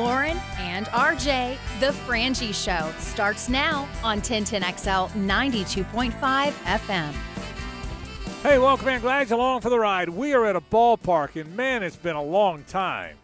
Hayes, Lauren, and RJ, The Frangie Show starts now on 1010XL 92.5 FM. Hey, welcome in. Glad you're along for the ride. We are at a ballpark, and man, it's been a long time.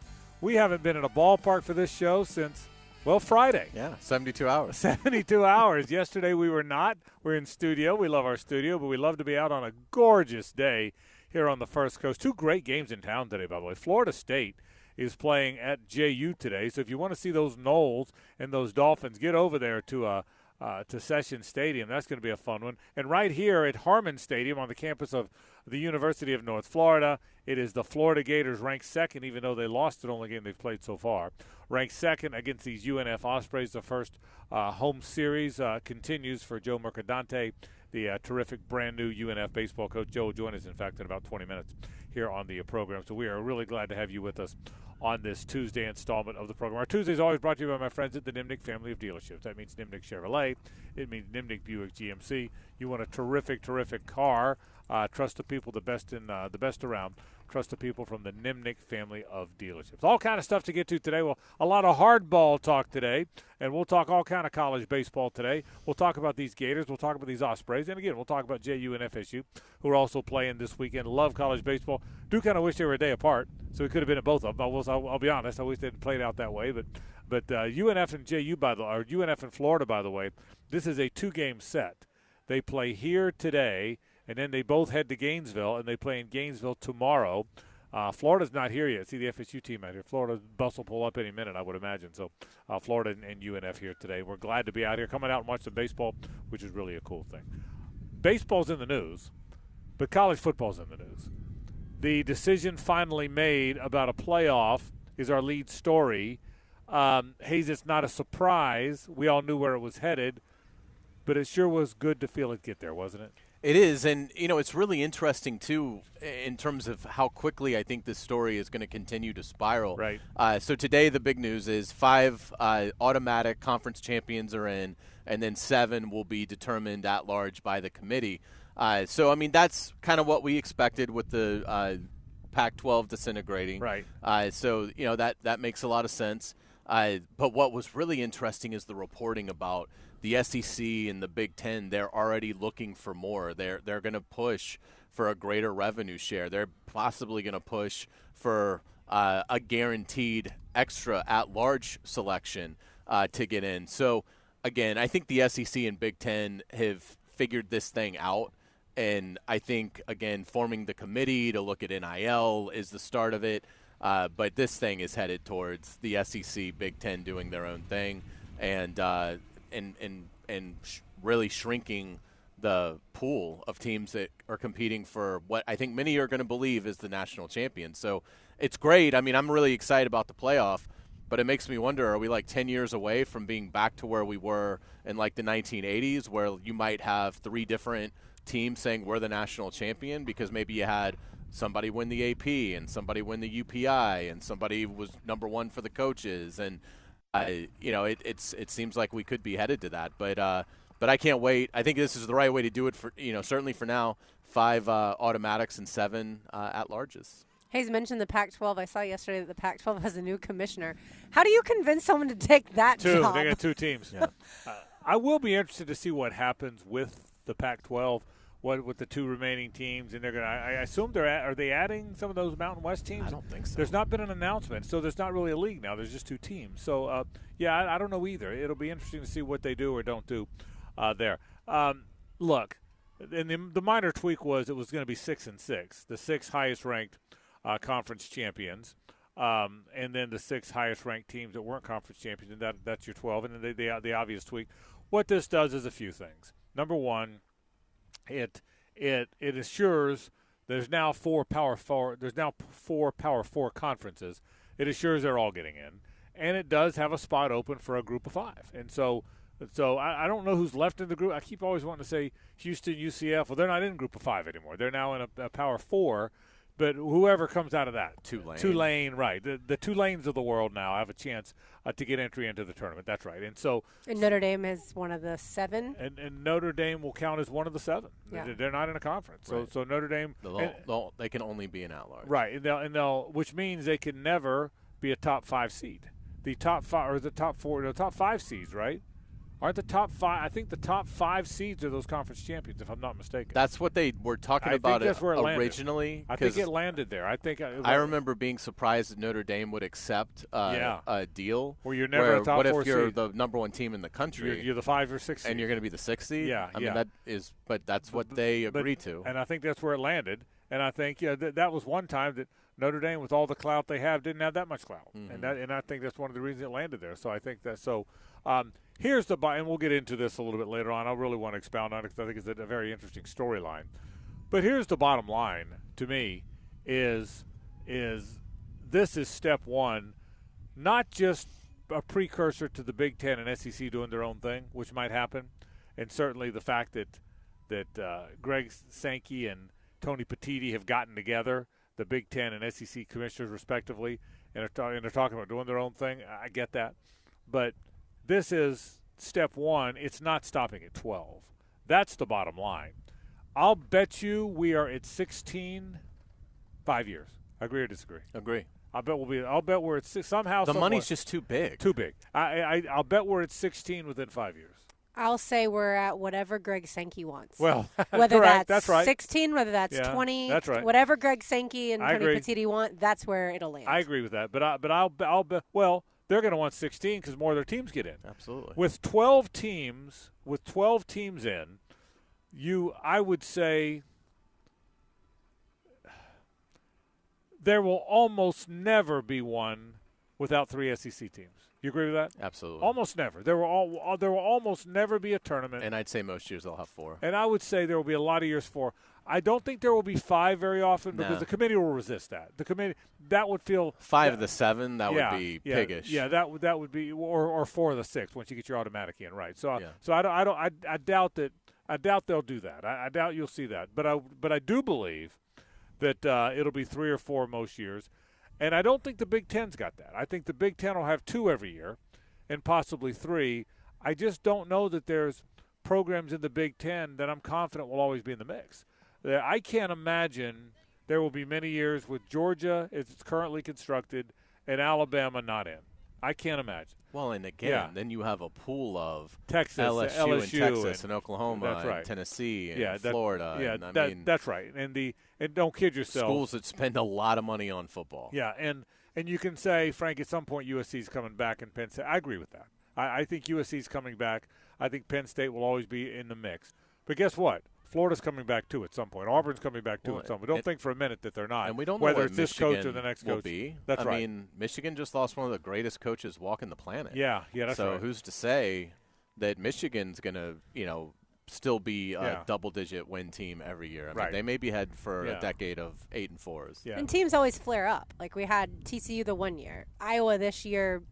We haven't been at a ballpark for this show since, well, Friday. Yeah, 72 hours. 72 hours. Yesterday we were not. We're in studio. We love our studio, but we love to be out on a gorgeous day here on the First Coast. Two great games in town today, by the way. Florida State is playing at JU today. So if you want to see those Noles and those Dolphins, get over there to uh, uh, to Session Stadium. That's going to be a fun one. And right here at Harmon Stadium on the campus of the University of North Florida, it is the Florida Gators ranked second, even though they lost the only game they've played so far. Ranked second against these UNF Ospreys. The first uh, home series uh, continues for Joe Mercadante, the uh, terrific brand new UNF baseball coach. Joe will join us, in fact, in about 20 minutes here on the program. So we are really glad to have you with us on this Tuesday installment of the program. Our Tuesday is always brought to you by my friends at the Nimnicht family of dealerships. That means Nimnicht Chevrolet. It means Nimnicht Buick GMC. You want a terrific, terrific car. Uh, trust the people, the best in uh, the best around. Trust the people from the Nimnicht family of dealerships. All kind of stuff to get to today. Well, a lot of hardball talk today, and we'll talk all kind of college baseball today. We'll talk about these Gators. We'll talk about these Ospreys, and again, we'll talk about JU and FSU, who are also playing this weekend. Love college baseball. Do kind of wish they were a day apart, so we could have been at both of them. I will, I'll, be honest. I wish they didn't play it out that way, but but uh, UNF and JU by the or UNF and Florida by the way, this is a two-game set. They play here today and then they both head to Gainesville, and they play in Gainesville tomorrow. Uh, Florida's not here yet. See the FSU team out here. Florida's bus will pull up any minute, I would imagine. So, uh, Florida and, and, UNF here today. We're glad to be out here, coming out and watch some baseball, which is really a cool thing. Baseball's in the news, but college football's in the news. The decision finally made about a playoff is our lead story. Um, Hayes, it's not a surprise. We all knew where it was headed, but it sure was good to feel it get there, wasn't it? It is, and you know, it's really interesting too in terms of how quickly I think this story is going to continue to spiral. Right. Uh, so today, the big news is five uh, automatic conference champions are in, and then seven will be determined at large by the committee. Uh, so, I mean, that's kind of what we expected with the uh, Pac-12 disintegrating. Right. Uh, so, you know, that that makes a lot of sense. Uh, but what was really interesting is the reporting about the SEC and the Big Ten. They're already looking for more. They're they're going to push for a greater revenue share. They're possibly going to push for uh, a guaranteed extra at-large selection uh, to get in. So again, I think the SEC and Big Ten have figured this thing out. And I think, again, forming the committee to look at NIL is the start of it. Uh, but this thing is headed towards the SEC, Big Ten doing their own thing, and uh, and and and sh- really shrinking the pool of teams that are competing for what I think many are going to believe is the national champion. So it's great. I mean, I'm really excited about the playoff, but it makes me wonder: Are we like 10 years away from being back to where we were in like the 1980s, where you might have three different teams saying we're the national champion because maybe you had somebody win the AP and somebody win the UPI and somebody was number one for the coaches and uh, you know it, it's it seems like we could be headed to that but uh, but I can't wait I think this is the right way to do it for you know certainly for now five uh, automatics and seven uh, at larges. Hayes mentioned the Pac-12. I saw yesterday that the Pac-12 has a new commissioner. How do you convince someone to take that two, job? They got two teams. Yeah. Uh, I will be interested to see what happens with the Pac-12 what with the two remaining teams, and they're going to. I assume they're at, are they adding some of those Mountain West teams? I don't think so. There's not been an announcement, so there's not really a league now. There's just two teams. So uh, yeah, I, I, don't know either. It'll be interesting to see what they do or don't do uh, there. Um, look, and the, the, minor tweak was it was going to be six and six, the six highest ranked uh, conference champions. Um, and then the six highest ranked teams that weren't conference champions, and that, that's your 12. And then the, the, the obvious tweak. What this does is a few things. Number one, it it it assures there's now four power four there's now four power four conferences. It assures they're all getting in, and it does have a spot open for a group of five. And so so I, I don't know who's left in the group. I keep always wanting to say Houston, UCF. Well, they're not in group of five anymore. They're now in a, a power four. But whoever comes out of that, Tulane, Tulane, right? The, the two lanes of the world now have a chance uh, to get entry into the tournament. That's right. And so, and Notre Dame is one of the seven, and, and Notre Dame will count as one of the seven. Yeah. They're not in a conference, so right. so Notre Dame, they'll, and, they'll, they can only be an at large, right? And they'll, and they'll, which means they can never be a top five seed. the top five or the top four, the top five seeds, right? Aren't the top five? I think the top five seeds are those conference champions, if I'm not mistaken. That's what they were talking I think about that's it where it originally. I think it landed there. I think uh, I remember being surprised that Notre Dame would accept uh, Yeah. a deal. Where you're never where a top What four if you're seed? the number one team in the you're, country you're the five or six, and you're going to be the sixth seed? Yeah, I yeah. mean that is, but that's what they But- agreed to. and I think that's where it landed. And I think yeah, th- that was one time that Notre Dame, with all the clout they have, didn't have that much clout, Mm-hmm. and that and I think that's one of the reasons it landed there. So I think that so. Um, here's the buy, and we'll get into this a little bit later on. I really want to expound on it because I think it's a, very interesting storyline. But here's the bottom line to me is is this is step one, not just a precursor to the Big Ten and SEC doing their own thing, which might happen, and certainly the fact that that uh, Greg Sankey and Tony Petitti have gotten together, the Big Ten and SEC commissioners respectively, and are, ta- and are talking about doing their own thing. I get that, but this is step one. It's not stopping at 12. That's the bottom line. I'll bet you we are at 16 five years. Agree or disagree? Agree. I bet we'll be. I'll bet we're at six, somehow. The somewhere- money's just too big. too big. I, I I'll bet we're at 16 within five years. I'll say we're at whatever Greg Sankey wants. Well, whether correct. that's, that's right. 16, whether that's Yeah, 20, that's right. whatever Greg Sankey and I Tony agree. Petitti want, that's where it'll land. I agree with that, but I, but I'll I'll bet. Well, they're going to want 16 because more of their teams get in. Absolutely. With 12 teams, with 12 teams in, you I would say there will almost never be one without three SEC teams. You agree with that? Absolutely. Almost never. There will all there will almost never be a tournament. and I'd say most years they'll have four. And I would say there will be a lot of years four. I don't think there will be five very often because No. the committee will resist that. The committee that would feel Five of the seven, that yeah, would be yeah, piggish. Yeah, that would that would be or or four of the six once you get your automatic in right. So Yeah. so I don't I don't I, I doubt that I doubt they'll do that. I, I doubt you'll see that. But I but I do believe that uh, it'll be three or four most years, and I don't think the Big Ten's got that. I think the Big Ten will have two every year, and possibly three. I just don't know that there's programs in the Big Ten that I'm confident will always be in the mix. I can't imagine there will be many years with Georgia, as it's currently constructed, and Alabama not in. I can't imagine. Well, and again, Yeah. then you have a pool of Texas, LSU, LSU, and Texas and- and Oklahoma right. and Tennessee and yeah, that- Florida. Yeah, and, I that, mean, that's right. And the and don't kid yourself. schools that spend a lot of money on football. Yeah, and and you can say, Frank, at some point USC is coming back, and Penn State. I agree with that. I, I think is coming back. I think Penn State will always be in the mix. But guess what? Florida's coming back too at some point. Auburn's coming back too Well, at some point. Don't and- think for a minute that they're not. And we don't know whether what it's this coach or the next will coach. be. That's I right. I mean, Michigan just lost one of the greatest coaches walking the planet. yeah, yeah, that's so right. who's to say that Michigan's going to, you know, still be a Yeah. double-digit win team every year? I mean, Right. they may be headed for Yeah. a decade of eight and fours. yeah. And teams always flare up. Like we had TCU the one year. Iowa this year,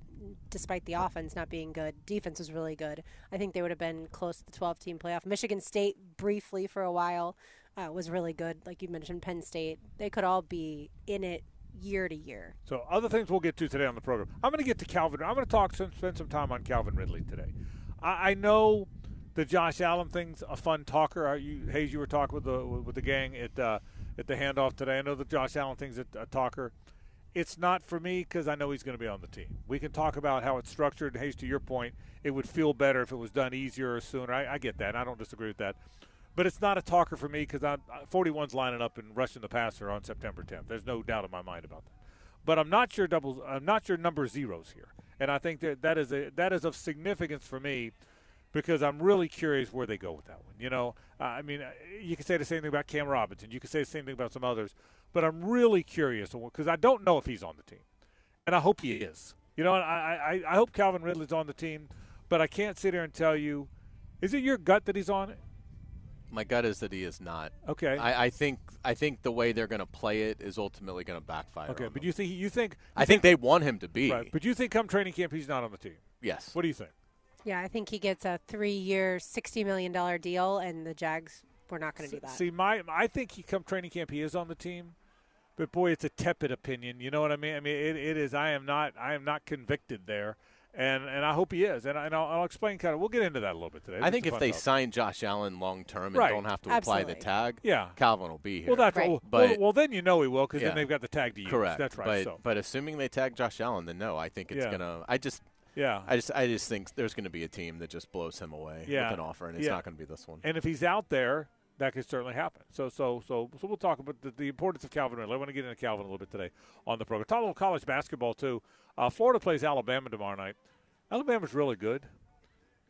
despite the offense not being good, defense was really good. I think they would have been close to the 12 team playoff. Michigan State, briefly for a while, uh, was really good. Like you mentioned, Penn State. They could all be in it year to year. So other things we'll get to today on the program. I'm going to get to Calvin. I'm going to talk spend some time on Calvin Ridley today. I, I know the Josh Allen thing's a fun talker. Uh, you, Hayes, you were talking with the with the gang at uh, at the handoff today. I know the Josh Allen thing's a, a talker. It's not for me because I know he's going to be on the team. We can talk about how it's structured. Hayes, to your point, it would feel better if it was done easier or sooner. I, I get that. I don't disagree with that. But it's not a talker for me because 41's lining up and rushing the passer on September 10th. There's no doubt in my mind about that. But I'm not sure doubles. I'm not sure number zeros here, and I think that that is a that is of significance for me because I'm really curious where they go with that one. You know, uh, I mean, uh, you can say the same thing about Cam Robinson. You can say the same thing about some others, but I'm really curious because I don't know if he's on the team, and I hope he is. You know, I I, I hope Calvin Ridley's on the team, but I can't sit here and tell you. Is it your gut that he's on it? My gut is that he is not. Okay. I, I think I think the way they're going to play it is ultimately going to backfire. okay, on but them. you think you think I think they want him to be. right? But you think come training camp he's not on the team? yes. What do you think? Yeah, I think he gets a three year, $60 million deal, and the Jags we're not going to do that. See, my I think he come training camp he is on the team, but boy, it's a tepid opinion. You know what I mean? I mean, it, it is. I am not. I am not convicted there, and and I hope he is. And, I, and I'll, I'll explain kind of. We'll get into that a little bit today. I think It's a if they topic. sign Josh Allen long term and Right. don't have to apply the tag, Yeah. Calvin will be here. well, that's Right. well, But- well, well, then you know he will because Yeah. then they've got the tag to use. correct. That's right. But so but assuming they tag Josh Allen, then no, I think it's Yeah. gonna. I just yeah, I just I just think there's going to be a team that just blows him away Yeah. with an offer, and it's Yeah. not going to be this one. and if he's out there, that could certainly happen. So so so so we'll talk about the, the importance of Calvin Ridley. I want to get into Calvin a little bit today on the program. Talk a little college basketball too. Uh, Florida plays Alabama tomorrow night. Alabama's really good.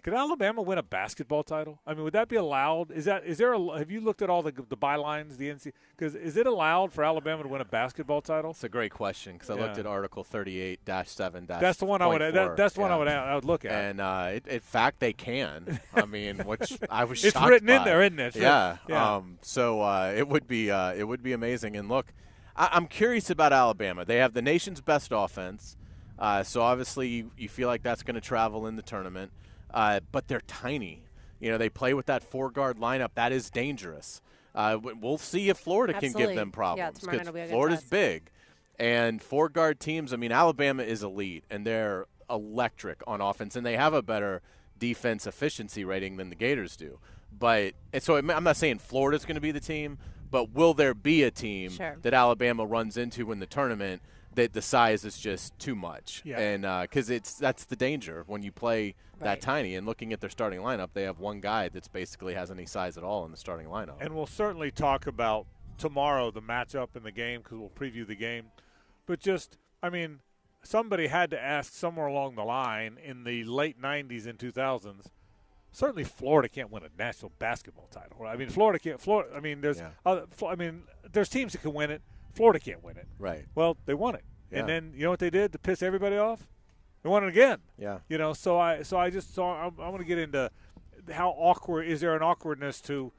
Could Alabama win a basketball title? I mean, would that be allowed? Is that is there? A, have you looked at all the the bylines? The NC because is it allowed for Alabama to win a basketball title? It's a great question because I looked at Article thirty eight dash seven That's the one I would. That, that's the one I would. I would look at. And uh, it, in fact, they can. I mean, which I was. It's written in there, isn't it? Yeah. Yeah. Um, so uh, it would be uh, it would be amazing. And look, I, I'm curious about Alabama. They have the nation's best offense. Uh, so obviously, you, you feel like that's going to travel in the tournament. Uh, but they're tiny. You know, they play with that four guard lineup. That is dangerous. Uh, we'll see if Florida can give them problems because will be Florida's big, and four guard teams. I mean, Alabama is elite, and they're electric on offense, and they have a better defense efficiency rating than the Gators do. But and so I'm I'm not saying Florida's going to be the team, but will there be a team Sure. that Alabama runs into in the tournament that the size is just too much? Yeah. And uh, because it's that's the danger when you play that Right. tiny. And looking at their starting lineup, they have one guy that's basically has any size at all in the starting lineup. And we'll certainly talk about tomorrow the matchup in the game because we'll preview the game. But just, I mean, somebody had to ask somewhere along the line in the late 90s and 2000s. Certainly, Florida can't win a national basketball title. I mean, Florida can't. Florida. I mean, there's. Yeah. Other, I mean, there's teams that can win it. Florida can't win it. right. Well, they won it, Yeah. and then you know what they did to piss everybody off? They won it again. Yeah. You know, so I so I just so I'm, I'm going to get into how awkward is there an awkwardness to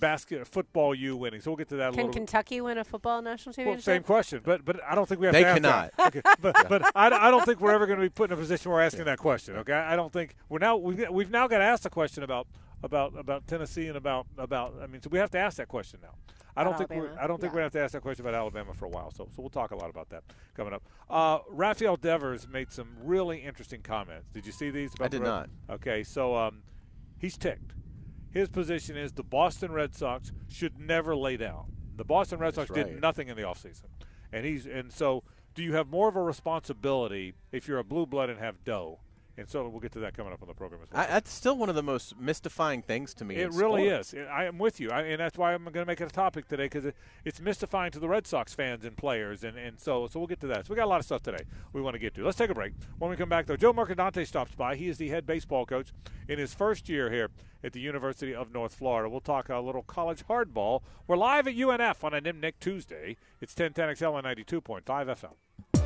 basket football you winning. So we'll get to that a Can little. Kentucky win a football national well, championship? same question, but but I don't think we have They to ask cannot. that. Okay, but but I, I don't think we're ever going to be put in a position where we're asking that question. Okay, I don't think we're now we've, we've now got to ask the question about about about Tennessee and about about I mean so we have to ask that question now. I don't About think we're I don't think yeah. we're going to have to ask that question about Alabama for a while. So so we'll talk a lot about that coming up. Uh, Rafael Devers made some really interesting comments. Did you see these? About I did the not. Okay, so um, he's ticked. His position is the Boston Red Sox should never lay down. The Boston Red That's Sox did nothing in the offseason. And he's and so do you have more of a responsibility if you're a blue blood and have dough? And so we'll get to that coming up on the program as well. I, that's still one of the most mystifying things to me. It really sports. is. I am with you, I, and that's why I'm going to make it a topic today because it, it's mystifying to the Red Sox fans and players, and, and so so we'll get to that. So we got a lot of stuff today we want to get to. Let's take a break. When we come back, though, Joe Mercadante stops by. He is the head baseball coach in his first year here at the University of North Florida. We'll talk a little college hardball. We're live at UNF on a Nimnicht Tuesday. It's 1010XL and 92.5 FM.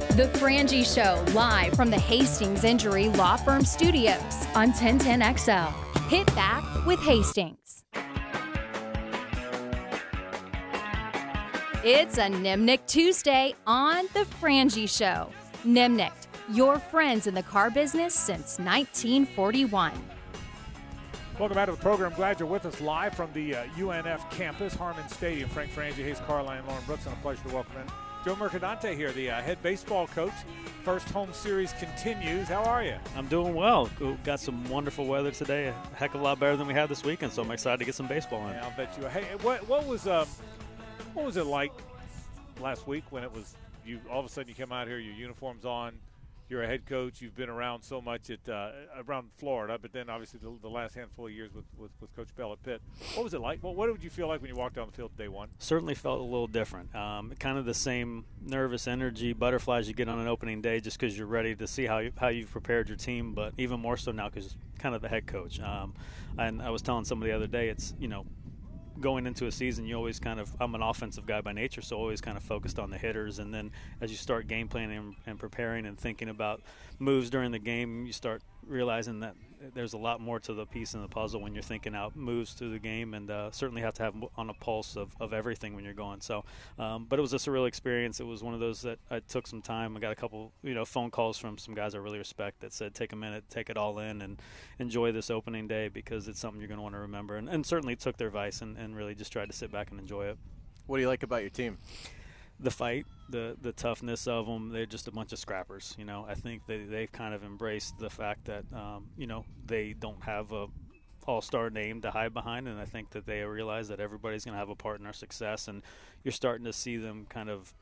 The Frangie Show, live from the Hastings Injury Law Firm Studios on 1010XL. Hit back with Hastings. It's a Nimnicht Tuesday on The Frangie Show. Nimnicht, your friends in the car business since 1941. Welcome back to the program. Glad you're with us live from the uh, UNF campus, Harmon Stadium. Frank Frangie, Hayes Carline, Lauren Brooks, and a pleasure to welcome in Joe Mercadante here, the uh, head baseball coach. First home series continues. How are you? I'm doing well. Got some wonderful weather today. A heck of a lot better than we had this weekend, so I'm excited to get some baseball in. Yeah, I'll bet you. Hey, what what was um, what was it like last week when it was you? All of a sudden, you come out here, your uniforms on. You're a head coach. You've been around so much at uh, around Florida, but then obviously the, the last handful of years with, with, with Coach Bell at Pitt. What was it like? What, what did you feel like when you walked on the field day one? Certainly felt a little different. Um, kind of the same nervous energy, butterflies you get on an opening day, just because you're ready to see how you, how you've prepared your team. But even more so now, because kind of the head coach. Um, and I was telling somebody the other day, it's you know going into a season, you always kind of I'm an offensive guy by nature, so always kind of focused on the hitters. And then as you start game planning and, preparing and thinking about moves during the game, you start realizing that there's a lot more to the piece in the puzzle when you're thinking out moves through the game, and uh, certainly have to have on a pulse of, of everything when you're going. So, um, but it was a real experience. It was one of those that I took some time. I got a couple, you know, phone calls from some guys I really respect that said, take a minute, take it all in, and enjoy this opening day because it's something you're going to want to remember. And, and certainly took their advice and, and really just tried to sit back and enjoy it. What do you like about your team? The fight, the the toughness of them. They're just a bunch of scrappers. You know, I think they they've kind of embraced the fact that um, you know they don't have a all-star name to hide behind, and I think that they realize that everybody's going to have a part in our success, and you're starting to see them kind of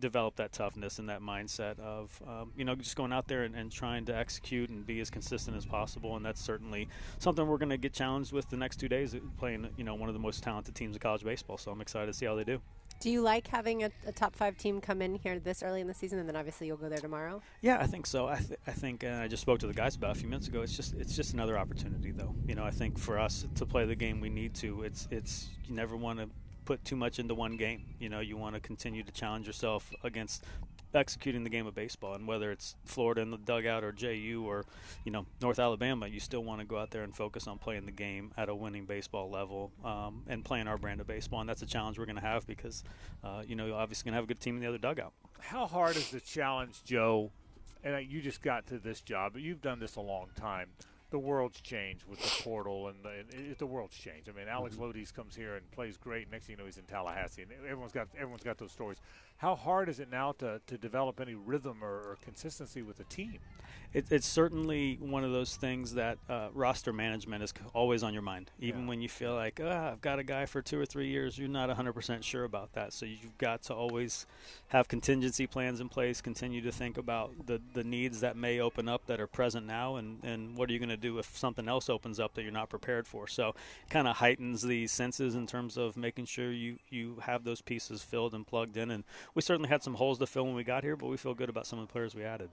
develop that toughness and that mindset of um, you know just going out there and, and, trying to execute and be as consistent as possible and that's certainly something we're going to get challenged with the next two days playing you know one of the most talented teams in college baseball so i'm excited to see how they do do you like having a, a, top five team come in here this early in the season, and then obviously you'll go there tomorrow? Yeah, I think so. I, th- I think, and I just spoke to the guys about a few minutes ago. It's just it's just another opportunity, though. You know, I think for us to play the game we need to, it's it's you never want to put too much into one game. You know, you want to continue to challenge yourself against executing the game of baseball. And whether it's Florida in the dugout or JU or you know North Alabama, you still want to go out there and focus on playing the game at a winning baseball level um, and playing our brand of baseball. And that's a challenge we're going to have because uh, you know you're obviously going to have a good team in the other dugout. How hard is the challenge, Joe? And you just got to this job, but you've done this a long time the world's changed with the portal and the, it, the world's changed. I mean, Alex mm-hmm. Lodise comes here and plays great. Next thing you know, he's in Tallahassee, and everyone's got everyone's got those stories. How hard is it now to, to develop any rhythm or, or consistency with the team? It, it's certainly one of those things that uh, roster management is always on your mind. Even yeah. when you feel like, oh, I've got a guy for two or three years, you're not 100% sure about that. So you've got to always have contingency plans in place, continue to think about the, the needs that may open up that are present now, and, and what are you going to do if something else opens up that you're not prepared for. So it kind of heightens the senses in terms of making sure you, you have those pieces filled and plugged in. And we certainly had some holes to fill when we got here, but we feel good about some of the players we added.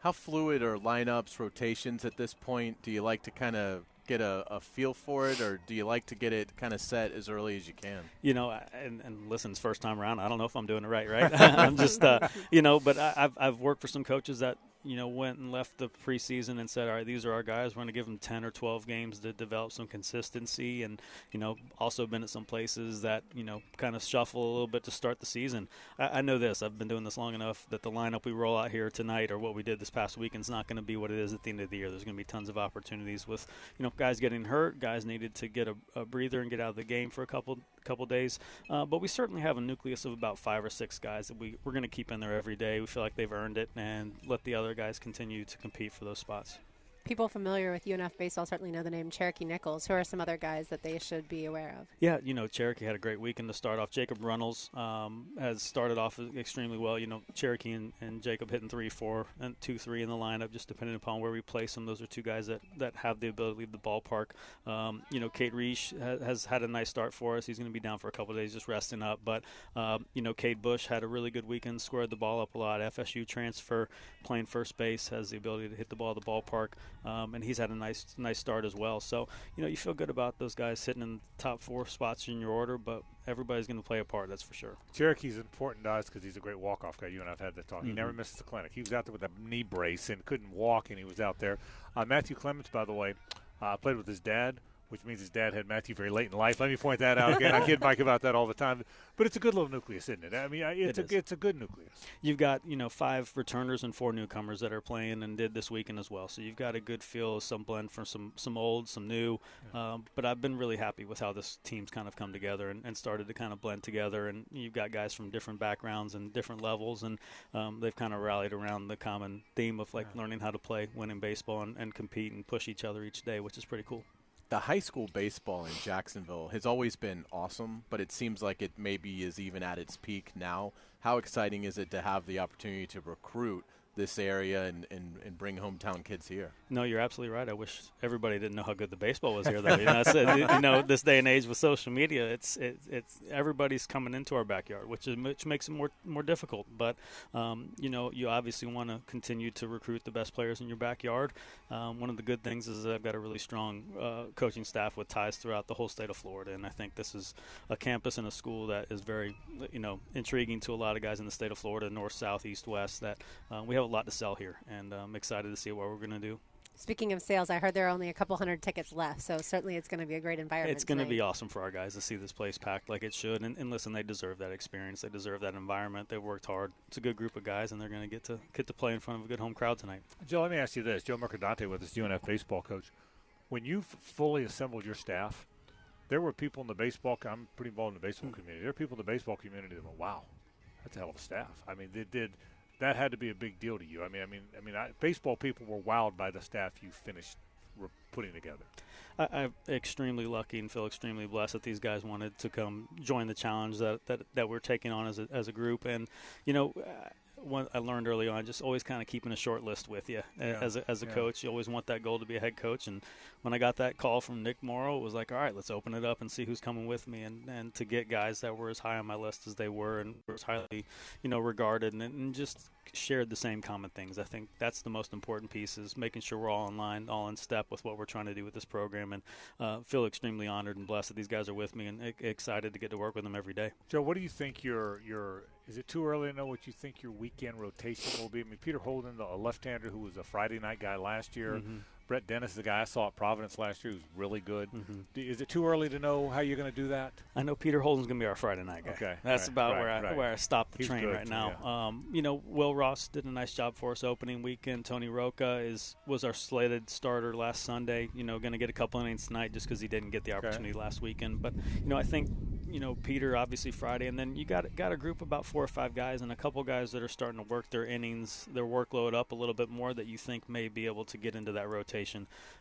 How fluid are lineups, rotations at this point? Do you like to kind of get a, a, feel for it, or do you like to get it kind of set as early as you can? You know, and, and listen, first time around, I don't know if I'm doing it right, right? I'm just, uh, you know, but I, have I've worked for some coaches that you know, went and left the preseason and said, all right, these are our guys. We're going to give them 10 or 12 games to develop some consistency. And, you know, also been at some places that, you know, kind of shuffle a little bit to start the season. I, I know this. I've been doing this long enough that the lineup we roll out here tonight or what we did this past weekend is not going to be what it is at the end of the year. There's going to be tons of opportunities with, you know, guys getting hurt, guys needed to get a, a breather and get out of the game for a couple couple days. Uh, but we certainly have a nucleus of about five or six guys that we, we're going to keep in there every day. We feel like they've earned it and let the other guys continue to compete for those spots people familiar with UNF baseball certainly know the name Cherokee Nichols. Who are some other guys that they should be aware of? Yeah, you know, Cherokee had a great weekend to start off. Jacob Runnels um, has started off extremely well. You know, Cherokee and, and, Jacob hitting three, four, and two, three in the lineup, just depending upon where we place them. Those are two guys that, that have the ability to leave the ballpark. Um, you know, Kate Reich has, has, had a nice start for us. He's going to be down for a couple days, just resting up. But um, you know, Cade Bush had a really good weekend, squared the ball up a lot. FSU transfer, playing first base, has the ability to hit the ball at the ballpark, um, and he's had a nice nice start as well. So you know you feel good about those guys sitting in the top four spots in your order, but everybody's going to play a part. That's for sure. Cherokee's important to us because he's a great walk off guy. You and I've had that talk. Mm-hmm. He never misses the clinic. He was out there with a knee brace and couldn't walk, and he was out there. Uh, Matthew Clements, by the way, uh, played with his dad which means his dad had Matthew very late in life. Let me point that out again. I kid Mike about that all the time, but it's a good little nucleus, isn't it? I mean, it's it a it's a good nucleus. You've got you know five returners and four newcomers that are playing and did this weekend as well. So you've got a good feel of some blend from some some old, some new. Yeah. Um, but I've been really happy with how this team's kind of come together and, and, started to kind of blend together. And you've got guys from different backgrounds and different levels, and um, they've kind of rallied around the common theme of like yeah. learning how to play, winning baseball, and, and compete and push each other each day, which is pretty cool the high school baseball in Jacksonville has always been awesome, but it seems like it maybe is even at its peak now. How exciting is it to have the opportunity to recruit this area and, and, and bring hometown kids here. No, you're absolutely right. I wish everybody didn't know how good the baseball was here. Though you know, you know this day and age with social media, it's it, it's everybody's coming into our backyard, which is which makes it more more difficult. But um, you know, you obviously want to continue to recruit the best players in your backyard. Um, one of the good things is I've got a really strong uh, coaching staff with ties throughout the whole state of Florida, and I think this is a campus and a school that is very you know intriguing to a lot of guys in the state of Florida, north, south, east, west. That uh, we have a lot to sell here, and I'm excited to see what we're going to do. Speaking of sales, I heard there are only a couple hundred tickets left, so certainly it's going to be a great environment. It's going to be awesome for our guys to see this place packed like it should. And, and, listen, they deserve that experience. They deserve that environment. They worked hard. It's a good group of guys, and they're going to get to get to play in front of a good home crowd tonight. Joe, let me ask you this: Joe Mercadante with us, UNF baseball coach. When you fully assembled your staff, there were people in the baseball. I'm pretty involved in the baseball mm-hmm. community. There are people in the baseball community that went, "Wow, that's a hell of a staff. I mean, they did that had to be a big deal to you. I mean, I mean, I mean, I, baseball people were wowed by the staff you finished putting together. I, I'm extremely lucky and feel extremely blessed that these guys wanted to come join the challenge that that, that we're taking on as a, as a group. And you know, one I learned early on, just always kind of keeping a short list with you yeah. as a, as a yeah. coach. You always want that goal to be a head coach. And when I got that call from Nick Morrow, it was like, all right, let's open it up and see who's coming with me. And, and to get guys that were as high on my list as they were and were as highly, you know, regarded and, and just shared the same common things. I think that's the most important piece is making sure we're all in line, all in step with what we're trying to do with this program. And uh, feel extremely honored and blessed that these guys are with me and excited to get to work with them every day. Joe, what do you think your your is it too early to know what you think your weekend rotation will be? I mean, Peter Holden, the left-hander who was a Friday night guy last year. Mm-hmm. Brett Dennis is the guy I saw at Providence last year who's really good. Mm-hmm. Is it too early to know how you're going to do that? I know Peter Holden's going to be our Friday night guy. Okay, that's right, about right, where I right. where I stopped the He's train right now. Yeah. Um, you know, Will Ross did a nice job for us opening weekend. Tony Rocca is was our slated starter last Sunday. You know, going to get a couple innings tonight just because he didn't get the opportunity okay. last weekend. But you know, I think you know Peter obviously Friday, and then you got got a group about four or five guys and a couple guys that are starting to work their innings, their workload up a little bit more that you think may be able to get into that rotation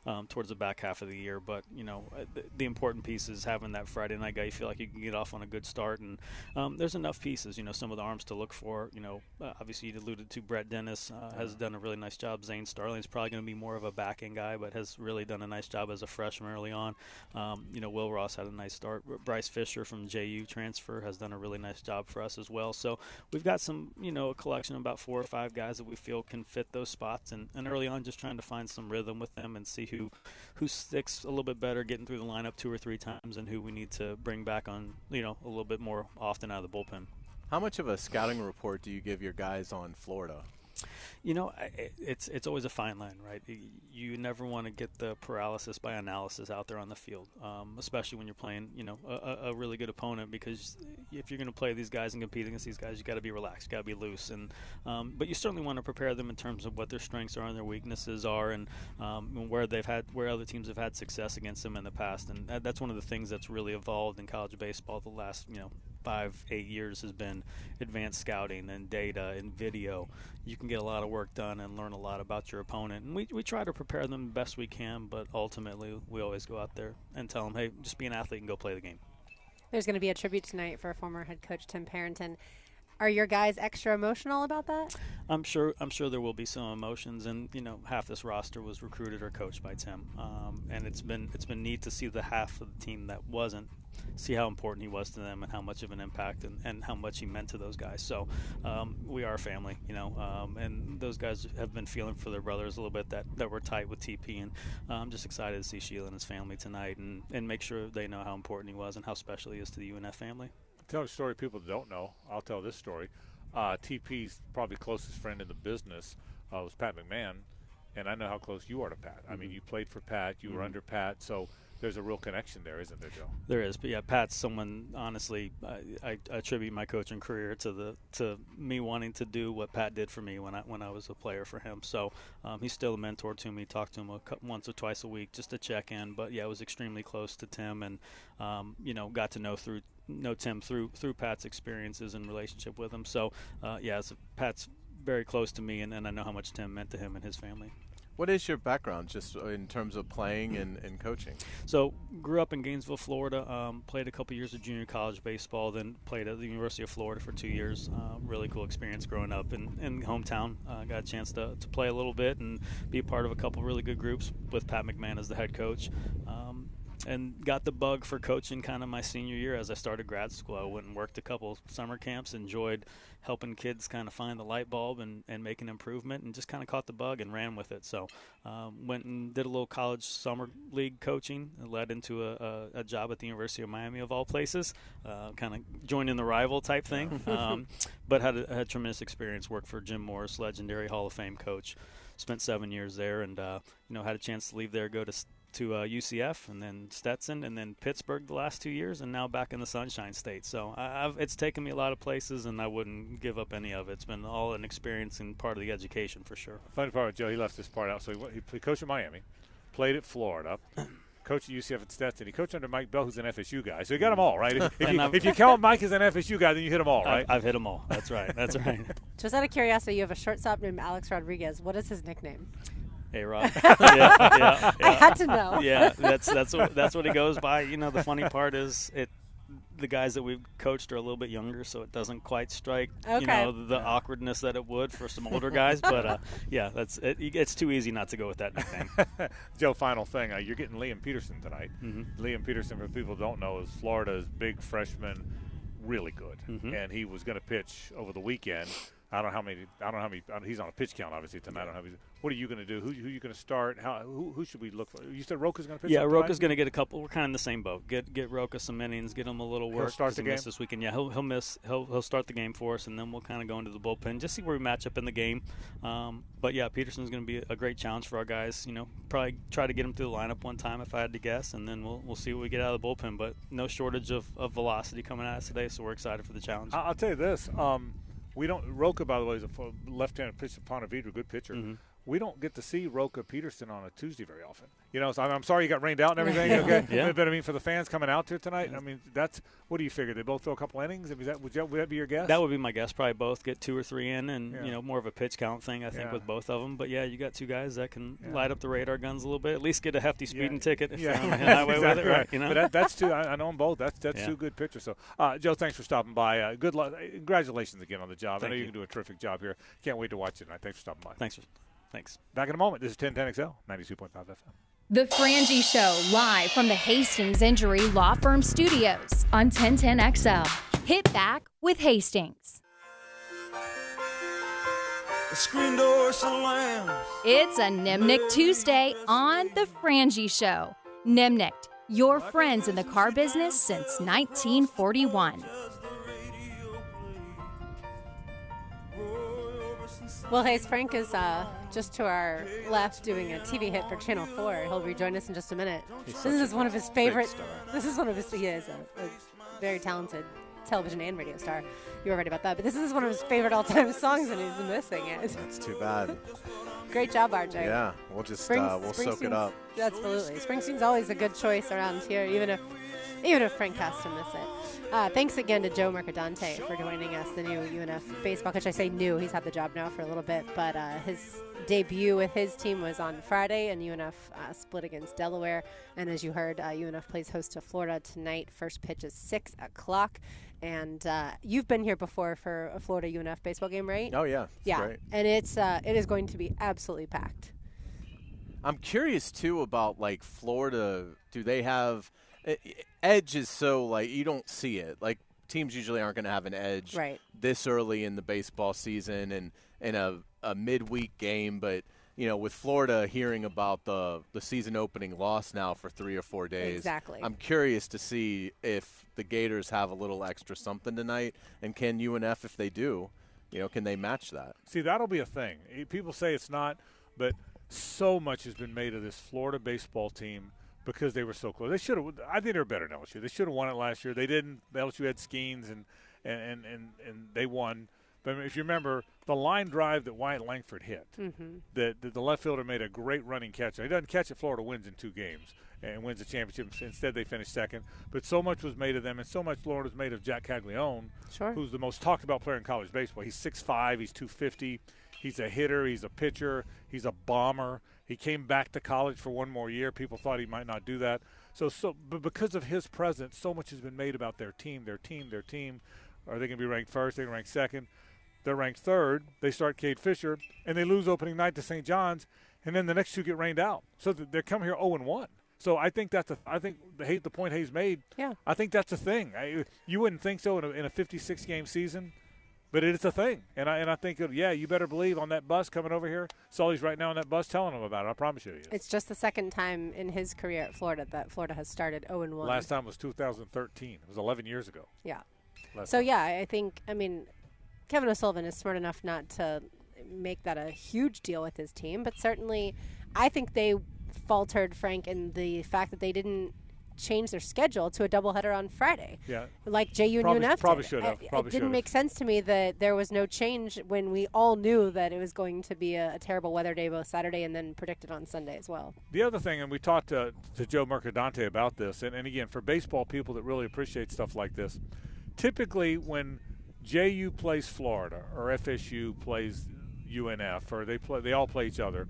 um, towards the back half of the year. But you know uh, the, the, important piece is having that Friday night guy. You feel like you can get off on a good start, and um, there's enough pieces. You know some of the arms to look for. You know uh, obviously you alluded to Brett Dennis uh, has done a really nice job. Zane Starling's probably going to be more of a backing guy, but has really done a nice job as a freshman early on. Um, you know Will Ross had a nice start. Bryce Fisher from JU transfer transfer has done a really nice job for us as well. So we've got some, you know, a collection of about four or five guys that we feel can fit those spots, and, and early on, just trying to find some rhythm with them and see who who sticks a little bit better getting through the lineup two or three times, and who we need to bring back on, you know, a little bit more often out of the bullpen. How much of a scouting report do you give your guys on Florida? You know, it's it's always a fine line, right? You never want to get the paralysis by analysis out there on the field, um, especially when you're playing, you know, a, a, really good opponent. Because if you're going to play these guys and compete against these guys, you got to be relaxed, got to be loose, and um, but you certainly want to prepare them in terms of what their strengths are and their weaknesses are, and um, where they've had where other teams have had success against them in the past. And that, that's one of the things that's really evolved in college baseball the last, you know, five, eight years has been advanced scouting and data and video. You can get a lot of work done and learn a lot about your opponent. And we, we try to prepare them the best we can, but ultimately we always go out there and tell them, hey, just be an athlete and go play the game. There's going to be a tribute tonight for former head coach Tim Parenton. Are your guys extra emotional about that? I'm sure. I'm sure there will be some emotions, and you know, half this roster was recruited or coached by Tim, um, and it's been it's been neat to see the half of the team that wasn't see how important he was to them and how much of an impact and, and how much he meant to those guys. So um, we are family, you know, um, and those guys have been feeling for their brothers a little bit that, that we're tight with TP. And uh, I'm just excited to see Sheila and his family tonight and, and make sure they know how important he was and how special he is to the UNF family. Tell a story people don't know. I'll tell this story. Uh, TP's probably closest friend in the business uh, was Pat McMahon, and I know how close you are to Pat. Mm-hmm. I mean, mm-hmm. you played for Pat, you mm-hmm. were under Pat, so – there's a real connection there, isn't there, Joe? There is, but yeah, Pat's someone. Honestly, I, I, attribute my coaching career to the to me wanting to do what Pat did for me when I when I was a player for him. So um, he's still a mentor to me. Talk to him a, once or twice a week just to check in. But yeah, I was extremely close to Tim, and um, you know, got to know through know Tim through through Pat's experiences and relationship with him. So uh, yeah, so Pat's very close to me, and, and I know how much Tim meant to him and his family. What is your background, just in terms of playing and, and coaching? So, grew up in Gainesville, Florida. Um, played a couple years of junior college baseball. Then played at the University of Florida for two years. Uh, really cool experience growing up in, in hometown. Uh, got a chance to, to play a little bit and be a part of a couple really good groups with Pat McMahon as the head coach. Um, and got the bug for coaching kind of my senior year as I started grad school. I went and worked a couple summer camps, enjoyed helping kids kind of find the light bulb and, and make an improvement, and just kind of caught the bug and ran with it. So um, went and did a little college summer league coaching. It led into a, a, a, job at the University of Miami of all places, uh, kind of joining the rival type thing. Um, but had a, had tremendous experience. Worked for Jim Morris, legendary Hall of Fame coach. Spent seven years there, and uh, you know had a chance to leave there, go to to uh, UCF and then Stetson and then Pittsburgh the last two years and now back in the Sunshine State. So I've, it's taken me a lot of places and I wouldn't give up any of it. It's been all an experience and part of the education for sure. Funny part with Joe, he left this part out. So he, he coached at Miami, played at Florida. coached at UCF at Stetson. He coached under Mike Bell, who's an FSU guy. So you got them all, right? If, if you, if you count Mike as an FSU guy, then you hit them all, right? I've, I've hit them all. That's right. That's right. Just out of curiosity, you have a shortstop named Alex Rodriguez. What is his nickname? Hey, Rob. yeah, yeah, I had to know. yeah, that's that's what, that's what it goes by. You know, the funny part is it. The guys that we've coached are a little bit younger, so it doesn't quite strike you know the awkwardness that it would for some older guys. But uh, yeah, that's it, it's too easy not to go with that nickname. Joe, final thing. Uh, you're getting Liam Peterson tonight. Mm-hmm. Liam Peterson, for people who don't know, is Florida's big freshman, really good. Mm-hmm. And he was going to pitch over the weekend. I don't know how many. I don't know how many. Don't- He's on a pitch count, obviously tonight. I don't know how many, what are you going to do? Who, who are you going to start? How? Who, who should we look for? You said Roca's going to pitch. Yeah? Roka's going to get a couple. We're kind of in the same boat. Get get Roka some innings, get him a little He'll work. start 'cause the he game? this weekend. Yeah, he'll he'll miss. He'll he'll start the game for us, and then we'll kind of go into the bullpen, just see where we match up in the game. Um, but yeah, Peterson's going to be a great challenge for our guys. You know, probably try to get him through the lineup one time if I had to guess, and then we'll we'll see what we get out of the bullpen. But no shortage of, of velocity coming at us today, so we're excited for the challenge. I'll tell you this. Um, we don't. Roka, by the way, is a left-handed pitcher. Ponte Vedra, good pitcher. Mm-hmm. We don't get to see Roka Peterson on a Tuesday very often. You know, so I'm, I'm sorry you got rained out and everything. Okay, Yeah. but I mean, for the fans coming out here tonight, I mean, that's what do you figure? They both throw a couple innings. Is that would, that would that be your guess? That would be my guess. Probably both get two or three in, and Yeah. you know more of a pitch count thing. I think Yeah. with both of them. But yeah, you got two guys that can light up the radar guns a little bit. At least get a hefty speeding ticket if Yeah, they're on the highway exactly with it, right? You know. But that, that's two. I, I know them both. That's that's two good pitchers. So, uh, Joe, thanks for stopping by. Uh, good luck. Congratulations again on the job. I know you. you. can do a terrific job here. Can't wait to watch it tonight. Thanks for stopping by. Thanks. Thanks. Back in a moment. This is 1010XL 92.5 FM. The Frangie Show, live from the Hastings Injury Law Firm Studios on 1010XL. Hit back with Hastings. The screen door slams. It's a Nimnicht Tuesday on The Frangie Show. Nimnicht, your friends in the car business since 1941. Well, Hayes Frank is uh, just to our left doing a TV hit for Channel 4. He'll rejoin us in just a minute. this is one of his favorite. This is one of his. He is a, a very talented television and radio star. You were right about that. But this is one of his favorite all-time songs, and he's missing it. That's too bad. Great job, RJ. Yeah, we'll just uh, we'll soak it up. Absolutely. Springsteen's always a good choice around here, even if even if Frank has to miss it. Uh, thanks again to Joe Mercadante for joining us, the new UNF baseball coach. I say new, he's had the job now for a little bit, but uh, his debut with his team was on Friday, and UNF uh, split against Delaware. And as you heard, uh, UNF plays host to Florida tonight. First pitch is 6 o'clock. And uh, you've been here before for a Florida UNF baseball game, right? Oh yeah, it's yeah, great. and it's uh, it is going to be absolutely packed. I'm curious too about like Florida. Do they have edge? Is so like you don't see it. Like teams usually aren't going to have an edge Right. this early in the baseball season and in a, a midweek game. But you know, with Florida hearing about the the season opening loss now for three or four days, Exactly. I'm curious to see if the Gators have a little extra something tonight, and can UNF, if they do, you know, can they match that? See, that'll be a thing. People say it's not, but so much has been made of this Florida baseball team because they were so close. They should have. I think they're better than LSU. They should have won it last year. They didn't. LSU had Skenes and and and and, they won. But if you remember the line drive that Wyatt Langford hit, Mm-hmm. that that the left fielder made a great running catch. He doesn't catch it. Florida wins in two games and wins the championship. Instead, they finished second. But so much was made of them, and so much Florida was made of Jac Caglianone, Sure. who's the most talked about player in college baseball. He's 6'5", he's 250. He's a hitter, he's a pitcher, he's a bomber. He came back to college for one more year. People thought he might not do that. So so but because of his presence, so much has been made about their team, their team, their team. Are they going to be ranked first? They're going to rank second. They're ranked third. They start Cade Fisher, and they lose opening night to St. John's, and then the next two get rained out. So th- they come here 0 and 1. So I think that's a. I think the hate the point Hayes made. Yeah. I think that's a thing. I, you wouldn't think so in a, in a 56 game season, but it's a thing. And I and I think yeah, you better believe on that bus coming over here. Sully's right now on that bus telling them about it. I promise you. It's just the second time in his career at Florida that Florida has started 0 and 1. Last time was 2013. It was 11 years ago. Yeah. Last So time. yeah, I think I mean Kevin O'Sullivan is smart enough not to make that a huge deal with his team, but certainly I think they faltered Frank in the fact that they didn't change their schedule to a doubleheader on Friday. Yeah. Like JU and UNF probably did. should have. It- Probably it didn't should make sense to me that there was no change when we all knew that it was going to be a, a terrible weather day both Saturday and then predicted on Sunday as well. The other thing, and we talked to, to Joe Mercadante about this, and, and again, for baseball people that really appreciate stuff like this, typically when JU plays Florida or FSU plays UNF or they play, they all play each other.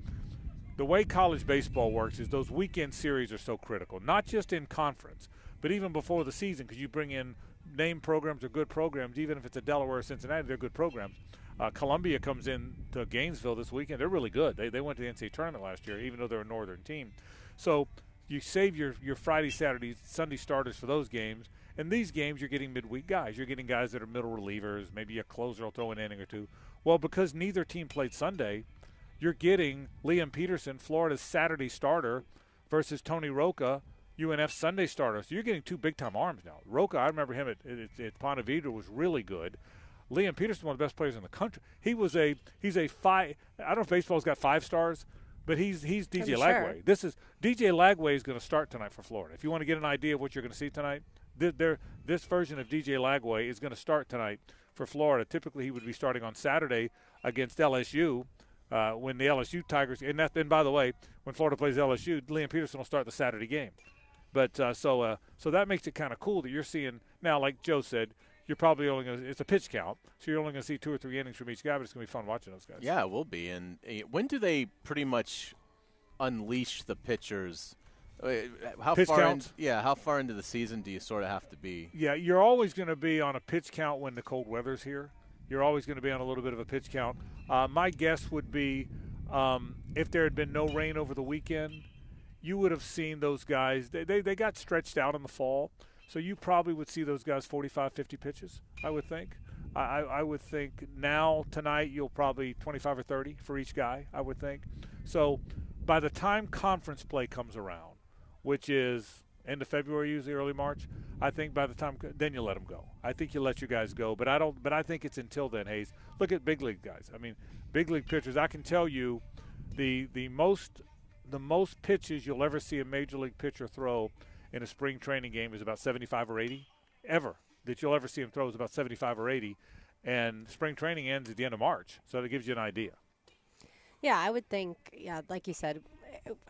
The way college baseball works is those weekend series are so critical, not just in conference, but even before the season, because you bring in name programs or good programs, even if it's a Delaware or Cincinnati, they're good programs. Uh, Columbia comes in to Gainesville this weekend. They're really good. They, they went to the NCAA tournament last year, even though they're a northern team. So you save your, your Friday, Saturday, Sunday starters for those games. And these games, you're getting midweek guys. You're getting guys that are middle relievers. Maybe a closer will throw an inning or two. Well, because neither team played Sunday, you're getting Liam Peterson, Florida's Saturday starter, versus Tony Roca, UNF Sunday starter. So you're getting two big time arms now. Roca, I remember him at, at, at Ponte Vedra was really good. Liam Peterson, one of the best players in the country. He was a he's a five. I don't know if baseball's got five stars, but he's he's DJ sure. Lagway. This is DJ Lagway is going to start tonight for Florida. If you want to get an idea of what you're going to see tonight, th- there this version of DJ Lagway is going to start tonight for Florida. Typically, he would be starting on Saturday against LSU. Uh, when the LSU Tigers, and that, and by the way, when Florida plays LSU, Liam Peterson will start the Saturday game. But uh, so uh, so that makes it kind of cool that you're seeing now, like Joe said, you're probably only going to it's a pitch count, so you're only going to see two or three innings from each guy. But it's going to be fun watching those guys. Yeah, it will be. And uh, when do they pretty much unleash the pitchers? Uh, How Pitch far? In, counts? yeah, how far into the season do you sort of have to be? Yeah, you're always going to be on a pitch count when the cold weather's here. You're always going to be on a little bit of a pitch count. Uh, my guess would be um, if there had been no rain over the weekend, you would have seen those guys. They, they, they got stretched out in the fall, so you probably would see those guys 45, 50 pitches, I would think. I, I would think now, tonight, you'll probably 25 or 30 for each guy, I would think. So by the time conference play comes around, which is end of February, usually early March. I think by the time then you let them go. I think you let your guys go, but I don't. But I think it's until then. Hayes, look at big league guys. I mean, big league pitchers. I can tell you, the the most the most pitches you'll ever see a major league pitcher throw in a spring training game is about 75 or 80 ever that you'll ever see him throw is about 75 or 80 and spring training ends at the end of march so that gives you an idea Yeah, I would think. Yeah, like you said,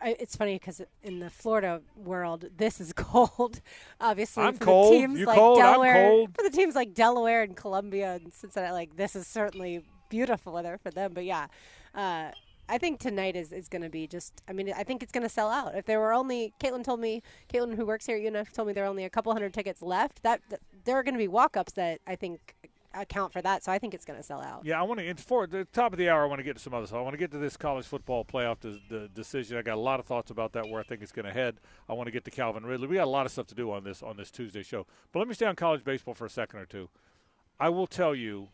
it's funny because in the Florida world, this is cold. Obviously, I'm for cold. the teams You like cold, I'm Delaware, cold. for the teams like Delaware and Columbia and Cincinnati, like this is certainly beautiful weather for them. But yeah, uh, I think tonight is, is going to be just. I mean, I think it's going to sell out. If there were only, Caitlin told me, Caitlin who works here at UNF told me there are only a couple hundred tickets left. That, that there are going to be walk-ups that I think account for that. So I think it's going to sell out. Yeah, I want to. For the top of the hour. I want to get to some other stuff. I want to get to this college football playoff des- the decision. I got a lot of thoughts about that. Where I think it's going to head. I want to get to Calvin Ridley. We got a lot of stuff to do on this on this Tuesday show. But let me stay on college baseball for a second or two. I will tell you,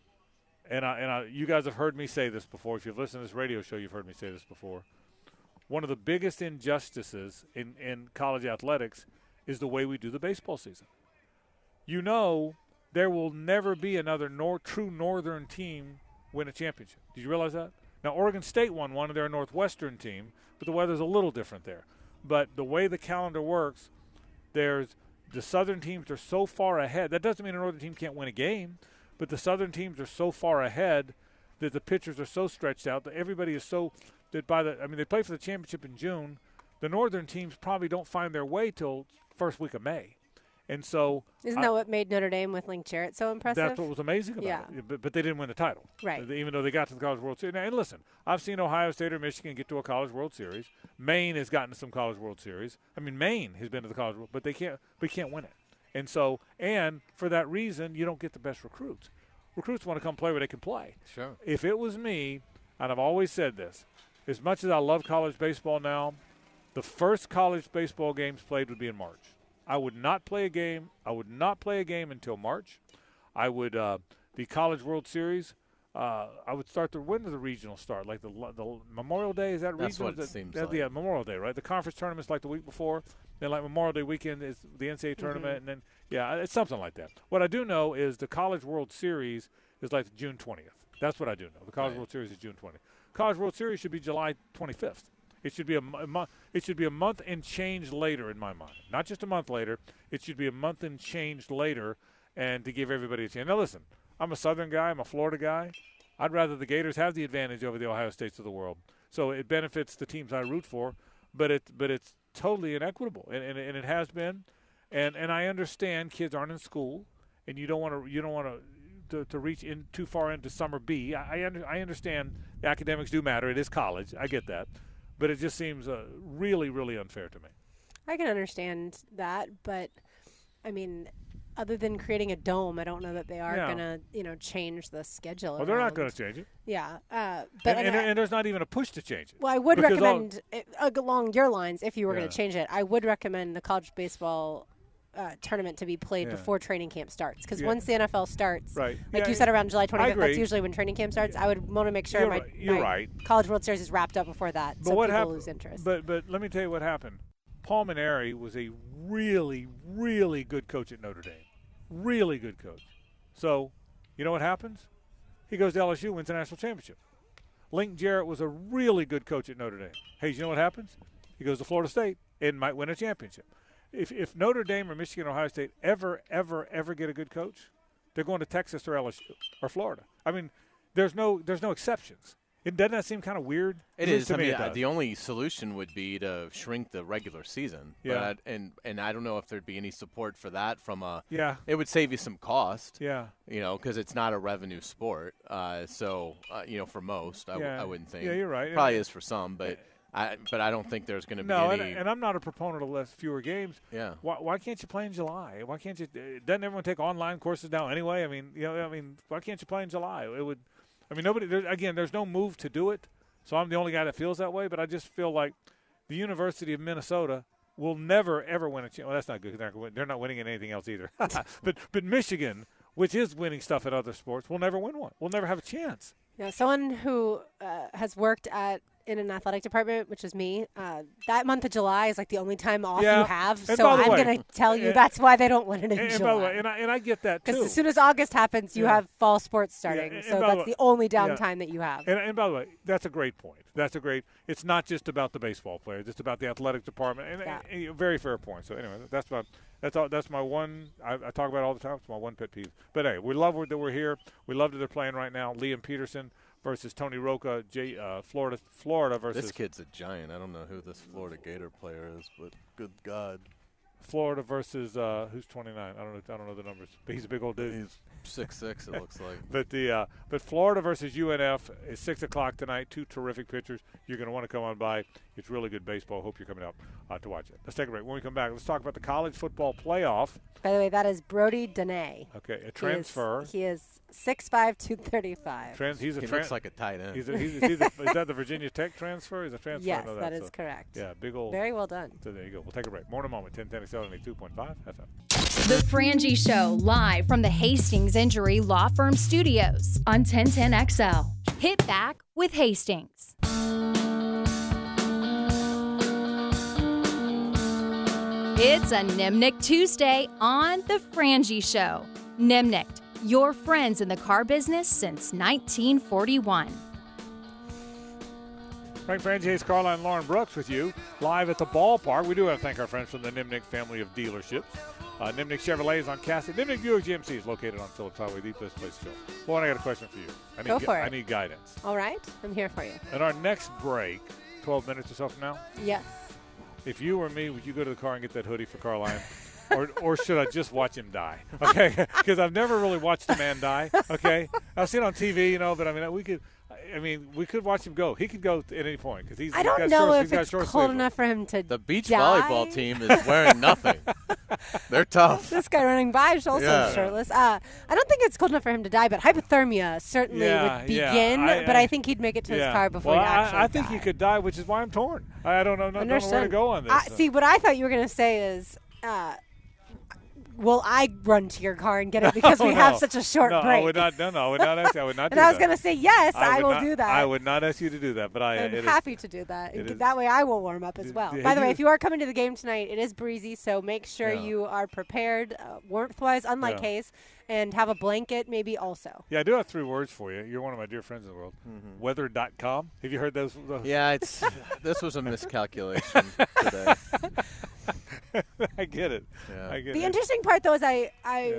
and I, and I, you guys have heard me say this before. If you've listened to this radio show, you've heard me say this before. One of the biggest injustices in, in college athletics is the way we do the baseball season. You know, there will never be another nor- true northern team win a championship. Did you realize that? Now, Oregon State won one. They're a northwestern team, but the weather's a little different there. But the way the calendar works, there's the southern teams are so far ahead. That doesn't mean a northern team can't win a game, but the southern teams are so far ahead that the pitchers are so stretched out that everybody is so that by the I mean they play for the championship in June. The northern teams probably don't find their way till first week of May, and so Isn't I- that what made Notre Dame with Link Jarrett so impressive? that's what was amazing about Yeah. it. But, but they didn't win the title. Right. Even though they got to the College World Series. And listen, I've seen Ohio State or Michigan get to a College World Series. Maine has gotten to some College World Series. I mean, Maine has been to the College World, but they can't. But can't win it. And so, and for that reason, you don't get the best recruits. Recruits want to come play where they can play. Sure. If it was me, and I've always said this, as much as I love college baseball now, the first college baseball games played would be in March. I would not play a game. I would not play a game until March. I would uh, the College World Series. Uh, I would start the when does the regional start? Like the the Memorial Day is that That's regional? what it that- seems that's- like. Yeah, Memorial Day, right? The conference tournament's like the week before. Then like Memorial Day weekend is the NCAA tournament, and then yeah, it's something like that. What I do know is the College World Series is like June twentieth. That's what I do know. The College Right. World Series is June twentieth. College World Series should be July twenty fifth. It should be a month. It should be a month and change later in my mind. Not just a month later. It should be a month and change later, and to give everybody a chance. Now listen, I'm a Southern guy. I'm a Florida guy. I'd rather the Gators have the advantage over the Ohio States of the world. So it benefits the teams I root for, but it but it's totally inequitable, and and, and it has been, and and I understand kids aren't in school, and you don't want to you don't want to. To, to reach in too far into summer B, I I, under, I understand the academics do matter. It is college, I get that, but it just seems uh, really really unfair to me. I can understand that, but I mean, other than creating a dome, I don't know that they are Yeah. gonna, you know, change the schedule. Well, they're not going to change it, Yeah, uh, but and, and, I- and there's not even a push to change it. well, I would recommend it, uh, along your lines if you were Yeah. going to change it. I would recommend the college baseball. Uh, tournament to be played Yeah. before training camp starts because Yeah. once the NFL starts, Right. like Yeah, you said around July 25th, that's usually when training camp starts. I would want to make sure You're my, right. My right. College World Series is wrapped up before that, But so what people happened? lose interest. But but let me tell you what happened. Paul Mainieri was a really really good coach at Notre Dame, really good coach. So, you know what happens? He goes to LSU, wins the national championship. Link Jarrett was a really good coach at Notre Dame. Hey, you know what happens? He goes to Florida State and might win a championship. If if Notre Dame or Michigan or Ohio State ever ever ever get a good coach, they're going to Texas or LSU or Florida. I mean, there's no there's no exceptions. It doesn't that seem kind of weird? It is. to I me mean, it the only solution would be to shrink the regular season. Yeah. But I, and and I don't know if there'd be any support for that from a. yeah, It would save you some cost. yeah. You know, because it's not a revenue sport. Uh, so uh, you know, for most, I, w- Yeah. I wouldn't think. Yeah, you're right. Probably is for some, but I but I don't think there's going to be No, and, any. and I'm not a proponent of less fewer games. yeah. Why, why can't you play in July? Why can't you? uh, Doesn't everyone take online courses now anyway? I mean, you know, I mean, why can't you play in July? It would. I mean, nobody. There, again, there's no move to do it, so I'm the only guy that feels that way. But I just feel like the University of Minnesota will never ever win a. Cha- well, that's not good. They're not, win- they're not winning in anything else either. but but Michigan, which is winning stuff at other sports, will never win one. We'll never have a chance. Yeah, someone who uh, has worked at in an athletic department, which is me, uh, that month of July is like the only time off Yeah. you have. And so I'm going to tell you uh, that's why they don't win it in And, and July. by the way, and I, and I get that too. Because as soon as August happens, you Yeah. have fall sports starting. and so by the that's way- the only yeah. downtime that you have. And, and by the way, that's a great point. That's a great. It's not just about the baseball players. It's about the athletic department. And, Yeah. and- and very fair point. So anyway, that's my that's all. That's my one. I, I talk about it all the time. It's my one pet peeve. But hey, we love that we're here. We love that they're playing right now. Liam Peterson versus Tony Roca. J, uh, Florida, Florida versus This kid's a giant. I don't know who this Florida Gator player is, but good God, Florida versus uh, who's 29. I don't know. I don't know the numbers. But he's a big old dude. he's six six. It looks like. But the uh, but Florida versus UNF is six o'clock tonight. Two terrific pitchers. You're going to want to come on by. It's really good baseball. Hope you're coming out uh, to watch it. Let's take a break. When we come back, let's talk about the college football playoff. By the way, that is Brody Donay. Okay, a transfer. He is, he is 6'5", 235. Trans, he's a He tran- looks like a tight end. he's a, he's, he's a, is that the Virginia Tech transfer? He's a transfer. Yes, that that is so- correct. Yeah, big old. Very well done. So there you go. We'll take a break. More in a moment. 10 10 2.5 FM. The Frangie Show, live from the Hastings Injury Law Firm Studios on 1010XL. Hit back with Hastings. It's a Nimnicht Tuesday on The Frangie Show. Nimnicht, your friends in the car business since 1941. Frank Frangie, Carlisle, Lauren Brooks with you live at the ballpark. We do have to thank our friends from the Nimnicht family of dealerships. Uh, Nimnicht Chevrolet is on Cassat. Nimnicht Buick GMC is located on Phillips Highway, the best place to go. Lauren, I got a question for you. I need Go gu- for it. I need guidance. All right, I'm here for you. At our next break, 12 minutes or so from now, Yes. if you were me, would you go to the car and get that hoodie for Carlisle? or, or should I just watch him die? Okay, because I've never really watched a man die. Okay, I've seen it on TV, you know, but I mean, we could, I mean, we could watch him go. He could go at any point because he's. I don't got know short, if it's cold sleeves. enough for him to the beach die. volleyball team is wearing nothing. They're tough. This guy running by is also Yeah. shirtless. Uh, I don't think it's cold enough for him to die, but hypothermia certainly Yeah, would yeah, begin. I- but I- I think he'd make it to yeah. his car before well, he actually I, I think he could die, which is why I'm torn. I don't know, no, don't know where to go on this. Uh, see, what I thought you were going to say is, uh, will I run to your car and get it because we Oh, have no. such a short no, break? I would not. No, no, I would not ask. I would not. and I was going to say yes, I, would will not- do that. I would not ask you to do that, but I. I'm it is- happy to do that. it is- that way I will warm up as well. By the way, if you are coming to the game tonight, it is breezy, so make sure Yeah. you are prepared uh, warmth-wise, unlike Yeah. Hayes, and have a blanket maybe also. Yeah, I do have three words for you. You're one of my dear friends in the world. Weather.com. Have you heard those? those? Yeah, it's this was a miscalculation today. I get it. Yeah. I get The it. interesting part, though, is I, I Yeah.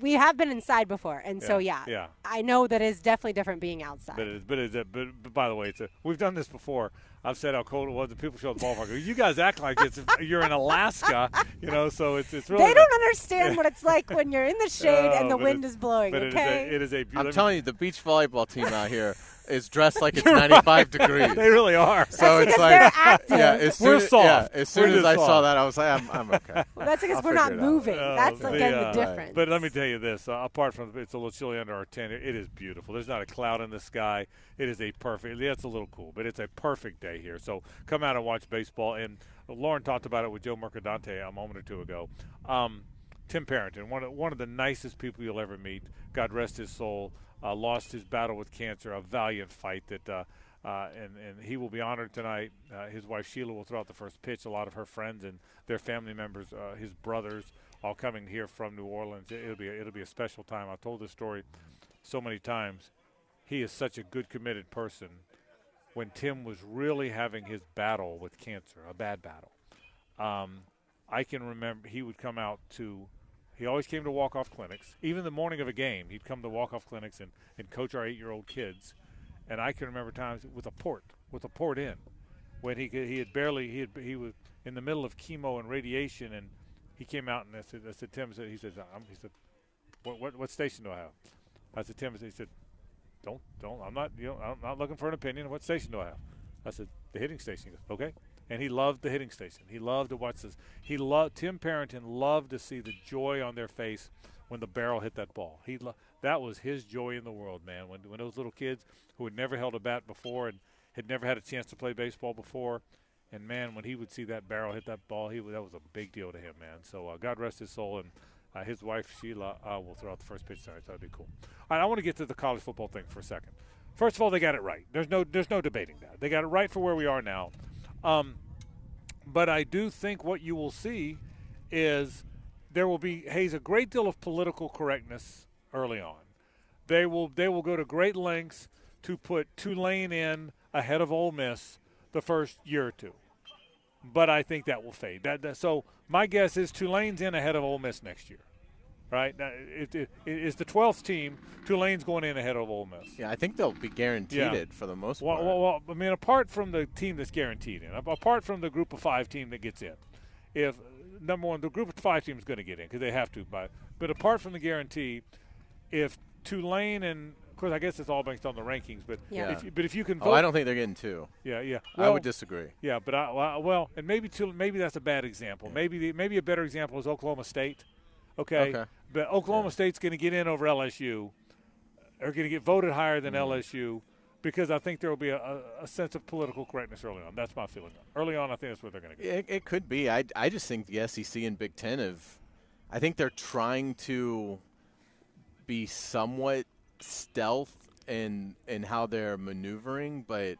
we have been inside before, and so Yeah, yeah, yeah. I know that it's definitely different being outside. But it is, but it is, but, but by the way, it's a, we've done this before. I've said how cold it was, and people show up the ballpark. go, You guys act like it's you're in Alaska, you know. So it's it's really they don't understand what it's like when you're in the shade No, and the wind is blowing. But okay, it is a. It is a I'm let me- telling you, the beach volleyball team out here is dressed like it's 95 degrees. they really are. So That's it's like yeah, as soon We're as, soft. Yeah, as soon We're as just I saw that, I was like, I'm, I'm okay. well, that's because I'll we're not figure it out. moving. Oh, that's the, again uh, the difference. But let me tell you this: uh, apart from it's a little chilly under our tent, it is beautiful. There's not a cloud in the sky. It is a perfect. Yeah, it's a little cool, but it's a perfect day here. So come out and watch baseball. And Lauren talked about it with Joe Mercadante a moment or two ago. Um, Tim Parrington, one of one of the nicest people you'll ever meet. God rest his soul. Uh, lost his battle with cancer, a valiant fight that. Uh, uh, and, and he will be honored tonight. Uh, his wife Sheila will throw out the first pitch. A lot of her friends and their family members, uh, his brothers, all coming here from New Orleans. It, will be a, it'll be a special time. I've told this story so many times. He is such a good, committed person. When Tim was really having his battle with cancer, a bad battle, um, I can remember he would come out to. He always came to walk-off clinics. Even the morning of a game, he'd come to walk-off clinics and, and coach our eight-year-old kids. And I can remember times with a port, with a port in, when he could, he had barely he had, he was in the middle of chemo and radiation, and he came out and I said, I said Tim said he said I'm, he said what, what what station do I have? I said Tim he said don't don't I'm not you know I'm not looking for an opinion. What station do I have? I said the hitting station. He goes okay, and he loved the hitting station. He loved to watch this. He loved Tim Parrington loved to see the joy on their face when the barrel hit that ball. He lo- that was his joy in the world, man. When when those little kids who had never held a bat before and had never had a chance to play baseball before, and man, when he would see that barrel hit that ball, he that was a big deal to him, man. So uh, God rest his soul, and uh, his wife Sheila uh, will throw out the first pitch tonight. So that'd be cool. All right, I want to get to the college football thing for a second. First of all, they got it right. There's no there's no debating that. They got it right for where we are now. Um, but I do think what you will see is there will be Hayes a great deal of political correctness early on. They will they will go to great lengths to put Tulane in ahead of Ole Miss the first year or two. But I think that will fade. That, that so my guess is Tulane's in ahead of Ole Miss next year. Right? Now, It, it, it is the 12th team. Tulane's going in ahead of Ole Miss. Yeah, I think they'll be guaranteed Yeah. it for the most Well, part. well, well, I mean, apart from the team that's guaranteed in, apart from the group of five team that gets in, if number one, the group of five team is going to get in because they have to. But but apart from the guarantee, if Tulane and of course I guess it's all based on the rankings, but Yeah. if, but if you can oh, vote, oh, I don't think they're getting two. yeah, yeah, I would disagree. yeah, but I well, well, and maybe Tul- maybe that's a bad example. Maybe the, maybe a better example is Oklahoma State. Okay, Okay. but Oklahoma State's going to get in over LSU. Are going to get voted higher than Mm-hmm. LSU because I think there will be a, a, sense of political correctness early on. That's my feeling. Early on, I think that's where they're going to get. It, it could be. I, I just think the SEC and Big Ten have. I think they're trying to be somewhat stealth in in how they're maneuvering, but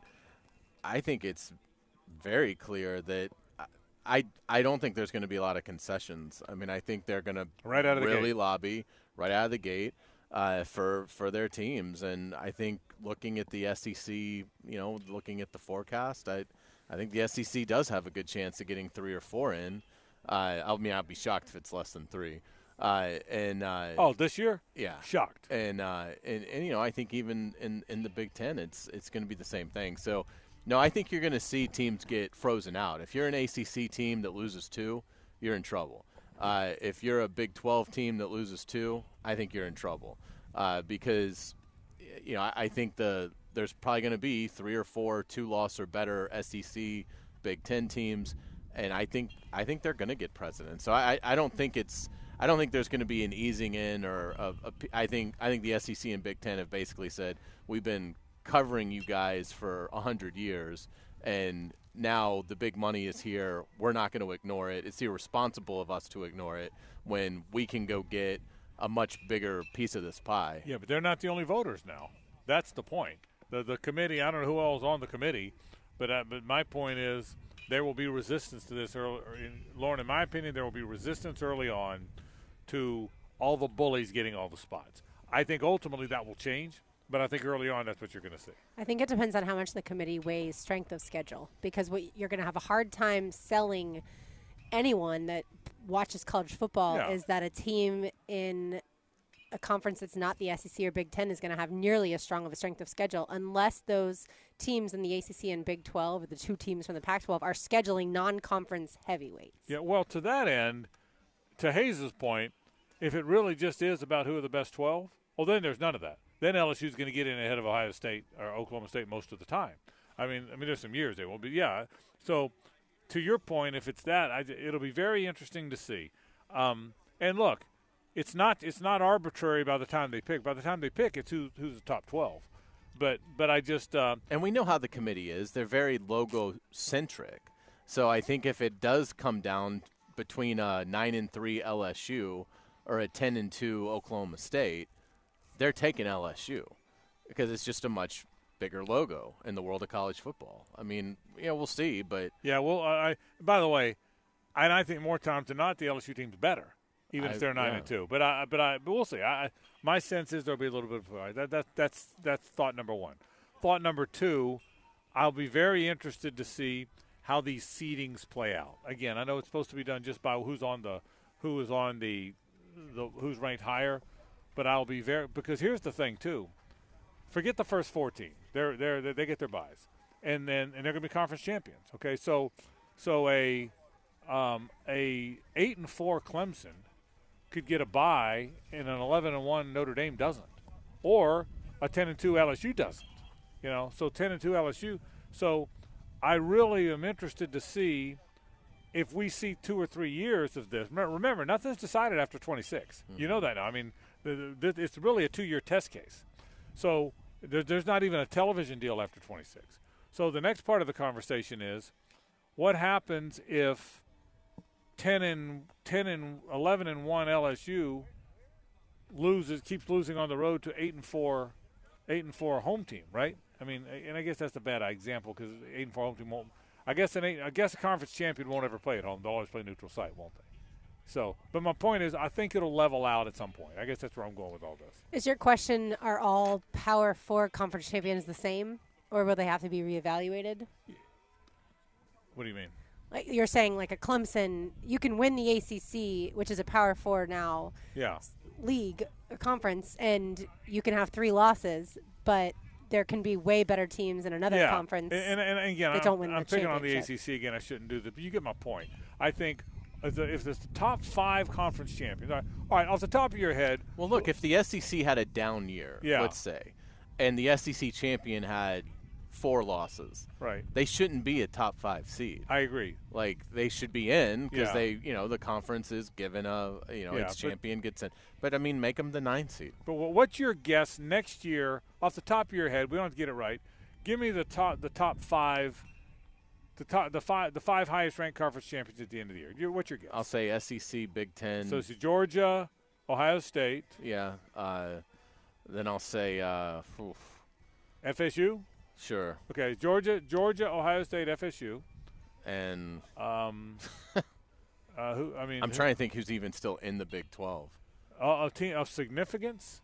I think it's very clear that I I don't think there's going to be a lot of concessions. I mean, I think they're going to Right out of the really gate. lobby right out of the gate uh, for for their teams, and I think looking at the SEC, you know, looking at the forecast, I I think the SEC does have a good chance of getting three or four in. Uh, I mean, I'd be shocked if it's less than three. Uh, and uh, Oh, this year? yeah, Shocked. and uh, and and you know, I think even in in the Big Ten, it's it's going to be the same thing. So, no, I think you're going to see teams get frozen out. If you're an ACC team that loses two, you're in trouble. Uh, if you're a Big 12 team that loses two, I think you're in trouble uh, because you know I, I think the there's probably going to be three or four two loss or better SEC Big Ten teams, and I think I think they're going to get president. So I, I don't think it's I don't think there's going to be an easing in or a, a, I think I think the SEC and Big Ten have basically said we've been covering you guys for a hundred years, and now the big money is here. We're not going to ignore it. It's irresponsible of us to ignore it when we can go get a much bigger piece of this pie. Yeah, but they're not the only voters now. That's the point. The the committee. I don't know who else on the committee, but uh, but my point is there will be resistance to this. Early, in, Lauren, in my opinion, there will be resistance early on to all the bullies getting all the spots. I think ultimately that will change, but I think early on that's what you're going to see. I think it depends on how much the committee weighs strength of schedule because what you're going to have a hard time selling anyone that watches college football Yeah. is that a team in a conference that's not the SEC or Big Ten is going to have nearly as strong of a strength of schedule unless those teams in the ACC and Big 12, or the two teams from the Pac 12, are scheduling non conference heavyweights. Yeah, well, to that end, to Hayes's point, if it really just is about who are the best 12, well, then there's none of that. Then LSU's going to get in ahead of Ohio State or Oklahoma State most of the time. I mean, I mean, there's some years they won't be. Yeah. So, to your point, if it's that, I, it'll be very interesting to see. Um, and look, it's not it's not arbitrary by the time they pick. By the time they pick, it's who, who's the top 12. But but I just uh, And we know how the committee is. They're very logo centric. So I think if it does come down between a 9 and 3 LSU or a 10 and 2 Oklahoma State, they're taking LSU because it's just a much bigger logo in the world of college football. I mean, yeah, we'll see, but Yeah, well, I, I by the way, and I think more times than not, the LSU team's better, even I- if they're nine yeah. and two. But I, but I, but we'll see. I, I- my sense is there'll be a little bit of that, that that's that's thought number one. Thought number two, I'll be very interested to see how these seedings play out. Again, I know it's supposed to be done just by who's on the who is on the, the who's ranked higher, but I'll be very because here's the thing too. Forget the first four teams. They're they're they they get their buys, and then and they're going to be conference champions. Okay, so so a um, a eight and four Clemson could get a buy, and an eleven and one Notre Dame doesn't, or a ten and two LSU doesn't. You know, so ten and two LSU. So I really am interested to see if we see two or three years of this. Remember, nothing's decided after 26. You know that now. I mean, it's really a two-year test case. So there's not even a television deal after 26. So the next part of the conversation is, what happens if 10 and 10 and 11 and 1 LSU loses keeps losing on the road to 8 and 4 8 and 4 home team, right? I mean, and I guess that's a bad example cuz 8 and 4 home team won't I guess an eight, I guess a conference champion won't ever play at home. They'll always play neutral site, won't they? So, but my point is I think it'll level out at some point. I guess that's where I'm going with all this. Is your question are all Power Four conference champions the same, or will they have to be reevaluated? What do you mean? Like you're saying, like a Clemson, you can win the ACC, which is a Power Four now Yeah. league or conference, and you can have three losses, but there can be way better teams in another yeah. conference. And, and, and again, that I'm, don't win I'm picking on the. ACC again. I shouldn't do that, but you get my point. I think if, the, if the top five conference champions, all right, all right, off the top of your head, well, look, if the SEC had a down year, Yeah. let's say, and the SEC champion had four losses, right? they shouldn't be a top 5 seed. I agree. like they should be in because Yeah. they you know the conference is given a you know Yeah, its but- champion gets in but i mean make them the ninth seed But what's your guess next year, off the top of your head? We don't have to get it right. Give me the top, the top five, the top, the five, the five highest ranked conference champions at the end of the year. Your- What's your guess? i'll say sec big ten so it's Georgia, Ohio State, yeah uh, then i'll say uh, FSU. sure Okay, Georgia, Georgia, Ohio State, FSU. and Um, uh, who? I mean, i'm trying to think who's even still in the big 12 a, a team of significance.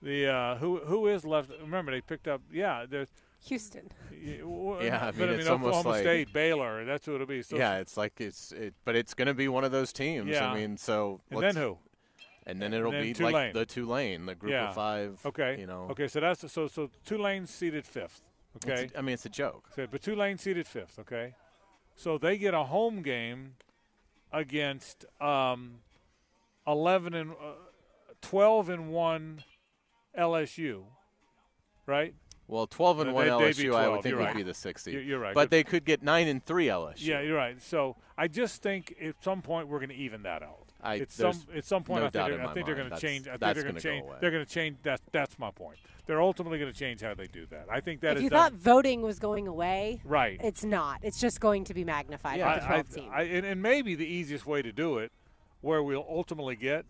The uh, who who is left? Remember, they picked up. Yeah, there's. Houston. y- w- Yeah, I but mean, I it's mean, almost Oklahoma like- State, Baylor. That's who it'll be. So, yeah it's like it's it, but it's going to be one of those teams Yeah. i mean so And then who? and then it'll then be Tulane. like the Tulane, the group Yeah. of five Okay. you know Okay, so that's so so Tulane seated fifth. It's- Okay. i mean it's a joke So, but Tulane seated fifth. Okay. So they get a home game against um, eleven and uh, twelve and one LSU, right? Well, 12 and No, 1 they- they'd LSU, I would think you're would right. be the sixth seed. You're- you're right. But Good- they could get 9 and 3 LSU. Yeah, you're right. So I just think at some point we're going to even that out. I, at some at some point, no I think they're, I think they're going to change. I think they're going gonna to go change. They're going to change. That that's my point. They're ultimately going to change how they do that. I think that if is you done- thought voting was going away, right. it's not. It's just going to be magnified Yeah, the I, 12 team. I, and, and maybe the easiest way to do it, where we'll ultimately get,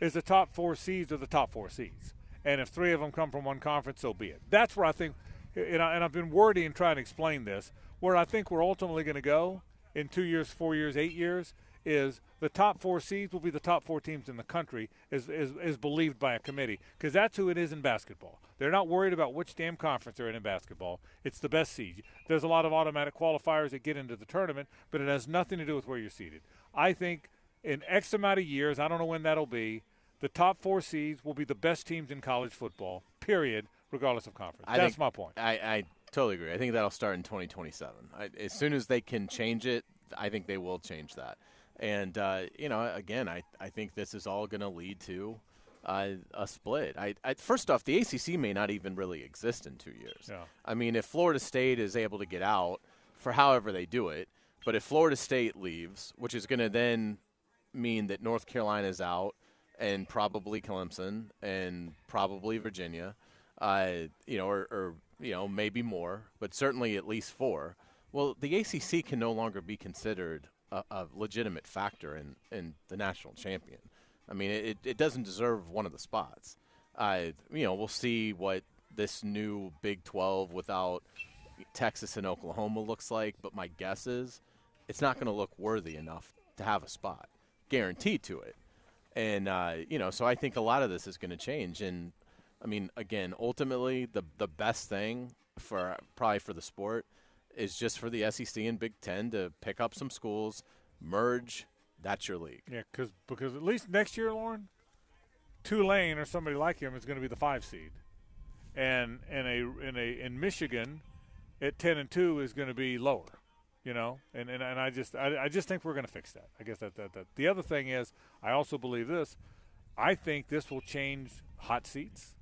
is the top four seeds or the top four seeds. And if three of them come from one conference, so be it. That's where I think, and, I, and I've been wordy in trying to explain this, where I think we're ultimately going to go in two years, four years, eight years, is the top four seeds will be the top four teams in the country, is, is, is believed by a committee, because that's who it is in basketball. They're not worried about which damn conference they're in in basketball. It's the best seed. There's a lot of automatic qualifiers that get into the tournament, but it has nothing to do with where you're seated. I think in X amount of years, I don't know when that'll be, the top four seeds will be the best teams in college football, period, regardless of conference. I That's my point. I, I totally agree. I think that'll start in 2027. I, as soon as they can change it, I think they will change that. And uh, you know, again, I, I think this is all going to lead to uh, a split. I, I first off, the ACC may not even really exist in two years. Yeah. I mean, if Florida State is able to get out for however they do it, but if Florida State leaves, which is going to then mean that North Carolina is out, and probably Clemson, and probably Virginia, uh, you know, or, or you know maybe more, but certainly at least four. Well, the ACC can no longer be considered a, a legitimate factor in, in the national champion. I mean, it, it doesn't deserve one of the spots. Uh, you know, we'll see what this new Big 12 without Texas and Oklahoma looks like, but my guess is it's not going to look worthy enough to have a spot, guaranteed to it. And uh, you know, so I think a lot of this is going to change. And I mean, again, ultimately, the the best thing for probably for the sport is just for the SEC and Big Ten to pick up some schools, merge. That's your league. Yeah, cause, because at least next year, Lauren, Tulane or somebody like him is going to be the five seed, and in a in a in Michigan, at ten and two is going to be lower, you know. And and, and I just I, I just think we're going to fix that. I guess that, that that the other thing is I also believe this. I think this will change hot seats.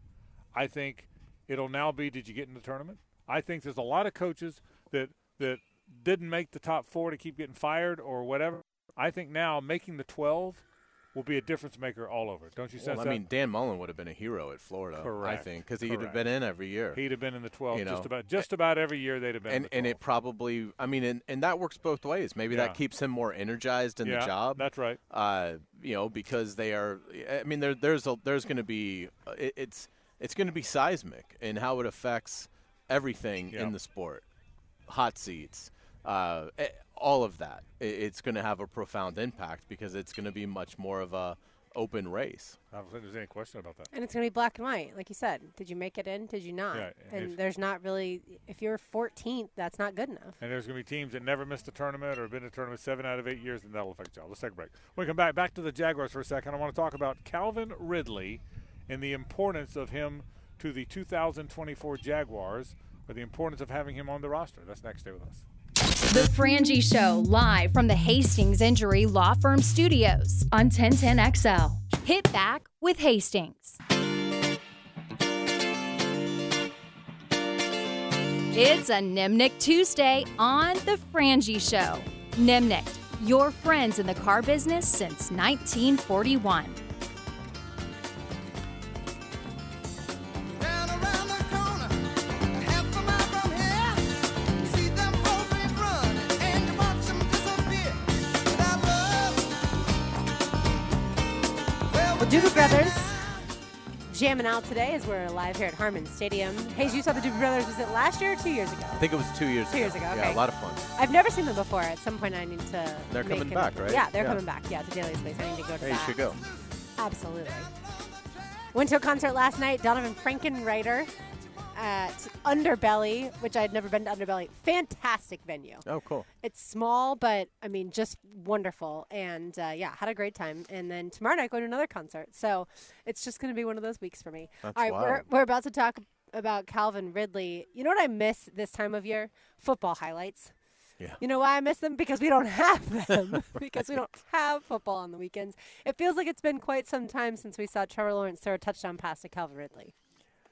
I think it'll now be did you get in the tournament? I think there's a lot of coaches that that didn't make the top four to keep getting fired or whatever. I think now making the 12 will be a difference maker all over. Don't you sense Well, I that? mean, Dan Mullen would have been a hero at Florida, Correct. I think, because he'd have been in every year. He'd have been in the 12 You just know, about just about every year they'd have been. in and and it probably, I mean, and, and that works both ways. Maybe Yeah. that keeps him more energized in yeah, the job. That's right. uh, you know, because they are. I mean, there, there's a, there's going to be it, it's it's going to be seismic in how it affects everything Yeah. in the sport, hot seats, uh, eh, all of that, it's going to have a profound impact because it's going to be much more of a open race. I don't think there's any question about that. And it's going to be black and white, like you said. Did you make it in? Did you not? Yeah, and and if- there's not really. If you're 14th, that's not good enough. And there's going to be teams that never missed a tournament or been to a tournament seven out of eight years, and that'll affect y'all. Let's take a break. When we come back, back to the Jaguars for a second. I want to talk about Calvin Ridley and the importance of him to the 2024 Jaguars, or the importance of having him on the roster. That's next. Stay with us. The Frangie Show, live from the Hastings Injury Law Firm Studios on 1010XL. Hit back with Hastings. It's a Nimnicht Tuesday on The Frangie Show. Nimnicht, your friends in the car business since 1941. Jamming out today as we're live here at Harmon Stadium. Hayes, you saw the Doobie Brothers. Was it last year or two years ago? I think it was two years. Two years ago, Yeah, a lot of fun. I've never seen them before. At some point, I need to. They're coming back, right? Yeah, they're Yeah. coming back. Yeah, to Daily's place. I need to go to Hey, you that. should go. Absolutely. Went to a concert last night. Donovan Frankenreiter at Underbelly, which I had never been to Underbelly. Fantastic venue. Oh, cool. It's small, but I mean, just wonderful. And uh, yeah, had a great time. And then tomorrow night, going to another concert. So it's just going to be one of those weeks for me. That's All right, we're, wild. we're about to talk about Calvin Ridley. You know what I miss this time of year? Football highlights. Yeah. You know why I miss them? Because we don't have them. because we don't have football on the weekends. It feels like it's been quite some time since we saw Trevor Lawrence throw a touchdown pass to Calvin Ridley.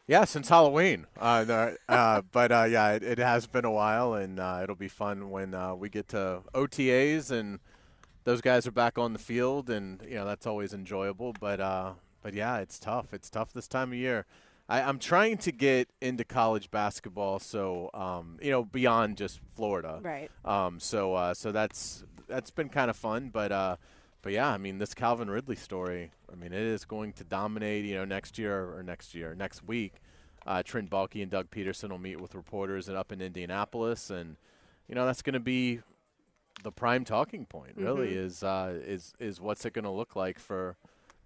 Yeah, since Halloween. Uh, uh, but uh, yeah, it, it has been a while, and uh, it'll be fun when uh, we get to OTAs and those guys are back on the field, and you know that's always enjoyable. But uh, but yeah, it's tough. It's tough this time of year. I, I'm trying to get into college basketball, so um, you know beyond just Florida. Right. Um, so uh, so that's that's been kind of fun, but uh, but yeah, I mean this Calvin Ridley story. I mean it is going to dominate. You know next year or next year next week, uh, Trent Baalke and Doug Pederson will meet with reporters and up in Indianapolis, and you know that's going to be the prime talking point. Really is uh, is is what's it going to look like for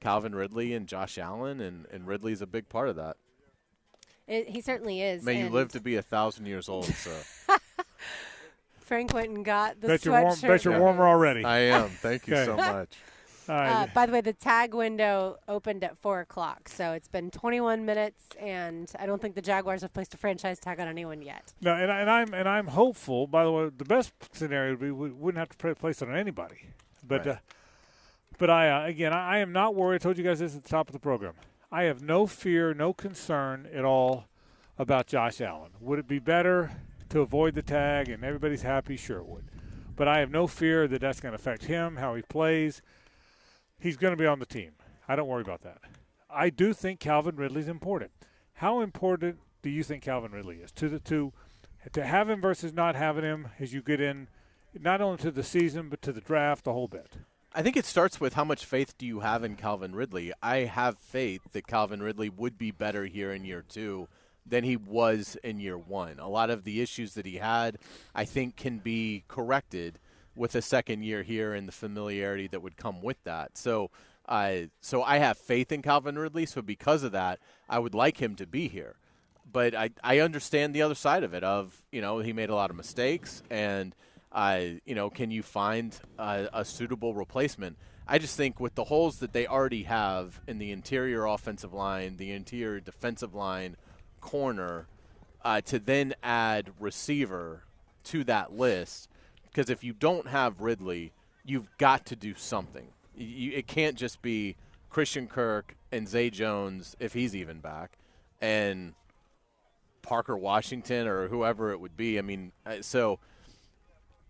Calvin Ridley and Josh Allen, and and Ridley's a big part of that. It, he certainly is. May you live to be a thousand years old, sir. Frank went and got the Bet you're, warm, sweatshirt. bet you're for warmer already. I am. Thank you so much. All Uh, by the way, the tag window opened at four o'clock, so it's been 21 minutes, and I don't think the Jaguars have placed a franchise tag on anyone yet. No, and, I, and I'm and I'm hopeful. By the way, the best scenario would be we wouldn't have to place it on anybody. But Right. uh, but I uh, again I, I am not worried. I told you guys this at the top of the program. I have no fear, no concern at all about Josh Allen. Would it be better to avoid the tag and everybody's happy? Sure it would. But I have no fear that that's going to affect him, how he plays. He's going to be on the team. I don't worry about that. I do think Calvin Ridley's important. How important do you think Calvin Ridley is to the to to have him versus not having him as you get in not only to the season but to the draft, the whole bit. I think it starts with how much faith do you have in Calvin Ridley? I have faith that Calvin Ridley would be better here in year two than he was in year one. A lot of the issues that he had, I think, can be corrected with a second year here and the familiarity that would come with that. So, uh, so I have faith in Calvin Ridley. So because of that, I would like him to be here. But I, I understand the other side of it. Of you know, he made a lot of mistakes, and uh, you know, can you find a, a suitable replacement? I just think with the holes that they already have in the interior offensive line, the interior defensive line, corner, uh, to then add receiver to that list, because if you don't have Ridley, you've got to do something. You, it can't just be Christian Kirk and Zay Jones if he's even back, and Parker Washington or whoever it would be. I mean, so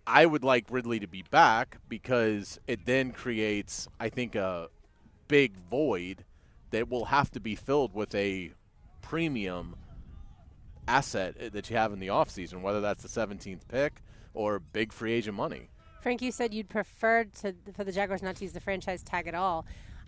I would like Ridley to be back because it then creates, I think, a big void that will have to be filled with a premium asset eh, that you have in the offseason, whether that's the 17th pick or big free agent money. Frank, you said you'd prefer to for the Jaguars not to use the franchise tag at all.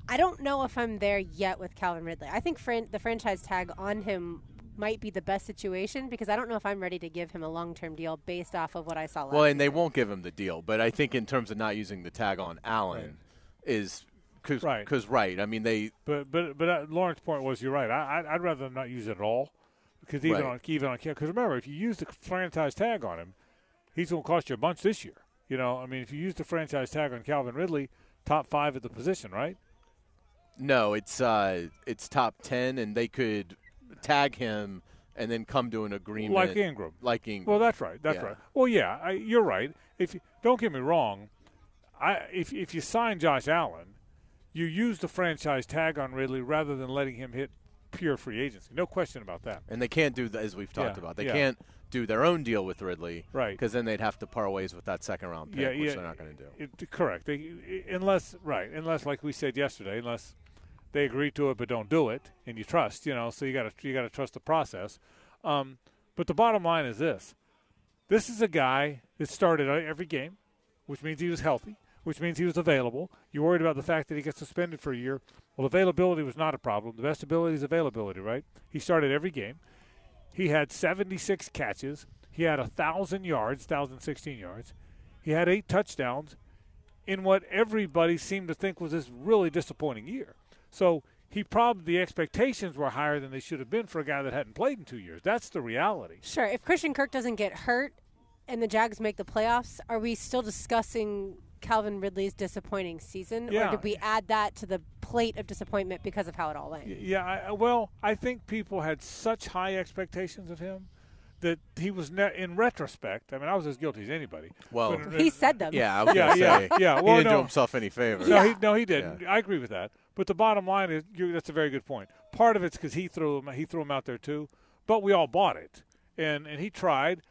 I don't know if I'm there yet with Calvin Ridley. I think fran- the franchise tag on him might be the best situation because I don't know if I'm ready to give him a long-term deal based off of what I saw last Well, and they won't give him the deal, but I think in terms of not using the tag on Allen is cause, Right. 'cause, right. I mean, they But but but uh, Lauren's point was you're right. I I'd, I'd rather them not use it at all because even Right. on even on because remember if you use the franchise tag on him, he's going to cost you a bunch this year. You know, I mean, if you use the franchise tag on Calvin Ridley, top five at the position, right? No, it's uh, it's top ten, and they could tag him and then come to an agreement Like Ingram. Like Ingram. Well, that's right. That's Yeah. right. Well, yeah, I, you're right. If you, don't get me wrong, I if if you sign Josh Allen, you use the franchise tag on Ridley rather than letting him hit pure free agency. No question about that. and they can't do that as we've talked Yeah, about. They yeah. can't do their own deal with Ridley, Right. Because then they'd have to part ways with that second round pick, yeah, which yeah, they're not going to do. It, correct. They, unless right, unless like we said yesterday, unless they agree to it but don't do it, and you trust, you know. So you got to you got to trust the process. Um, but the bottom line is this: this is a guy that started every game, which means he was healthy, which means he was available. You're worried about the fact that he gets suspended for a year. Well, availability was not a problem. The best ability is availability, right? He started every game. He had 76 catches. He had 1,000 yards, 1,016 yards. He had eight touchdowns in what everybody seemed to think was this really disappointing year. So he probably, the expectations were higher than they should have been for a guy that hadn't played in two years. That's the reality. Sure. If Christian Kirk doesn't get hurt and the Jags make the playoffs, are we still discussing Calvin Ridley's disappointing season, Yeah. or did we add that to the plate of disappointment because of how it all went? Yeah, I, I- well, I think people had such high expectations of him that he was, ne- in retrospect, I mean, I was as guilty as anybody. Well, But- He said them. Yeah, I was Yeah, gonna yeah, say, yeah. He Well, didn't do no. himself any favors. No, he, no, he didn't. I agree with that. But the bottom line is, you that's a very good point. Part of it's because he threw him, he threw him out there too. But we all bought it, and and he tried.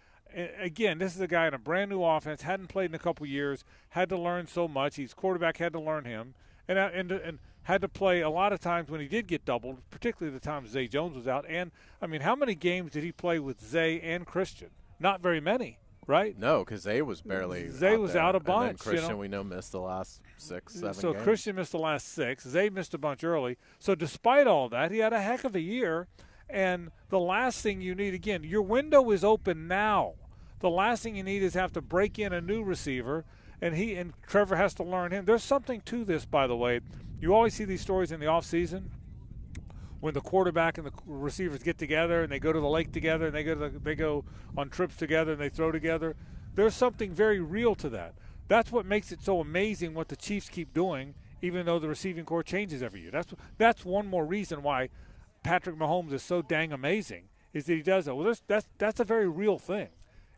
Again, this is a guy in a brand new offense, hadn't played in a couple years, had to learn so much. He's quarterback, had to learn him, and uh, and and had to play a lot of times when he did get doubled, particularly the times Zay Jones was out. And I mean, how many games did he play with Zay and Christian? Not very many, right? No, because Zay was barely. Zay out was there. out a And bunch, you Christian, know? we know, missed the last six, seven. so games. Christian missed the last six. Zay missed a bunch early. So despite all that, he had a heck of a year. And the last thing you need, again, your window is open now. The last thing you need is have to break in a new receiver, and he and Trevor has to learn him. There's something to this, by the way. You always see these stories in the off season when the quarterback and the receivers get together and they go to the lake together and they go to the, they go on trips together and they throw together. There's something very real to that. That's what makes it so amazing what the Chiefs keep doing, even though the receiving core changes every year. That's that's one more reason why Patrick Mahomes is so dang amazing is that he does that. Well, that's that's, that's a very real thing.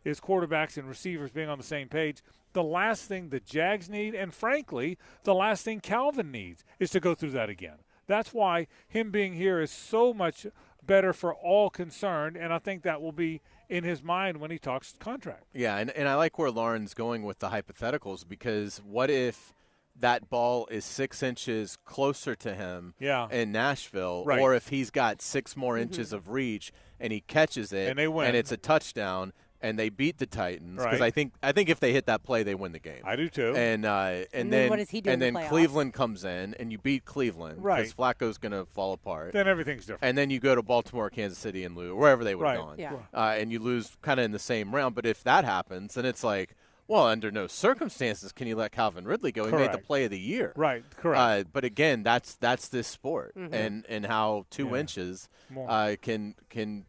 Is quarterbacks and receivers being on the same page. The last thing the Jags need, and frankly, the last thing Calvin needs, is to go through that again. That's why him being here is so much better for all concerned, and I think that will be in his mind when he talks contract. Yeah, and, and I like where Lauren's going with the hypotheticals because what if that ball is six inches closer to him Yeah. in Nashville, Right. or if he's got six more mm-hmm. inches of reach and he catches it And they win. and it's a touchdown and they beat the Titans because Right. I think I think if they hit that play they win the game. I do too. And uh, and, And then then what he do and in the then playoffs? Cleveland comes in and you beat Cleveland Right. because Flacco's going to fall apart. then everything's different. and then you go to Baltimore, Kansas City, and lose wherever they would have Right. gone. Yeah. Uh, and you lose kind of in the same round. But if that happens, then it's like, well, under no circumstances can you let Calvin Ridley go. He made the play of the year. right, correct. Uh, but again, that's that's this sport, and and how two Yeah. inches uh, can can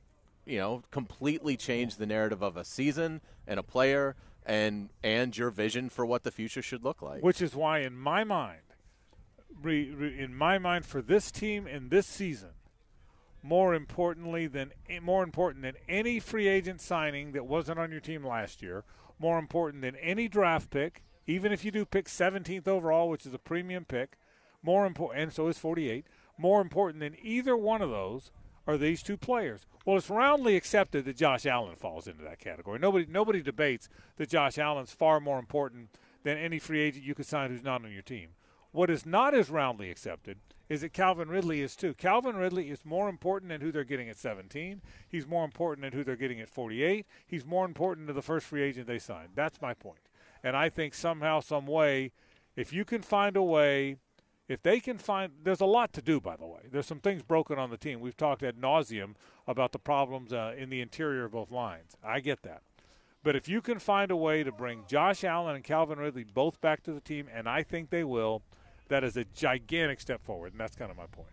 you know completely change the narrative of a season and a player and and your vision for what the future should look like. Which is why, in my mind, re, re, in my mind, for this team in this season, more importantly than eh, more important than any free agent signing that wasn't on your team last year, more important than any draft pick, even if you do pick 17th overall, which is a premium pick, more important, and so is 48. More important than either one of those are these two players. Well, it's roundly accepted that Josh Allen falls into that category. Nobody nobody debates that Josh Allen's far more important than any free agent you could sign who's not on your team. What is not as roundly accepted is that Calvin Ridley is too. Calvin Ridley is more important than who they're getting at 17. He's more important than who they're getting at 48. He's more important to the first free agent they signed. That's my point. And I think somehow, some way, if you can find a way, if they can find, there's a lot to do. By the way, there's some things broken on the team. We've talked ad nauseum about the problems uh, in the interior of both lines. I get that. But if you can find a way to bring Josh Allen and Calvin Ridley both back to the team, and I think they will, that is a gigantic step forward, and that's kind of my point.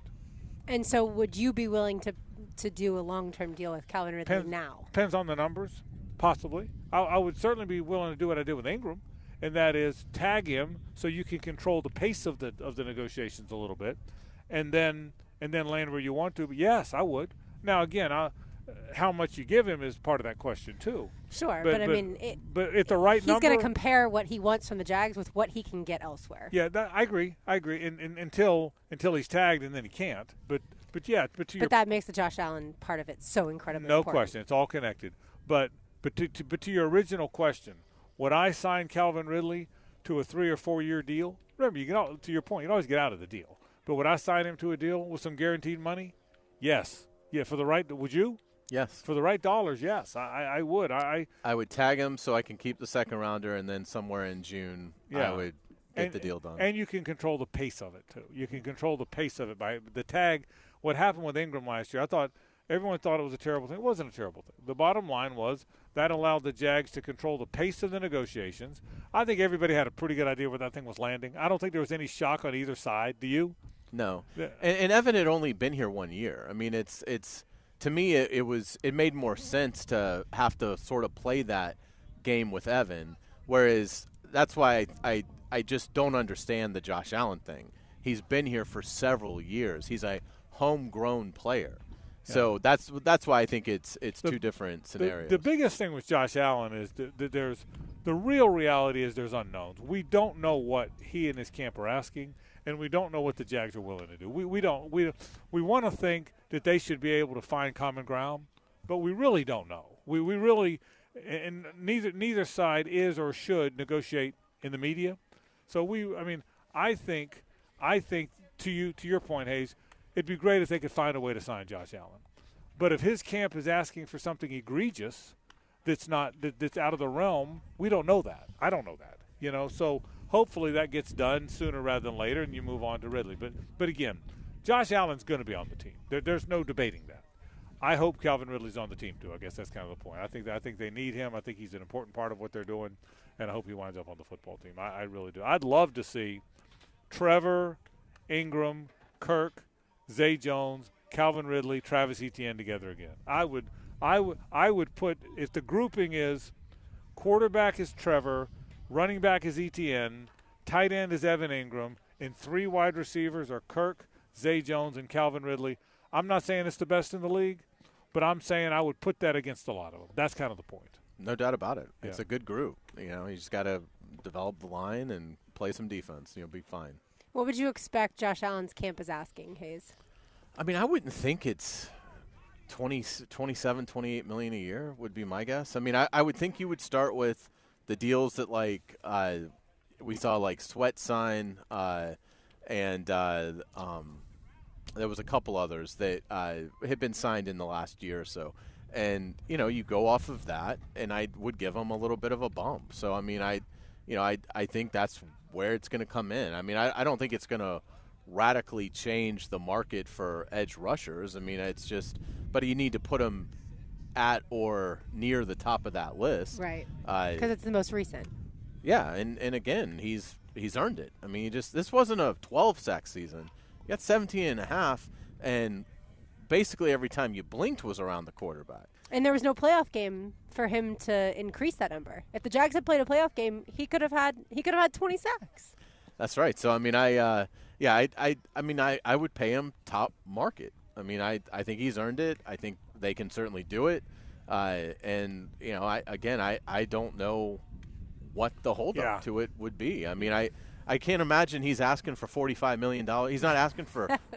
And so, would you be willing to to do a long term deal with Calvin Ridley Depends, now? Depends on the numbers, possibly. I, I would certainly be willing to do what I did with Engram, and that is tag him so you can control the pace of the of the negotiations a little bit, and then and then land where you want to. But yes, I would. Now again, I, how much you give him is part of that question too. Sure, But- but, I mean, it, But at the right he's number, going to compare what he wants from the Jags with what he can get elsewhere. Yeah, that, I agree. I agree. And, and, until until he's tagged, and then he can't. But but yeah. But But that makes the Josh Allen part of it so incredibly no important. question, it's all connected. But but to, to but to your original question, would I sign Calvin Ridley to a three or four year deal? Remember, you can to your point, you can always get out of the deal. But would I sign him to a deal with some guaranteed money? Yes. Yeah, for the right. Would you? yes, For the right dollars, yes, I, I I would. I, I would tag him so I can keep the second rounder, and then somewhere in June Yeah. I would get and, the deal done. And you can control the pace of it too. You can control the pace of it by the tag. What happened with Engram last year? I thought everyone thought it was a terrible thing. It wasn't a terrible thing. The bottom line was that allowed the Jags to control the pace of the negotiations. I think everybody had a pretty good idea where that thing was landing. I don't think there was any shock on either side. Do you? No, Yeah. and, and Evan had only been here one year. I mean, it's it's to me it, it was it made more sense to have to sort of play that game with Evan, whereas that's why I I, I just don't understand the Josh Allen thing. He's been here for several years. He's a homegrown player, so that's that's why I think it's it's The- two different The, scenarios. the biggest thing with Josh Allen is that, that there's the real reality is there's unknowns. We don't know what he and his camp are asking, and we don't know what the Jags are willing to do. We we don't we we want to think that they should be able to find common ground, but we really don't know. We we really and neither neither side is or should negotiate in the media. So we, I mean, I think, I think to you to your point, Hayes, it'd be great if they could find a way to sign Josh Allen. But if his camp is asking for something egregious, that's not that, that's out of the realm, we don't know that. I don't know that. You know, so hopefully that gets done sooner rather than later, and you move on to Ridley. But but again, Josh Allen's going to be on the team. There, there's no debating that. I hope Calvin Ridley's on the team too. I guess that's kind of the point. I think I think they need him. I think he's an important part of what they're doing, and I hope he winds up on the football team. I, I really do. I'd love to see Trevor, Engram, Kirk, Zay Jones, Calvin Ridley, Travis Etienne together again. I would, I would, I would put if the grouping is quarterback is Trevor, running back is Etienne, tight end is Evan Engram, and three wide receivers are Kirk, Zay Jones, and Calvin Ridley. I'm not saying it's the best in the league, but I'm saying I would put that against a lot of them. That's kind of the point. No doubt about it. It's Yeah. a good group. You know, you just got to develop the line and play some defense. You'll be fine. What would you expect Josh Allen's camp is asking, Hayes? I mean, I wouldn't think it's 20, 27, 28 million a year would be my guess. I mean, I, I would think you would start with the deals that like uh, we saw like Sweat sign uh, and uh, um, there was a couple others that uh, had been signed in the last year or so. And you know, you go off of that, and I would give them a little bit of a bump. So I mean, I, you know, I I think that's where it's going to come in. I mean, I, I don't think it's going to radically change the market for edge rushers. I mean, it's just, but you need to put them at or near the top of that list. Right. Uh, Because it's the most recent. yeah, and, and again, he's he's earned it. I mean, he just this wasn't a 12 sack season. He got 17 and a half, and basically every time you blinked was around the quarterback. And there was no playoff game for him to increase that number. If the Jags had played a playoff game, he could have had he could have had 20 sacks. That's right. So I mean, I uh, yeah, I, I I mean, I, I would pay him top market. I mean, I I think he's earned it. I think they can certainly do it. Uh, and you know, I again, I I don't know what the holdup Yeah. to it would be. I mean, I. I can't imagine he's asking for forty-five million dollars. He's not asking for quarterback,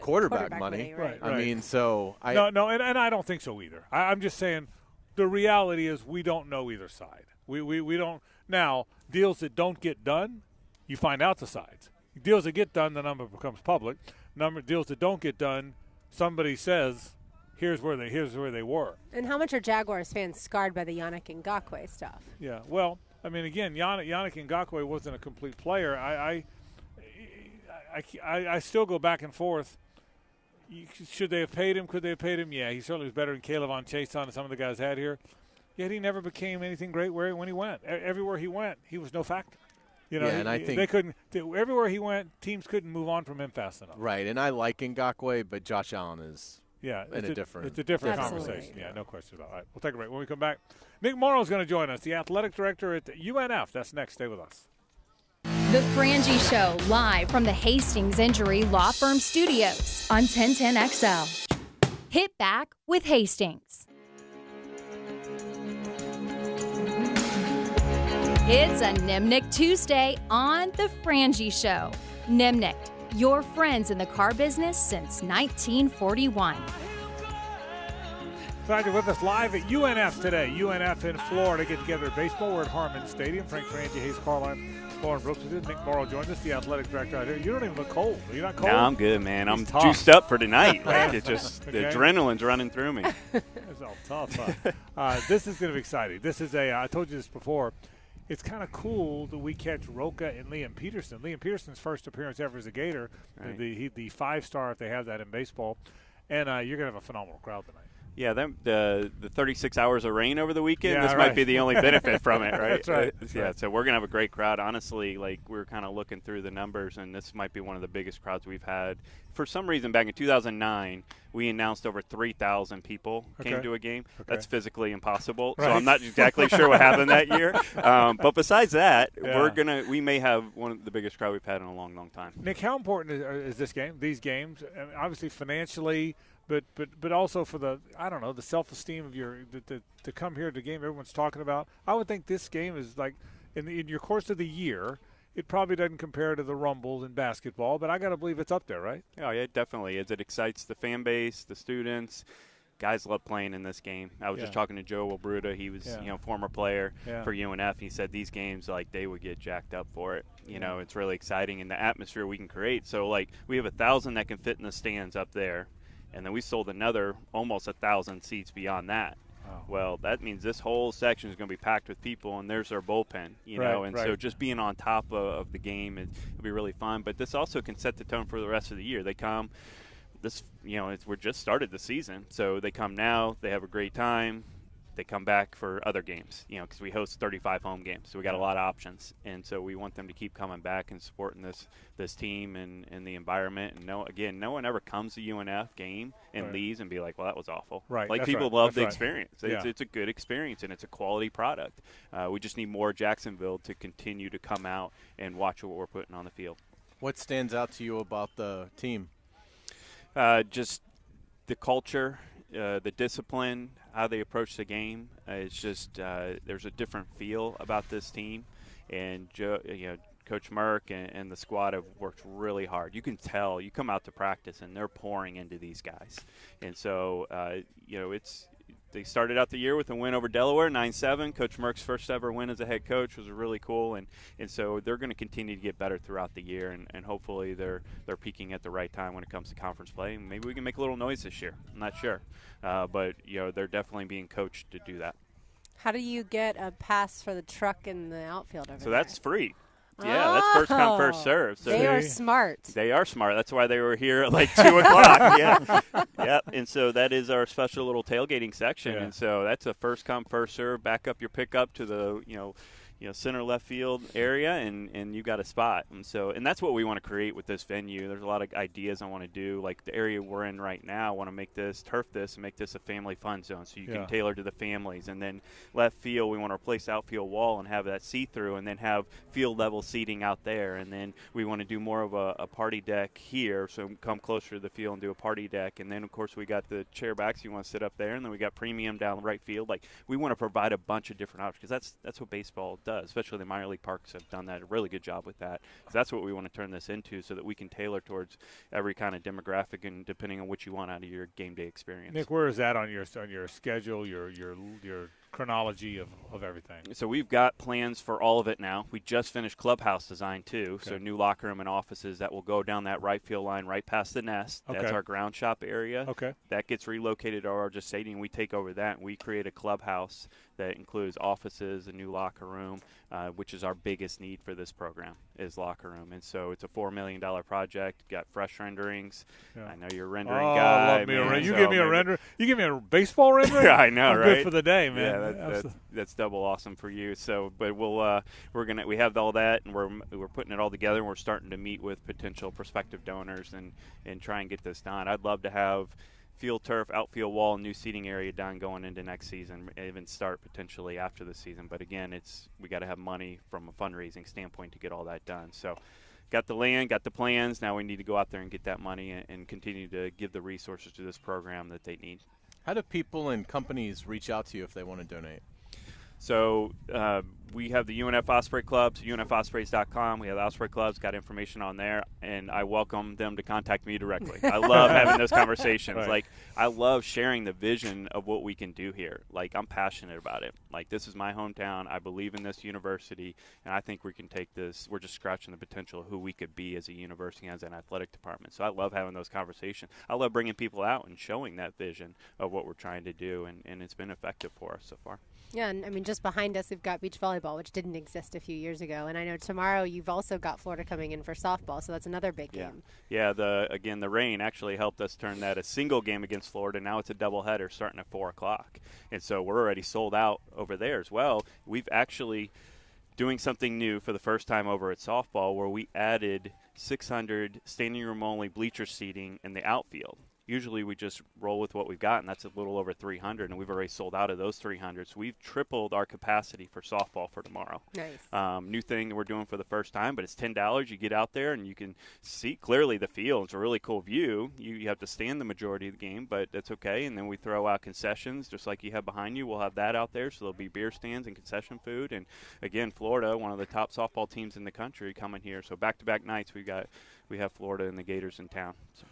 Quarterback money. money, right. I Right. mean, so I no, no, and, and I don't think so either. I, I'm just saying the reality is we don't know either side. We, we, we don't. Now, deals that don't get done, you find out the sides. Deals that get done, the number becomes public. Number deals that don't get done, somebody says, here's where they here's where they were. And how much are Jaguars fans scarred by the Yannick Ngakoue stuff? Yeah. Well, I mean, again, Yannick, Yannick Ngakoue wasn't a complete player. I, I, I, I, I still go back and forth. Should they have paid him? Could they have paid him? Yeah, he certainly was better than Caleb on Chase on some of the guys had here. Yet he never became anything great where when he went. Everywhere he went, he was no factor. You know, Yeah, and I think- they couldn't. Everywhere he went, teams couldn't move on from him fast enough. right, and I like Ngakoue, but Josh Allen is Yeah, in it's a different- It's a different Absolutely. conversation. Yeah, no question about it. All right, we'll take a break. When we come back, Nick Morrow is going to join us, the athletic director at UNF. That's next. Stay with us. The Frangie Show, live from the Hastings Injury Law Firm Studios on 1010XL. Hit back with Hastings. It's a Nimnicht Tuesday on The Frangie Show. Nimnicht, your friends in the car business since 1941. Glad you're with us live at UNF today. UNF in Florida get together at baseball. We're at Harmon Stadium. Frank Frangie, Hayes Carlisle, Lauren Brooks with us. Nick Morrow joined us, the athletic director out here. You don't even look cold. Are you not cold? No, I'm good, man. I'm tough. juiced up for tonight. Like it just Okay. the adrenaline's running through me. It's all tough. Huh? uh, this is going to be exciting. This is a. I told you this before. It's kind of cool that we catch Roca and Liam Peterson. Liam Peterson's first appearance ever as a Gator, the- Right. the he, the five star if they have that in baseball, and uh, you're going to have a phenomenal crowd tonight. Yeah, the the 36 hours of rain over the weekend. Yeah, this right. might be the only benefit from it, right? That's right, that's yeah, right. so we're gonna have a great crowd. Honestly, like we're kind of looking through the numbers, and this might be one of the biggest crowds we've had. For some reason, back in 2009, we announced over 3,000 people came to a game. Okay. That's physically impossible. Right. So I'm not exactly sure what happened that year. Um, but besides that, Yeah. we're gonna we may have one of the biggest crowd we've had in a long, long time. Nick, how important is, is this game? These games, I mean, obviously financially, but but but also for the I don't know the self esteem of your the, the, to come here to the game everyone's talking about. I would think this game is like in the, in your course of the year. It probably doesn't compare to the rumbles in basketball, but I got to believe it's up there, right? Oh yeah, it definitely is. It excites the fan base, the students. guys love playing in this game. I was just talking to Joe Wilbruda. He was, Yeah. you know, former player Yeah. for UNF. He said these games, like, they would get jacked up for it. You know, it's really exciting and the atmosphere we can create. So, like, we have a thousand that can fit in the stands up there, and then we sold another almost a thousand seats beyond that. Wow. Well, that means this whole section is going to be packed with people, and there's our bullpen, you know. Right, And so just being on top of, of the game, it, will be really fun. But this also can set the tone for the rest of the year. They come, this, you know, it's, we're just started the season, so they come now, they have a great time. They come back for other games, you know, because we host 35 home games, so we got a lot of options, and so we want them to keep coming back and supporting this this team and, and the environment. And no, again, no one ever comes to UNF game and Right. leaves and be like, "Well, that was awful." Right, Like that's people right, love that's the right. experience. It's, Yeah. it's a good experience and it's a quality product. Uh, we just need more Jacksonville to continue to come out and watch what we're putting on the field. What stands out to you about the team? Uh, just the culture, uh, the discipline, how they approach the game. Uh, it's just uh, there's a different feel about this team, and Joe, you know. Coach Merck and, and the squad have worked really hard. You can tell. You come out to practice, and they're pouring into these guys. And so, uh, you know, it's they started out the year with a win over Delaware, 9-7. Coach Merck's first ever win as a head coach was really cool, and, and so they're going to continue to get better throughout the year, and, and hopefully they're they're peaking at the right time when it comes to conference play. Maybe we can make a little noise this year. I'm not sure, uh, but you know they're definitely being coached to do that. How do you get a pass for the truck in the outfield over So there? that's free. Yeah, that's first come first Oh, serve. So They are smart. They are smart. That's why they were here at like two o'clock. Yeah, yep. And so that is our special little tailgating section. Yeah. And so that's a first come first serve. Back up your pickup to the you know, you know center left field area, and and you got a spot. And so and that's what we want to create with this venue. There's a lot of ideas I want to do. Like the area we're in right now, I want to make this turf this and make this a family fun zone, so you Yeah. can tailor to the families. And then left field, we want to replace outfield wall and have that see through, and then have field level seating out there. And then we want to do more of a, a party deck here, so come closer to the field and do a party deck. And then of course we got the chair backs. You want to sit up there, and then we got premium down the right field. Like we want to provide a bunch of different options because that's that's what baseball does. Especially the minor league parks have done that a really good job with that. So that's what we want to turn this into, so that we can tailor towards every kind of demographic and depending on what you want out of your game day experience. Nick, where is that on your on your schedule, your your your chronology of, of everything? So we've got plans for all of it now. We just finished clubhouse design too. So new locker room and offices that will go down that right field line right past the nest. That's our ground shop area. Okay. That gets relocated to our just stadium. We take over that and we create a clubhouse that includes offices, a new locker room, uh, which is our biggest need for this program is locker room. And so it's a four million dollar project. Got fresh renderings. Yeah. I know you're a Oh, rendering I guy. love me a man, ren- You so give me a render. You give me a baseball render. Yeah, I know, I'm right? Good for the day, man. Yeah, that, that's, Absol- that's double awesome for you. So, but we'll uh, we're gonna we have all that, and we're we're putting it all together, and we're starting to meet with potential prospective donors and and try and get this done. I'd love to have field turf, outfield wall, new seating area done going into next season, even start potentially after the season. But again, it's we got to have money from a fundraising standpoint to get all that done. So. Got the land, got the plans. Now we need to go out there and get that money and, and continue to give the resources to this program that they need. How do people and companies reach out to you if they want to donate? So uh, we have the UNF Osprey Clubs, UNFOspreys.com. We have the Osprey Clubs, got information on there, and I welcome them to contact me directly. I love having those conversations. Right. Like, I love sharing the vision of what we can do here. Like, I'm passionate about it. Like, this is my hometown. I believe in this university, and I think we can take this. We're just scratching the potential of who we could be as a university, as an athletic department. So I love having those conversations. I love bringing people out and showing that vision of what we're trying to do, and, and it's been effective for us so far. Yeah, and I mean, just behind us, we've got beach volleyball, which didn't exist a few years ago. And I know tomorrow you've also got Florida coming in for softball, so that's another big Yeah. game. Yeah, the again the rain actually helped us turn that a single game against Florida. Now it's a doubleheader starting at four o'clock, and so we're already sold out over there as well. We've actually doing something new for the first time over at softball, where we added 600 standing room only bleacher seating in the outfield. Usually we just roll with what we've got, and that's a little over 300, and we've already sold out of those 300. So we've tripled our capacity for softball for tomorrow. Nice. Um, new thing that we're doing for the first time, but it's ten dollars. You get out there and you can see clearly the field. It's a really cool view. You, you have to stand the majority of the game, but that's okay. And then we throw out concessions, just like you have behind you. We'll have that out there, so there'll be beer stands and concession food. And again, Florida, one of the top softball teams in the country, coming here. So back-to-back nights, we've got we have Florida and the Gators in town. So.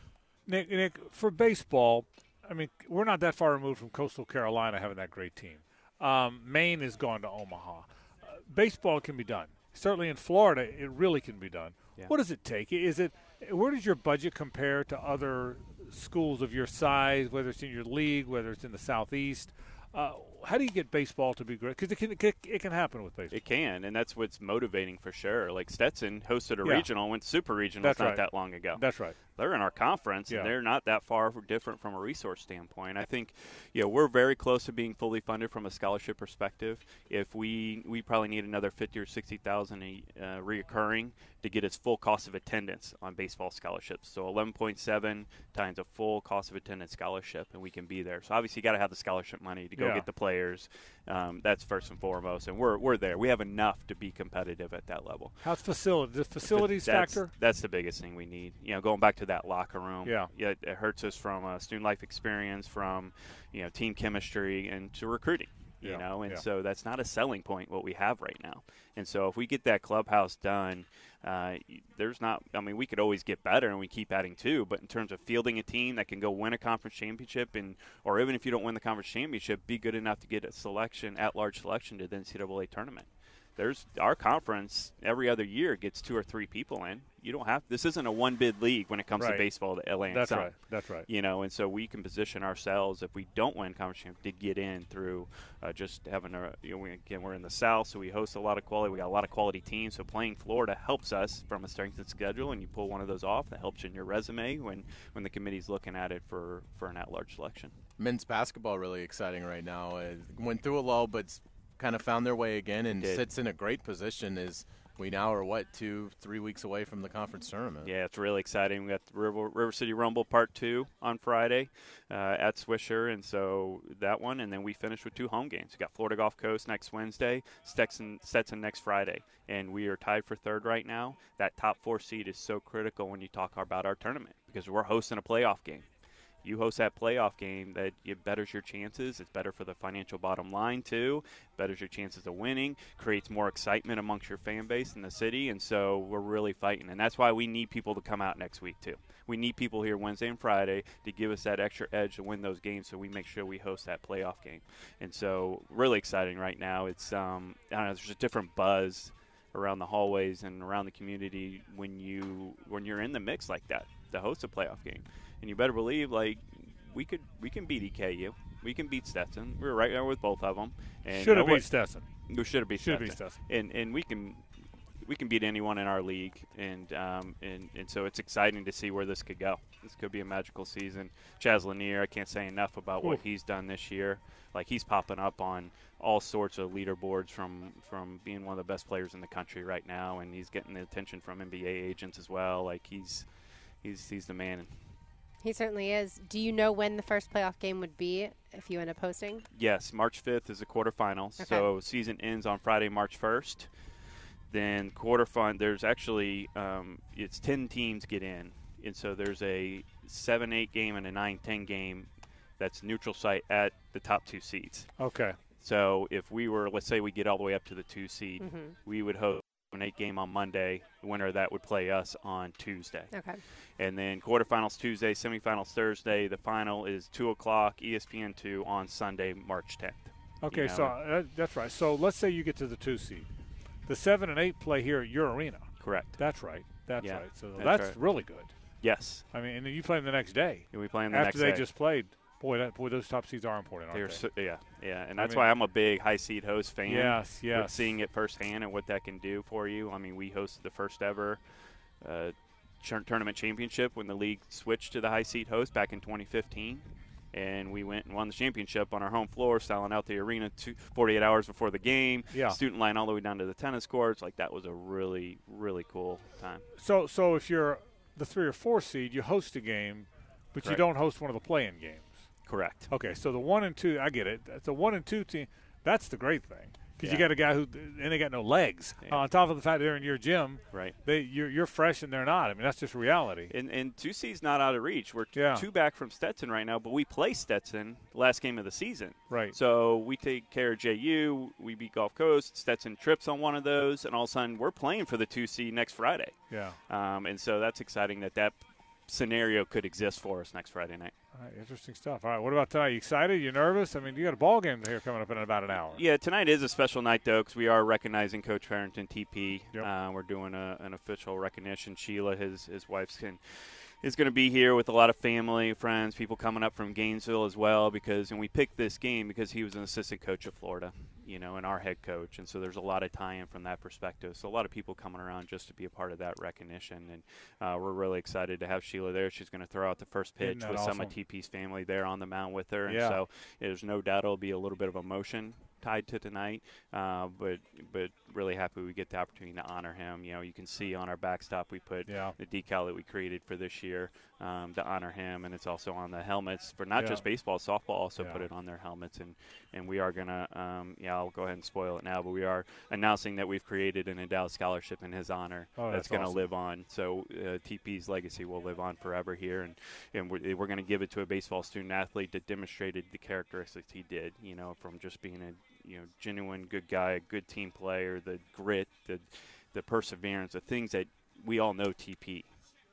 Nick, Nick, for baseball, I mean, we're not that far removed from Coastal Carolina having that great team. Um, Maine has gone to Omaha. Uh, baseball can be done. Certainly in Florida, it really can be done. Yeah. What does it take? Is it where does your budget compare to other schools of your size, whether it's in your league, whether it's in the southeast? Uh, how do you get baseball to be great? Because it can, it can happen with baseball. It can, and that's what's motivating for sure. Like Stetson hosted a Yeah. regional, went super regional That's not right. that long ago. That's right. they're in our conference Yeah. and they're not that far different from a resource standpoint. I think, you know, we're very close to being fully funded from a scholarship perspective. If we we probably need another fifty or sixty thousand uh, reoccurring to get its full cost of attendance on baseball scholarships. So eleven point seven times a full cost of attendance scholarship, and we can be there. So obviously, you got to have the scholarship money to go Yeah. get the players. Um, that's first and foremost, and we're we're there. We have enough to be competitive at that level. How's facility? The facilities That's- factor? That's the biggest thing we need. You know, going back to that locker room. Yeah. Yeah, it- it hurts us from a student life experience, from you know team chemistry, and to recruiting. You Yeah, know, and yeah. so that's not a selling point what we have right now. And so if we get that clubhouse done, uh, there's not. I mean, we could always get better, and we keep adding too. But in terms of fielding a team that can go win a conference championship, and or even if you don't win the conference championship, be good enough to get a selection at large selection to the NCAA tournament there's our conference every other year gets two or three people in. You don't have this isn't a one bid league when it comes Right. to baseball. The Atlantic That's Sun. right. That's right. You know, and so we can position ourselves if we don't win conference champ to get in through uh, just having a. You know, we, again, we're in the South, so we host a lot of quality. We got a lot of quality teams. So playing Florida helps us from a strength and schedule, and you pull one of those off. That helps you in your resume when when the committee's looking at it for for an at large selection. Men's basketball really exciting right now. It went through a lull, but kind of found their way again and sits in a great position. As we now are what two, three weeks away from the conference tournament. Yeah, it's really exciting. We got the River, River City Rumble Part Two on Friday uh, at Swisher, and so that one, and then we finish with two home games. We got Florida Gulf Coast next Wednesday, Stetson, Stetson next Friday, and we are tied for third right now. That top four seed is so critical when you talk about our tournament because we're hosting a playoff game. You host that playoff game, that it betters your chances. It's better for the financial bottom line too. Betters your chances of winning. Creates more excitement amongst your fan base in the city, and so we're really fighting. And that's why we need people to come out next week too. We need people here Wednesday and Friday to give us that extra edge to win those games. So we make sure we host that playoff game. And so really exciting right now. It's um, I don't know. There's a different buzz around the hallways and around the community when you when you're in the mix like that to host a playoff game. And you better believe like we could we can beat EKU. We can beat Stetson. We were right there with both of them. And Should have beat? Stetson. We should have beat Stetson. beat Stetson. And and we can we can beat anyone in our league, and um, and and so it's exciting to see where this could go. This could be a magical season. Chaz Lanier, I can't say enough about what he's done this year. Like he's popping up on all sorts of leaderboards from from being one of the best players in the country right now, and he's getting the attention from NBA agents as well. Like he's he's he's the man. He certainly is. Do you know when the first playoff game would be if you end up hosting? Yes, March 5th is the quarterfinals. Okay. So season ends on Friday, March 1st. Then quarterfinal, there's actually um, it's 10 teams get in, and so there's a 7-8 game and a 9-10 game that's neutral site at the top two seeds. Okay. So if we were, let's say we get all the way up to the two seed, Mhm. we would host an eight game on Monday. The winner of that would play us on Tuesday. Okay. And then quarterfinals Tuesday, semifinals Thursday. The final is 2 o'clock, ESPN 2 on Sunday, March 10th. Okay, You know, so uh, that's right. So let's say you get to the two seed. The seven and eight play here at your arena. Correct. That's right. That's Yeah, right. So that's that's, right. really good. Yes. I mean, and you play them the next day And we play them the next day. after next they day. just played. Boy, that boy, those top seeds are important. Aren't they? so, yeah, yeah, and I that's mean- why I'm a big high seed host fan. Yes, yes. Seeing it firsthand and what that can do for you. I mean, we hosted the first ever uh, tournament championship when the league switched to the high seed host back in 2015. And we went and won the championship on our home floor, selling out the arena two, 48 hours before the game. Yeah. Student line all the way down to the tennis courts. Like, that was a really, really cool time. So, so if you're the three or four seed, you host a game, but you don't host one of the play-in games. Correct. Okay, so the one and two, I get it. It's a one and two team. That's the great thing because you got a guy who and they got no legs. Yeah. on top of the fact they're in your gym, Right. they you're, you're fresh and they're not. I mean, that's just reality. And, and two C's not out of reach. We're t- Yeah. two back from Stetson right now, but we play Stetson last game of the season. Right. So we take care of JU. We beat Gulf Coast. Stetson trips on one of those, and all of a sudden we're playing for the two C next Friday. Yeah. Um, and so that's exciting that that scenario could exist for us next Friday night. All right, interesting stuff. All right, what about tonight? You excited? You nervous? I mean, you got a ball game here coming up in about an hour. Yeah, tonight is a special night though, because we are recognizing Coach Parenton TP. Yep. Uh, we're doing a, an official recognition. Sheila, his his wife's can, is going to be here with a lot of family, friends, people coming up from Gainesville as well. Because and we picked this game because he was an assistant coach of Florida, you know, and our head coach, and so there's a lot of tie-in from that perspective. So a lot of people coming around just to be a part of that recognition, and uh, we're really excited to have Sheila there. She's going to throw out the first pitch with some of? TP's family there on the mound with her, and Yeah. so there's no doubt it'll be a little bit of emotion tied to tonight. Uh, but but really happy we get the opportunity to honor him. You know, you can see on our backstop we put Yeah. the decal that we created for this year um, to honor him, and it's also on the helmets for not Yeah. just baseball, softball also Yeah. put it on their helmets, and and we are gonna um, yeah I'll go ahead and spoil it now, but we are announcing that we've created an endowed scholarship in his honor Oh, that's that's going to live on. So uh, TP's legacy will live on forever here, and and we're, we're going to give it to a baseball student athlete that demonstrated the characteristics he did. You know, from just being a you know genuine good guy, a good team player, the grit, the the perseverance, the things that we all know TP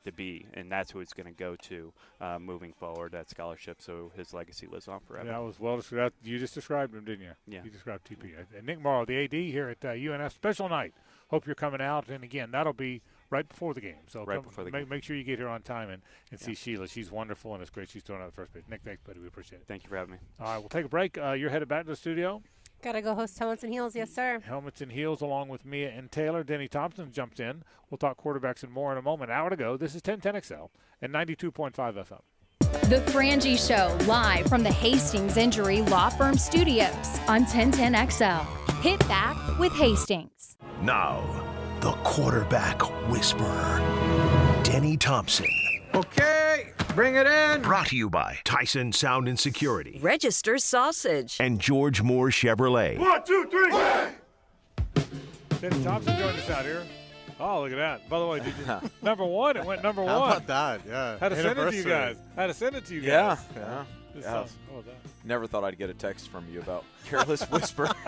to be, and that's who it's going to go to uh, moving forward. That scholarship, so his legacy lives on forever. That was well described. You just described him, didn't you? Yeah. You described TP. And Nick Morrow, the AD here at uh, UNF Special Night. Hope you're coming out. And again, that'll be right before the game. So Right come- before the make, game. make sure you get here on time and, and see Sheila. She's wonderful and it's great. She's throwing out the first pitch. Nick, thanks, buddy. We appreciate it. Thank you for having me. All right, we'll take a break. Uh, you're headed back to the studio. Gotta go host Helmets and Heels, yes, sir. Helmets and heels along with Mia and Taylor. Denny Thompson jumps in. We'll talk quarterbacks and more in a moment. Hour to go. This is 1010XL and 92.5 FM. The Frangie Show, live from the Hastings Injury Law Firm Studios on 1010XL. Hit back with Hastings. Now, the quarterback whisperer, Denny Thompson. Okay, bring it in. Brought to you by Tyson Sound and Security Register sausage. and George Moore Chevrolet. Denny Thompson joined us out here. Oh, look at that. By the way, did you, number one, it went number one. How about that? Yeah. Had to send it to you Anniversary. guys. Had to send it to you Yeah, guys. yeah. Just, yeah. Uh, how about that? Never thought I'd get a text from you about Careless Whisper.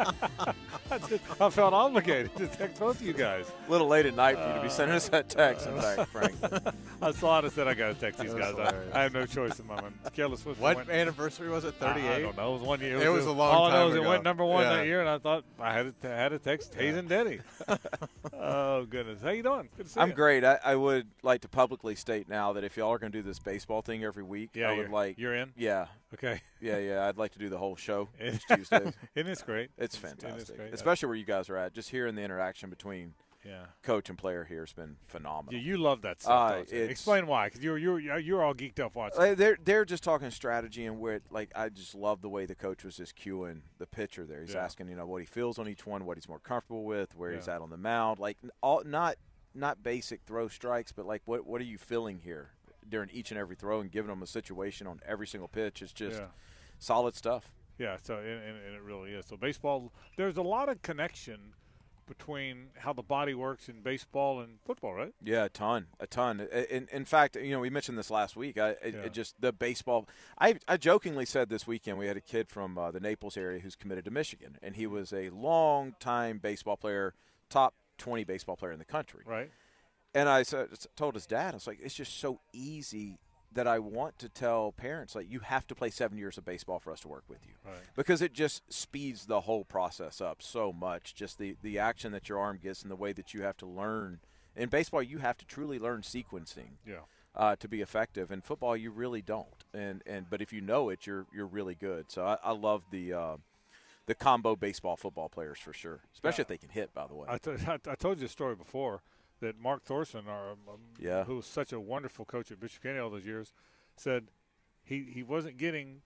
I felt obligated to text both of you guys. a little late at night for you to be sending us that text, in fact, Frank. I saw it and said I got to text these guys. I. I have no choice in my mind. Careless Whisper What went, anniversary was it? I- I, 38? don't know. It was one year. It was a long All I know time is it went number one Yeah. that year, and I thought I had to, had to text Hayes and Denny. oh goodness, how you doing? Good to see I'm you. great. I, I would like to publicly state now that if y'all are going to do this baseball thing every week, Yeah, I you're, would like. you're in. Yeah, Okay, yeah, yeah. I'd like to do the whole show each Tuesday. Isn't this great? It's It's- it is fantastic, great. especially where you guys are at. Just hearing the interaction between Yeah. coach and player here has been phenomenal. You, you love that stuff. Uh, don't you? it's- Explain why, because you're you're you're all geeked up watching. They're they're just talking strategy and where like I just love the way the coach was just cueing the pitcher there. He's Yeah. asking you know what he feels on each one, what he's more comfortable with, where he's at on the mound, like all not not basic throw strikes, but like what what are you feeling here during each and every throw and giving them a situation on every single pitch. It's just Yeah. solid stuff. Yeah, so and, and, it really is. So baseball, there's a lot of connection between how the body works in baseball and football, right? Yeah, a ton, a ton. In, in fact, you know, we mentioned this last week. I, it, Yeah. it just the baseball. I, I jokingly said this weekend we had a kid from uh, the Naples area who's committed to Michigan, and he was a long time baseball player, top twenty baseball player in the country. Right. And I told his dad, I was like, it's just so easy that I want to tell parents like you have to play seven years of baseball for us to work with you Right. because it just speeds the whole process up so much. Just the the action that your arm gets and the way that you have to learn. In baseball, you have to truly learn sequencing Yeah. uh, to be effective. In football, you really don't. And and but if you know it, you're you're really good. So I, I love the. Uh, the combo baseball football players for sure, especially Yeah. if they can hit. By the way, I, t- I I told you a story before that Mark Thorson, our, um, Yeah. who was such a wonderful coach at Bishop Kenny all those years, said he, he wasn't getting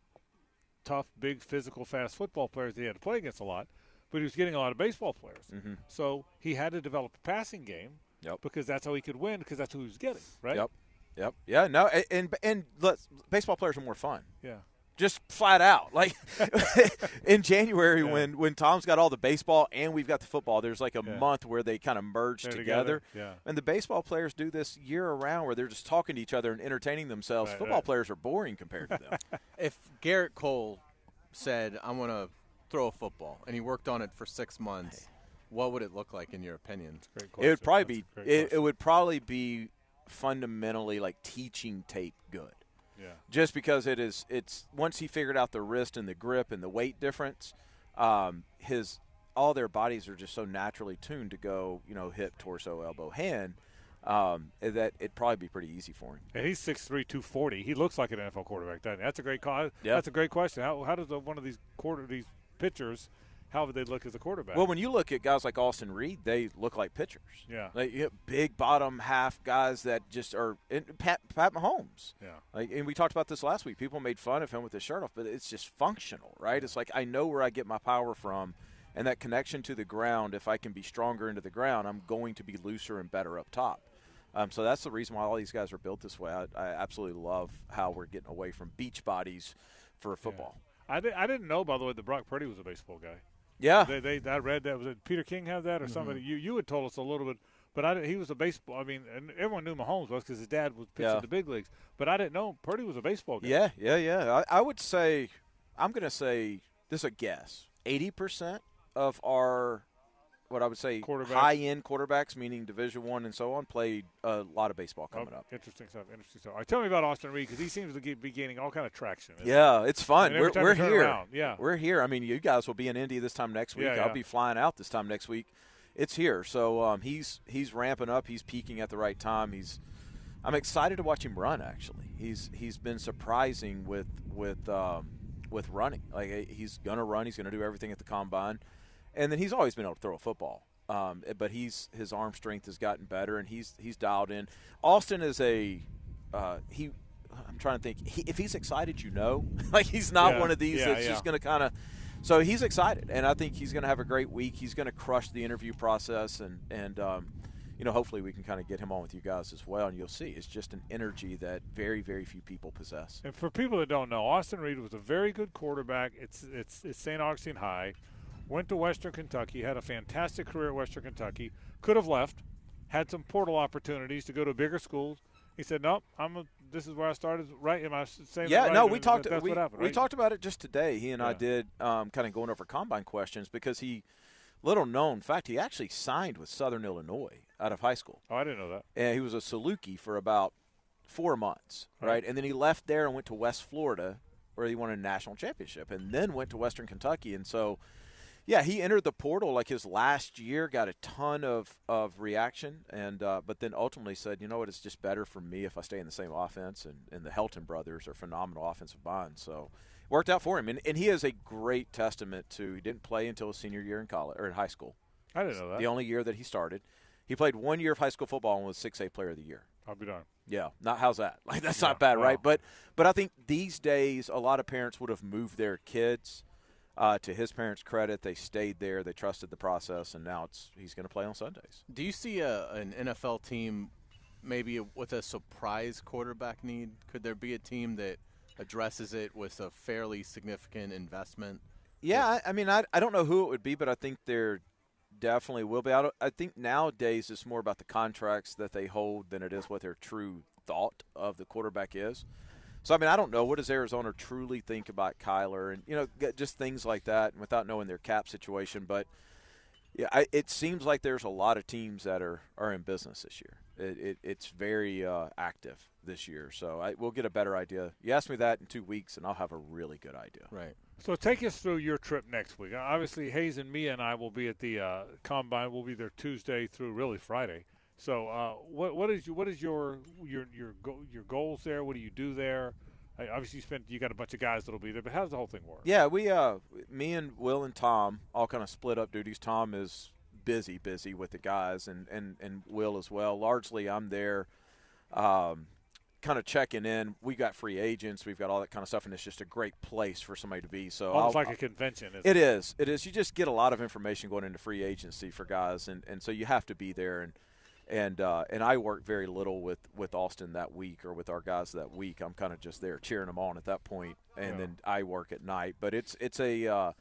tough, big, physical, fast football players that he had to play against a lot, but he was getting a lot of baseball players. hmm So he had to develop a passing game Yep. because that's how he could win because that's who he was getting, right? Yep. Yep. Yeah. No. And and let's, baseball players are more fun. Yeah. Just flat out. Like in January Yeah. when when Tom's got all the baseball and we've got the football, there's like a Yeah. month where they kind of merge They're together. Yeah. And the baseball players do this year around where they're just talking to each other and entertaining themselves. Right, Football right. players are boring compared to them. if Gerrit Cole said, "I want to throw a football," and he worked on it for six months, what would it look like in your opinion? Great it would probably That's be it, it would probably be fundamentally like teaching tape good. Yeah. Just because it is, it's once he figured out the wrist and the grip and the weight difference, um, his all their bodies are just so naturally tuned to go, you know, hip, torso, elbow, hand, um, that it'd probably be pretty easy for him. And he's 6'3", 240. He looks like an NFL quarterback. Doesn't he? That's a great call. Yeah. That's a great question. How, how does one of these quarter these pitchers, how would they look as a quarterback? Well, when you look at guys like Austin Reed, they look like pitchers. Yeah. like you have big bottom half guys that just are. Pat, Pat Mahomes. Yeah. Like, and we talked about this last week. People made fun of him with his shirt off, but it's just functional, right? It's like I know where I get my power from, and that connection to the ground. If I can be stronger into the ground, I'm going to be looser and better up top. Um, so that's the reason why all these guys are built this way. I, I absolutely love how we're getting away from beach bodies for football. I, did, I didn't know, by the way, that Brock Purdy was a baseball guy. Yeah. They, they, I read that. Was it Peter King have that or Mhm. somebody? You you had told us a little bit, but I he was a baseball. I mean, and everyone knew Mahomes was because his dad was pitching Yeah. the big leagues. But I didn't know Purdy was a baseball guy. Yeah, yeah, yeah. I, I would say, I'm going to say, this is a guess. 80% of our, what I would say, high end quarterbacks, meaning Division One and so on, played a lot of baseball coming Oh, up. Interesting stuff. Interesting stuff. All right, tell me about Austin Reed because he seems to be gaining all kind of traction. Yeah, it's fun. And every We're, we're here. around, yeah. We're here. I mean, you guys will be in Indy this time next week. Yeah, I'll be flying out this time next week. It's here. So um, he's he's ramping up. He's peaking at the right time. He's I'm excited to watch him run. Actually, he's he's been surprising with with um, with running. Like eh, he's gonna run. He's gonna do everything at the combine, and then he's always been able to throw a football. Um, but he's his arm strength has gotten better, and he's he's dialed in. Austin is a uh, he. I'm trying to think. He, if he's excited, you know, like he's not Yeah, one of these yeah, that's yeah. just going to kind of. So he's excited, and I think he's going to have a great week. He's going to crush the interview process, and and um, you know, hopefully we can kind of get him on with you guys as well. And you'll see, it's just an energy that very very few people possess. And for people that don't know, Austin Reed was a very good quarterback. It's it's, it's St. Augustine High. Went to Western Kentucky. Had a fantastic career at Western Kentucky. Could have left. Had some portal opportunities to go to bigger schools. He said, "Nope, I'm. A, this is where I started. Right? Am I saying Yeah, right? no, we that- talked. That's we, what happened. we talked about it just today. He and I did um, kind of going over combine questions because he, little known fact, he actually signed with Southern Illinois out of high school. Oh, I didn't know that. and he was a Saluki for about four months, Right. right? And then he left there and went to West Florida, where he won a national championship, and then went to Western Kentucky. And so, yeah, he entered the portal like his last year, got a ton of of reaction, and uh, but then ultimately said, you know what, it's just better for me if I stay in the same offense. And, and the Helton brothers are phenomenal offensive minds, so it worked out for him. And, and he is a great testament to he didn't play until his senior year in college or in high school. I didn't know that. The only year that he started. He played one year of high school football and was six A player of the year. I'll be darned. Yeah, not how's that? Like that's Yeah, not bad, wow. right? But but I think these days a lot of parents would have moved their kids. Uh, to his parents' credit, they stayed there. They trusted the process, and now it's he's going to play on Sundays. Do you see a, an NFL team maybe with a surprise quarterback need? Could there be a team that addresses it with a fairly significant investment? Yeah, I, I mean, I, I don't know who it would be, but I think there definitely will be. I, don't, I think nowadays it's more about the contracts that they hold than it is what their true thought of the quarterback is. So I mean, I don't know what does Arizona truly think about Kyler, and you know, just things like that, and without knowing their cap situation. But yeah, I, it seems like there's a lot of teams that are, are in business this year. It, it, it's very uh, active this year, so I, we'll get a better idea. You ask me that in two weeks, and I'll have a really good idea. Right. So take us through your trip next week. Obviously, Hayes and Mia and I will be at the uh, combine. We'll be there Tuesday through really Friday. So, uh, what what is your, what is your your your go, your goals there? What do you do there? I, obviously, you spent you got a bunch of guys that'll be there, but how does the whole thing work? Yeah, we uh, me and Will and Tom all kind of split up duties. Tom is busy, busy with the guys, and and and Will as well. Largely, I'm there, um, kind of checking in. We got free agents, we've got all that kind of stuff, and it's just a great place for somebody to be. So Almost I'll- like a convention. Isn't it is. It is. You just get a lot of information going into free agency for guys, and, and so you have to be there. And and uh, and I work very little with, with Austin that week or with our guys that week. I'm kind of just there cheering them on at that point, and Yeah. then I work at night. But it's it's a uh,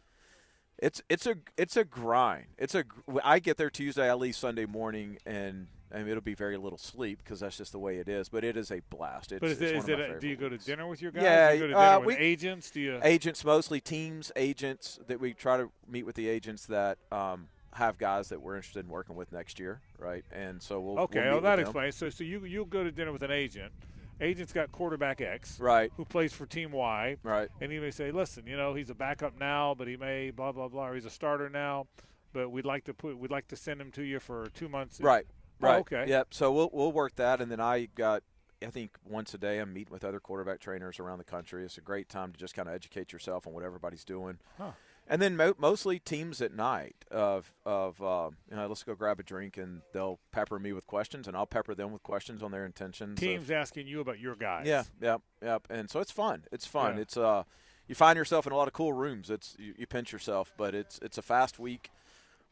it's it's a it's a grind. It's a I get there Tuesday. I leave Sunday morning, and I mean, it'll be very little sleep because that's just the way it is. But it is a blast. It's, But is it's it, is it a, do you go to dinner with your guys? Yeah, do you go to dinner uh, with we- agents? Do you? agents mostly teams agents that we try to meet with the agents that um, have guys that we're interested in working with next year right and so we'll Okay, we'll well that explains. So, so you you'll go to dinner with an agent. agent's got quarterback X, Right. who plays for Team Y, Right. and he may say, "Listen, you know, he's a backup now, but he may blah blah blah, or he's a starter now, but we'd like to put, we'd like to send him to you for two months." Right. Oh, Right. okay. Yep. So we'll we'll work that, and then I got. I think once a day I'm meeting with other quarterback trainers around the country. It's a great time to just kind of educate yourself on what everybody's doing. Huh. And then mo- mostly teams at night of of uh, you know let's go grab a drink and they'll pepper me with questions and I'll pepper them with questions on their intentions. of- Teams asking you about your guys. yeah, yep, yep. And so it's fun. It's fun. Yeah. It's uh, you find yourself in a lot of cool rooms. It's you, you pinch yourself, but it's it's a fast week,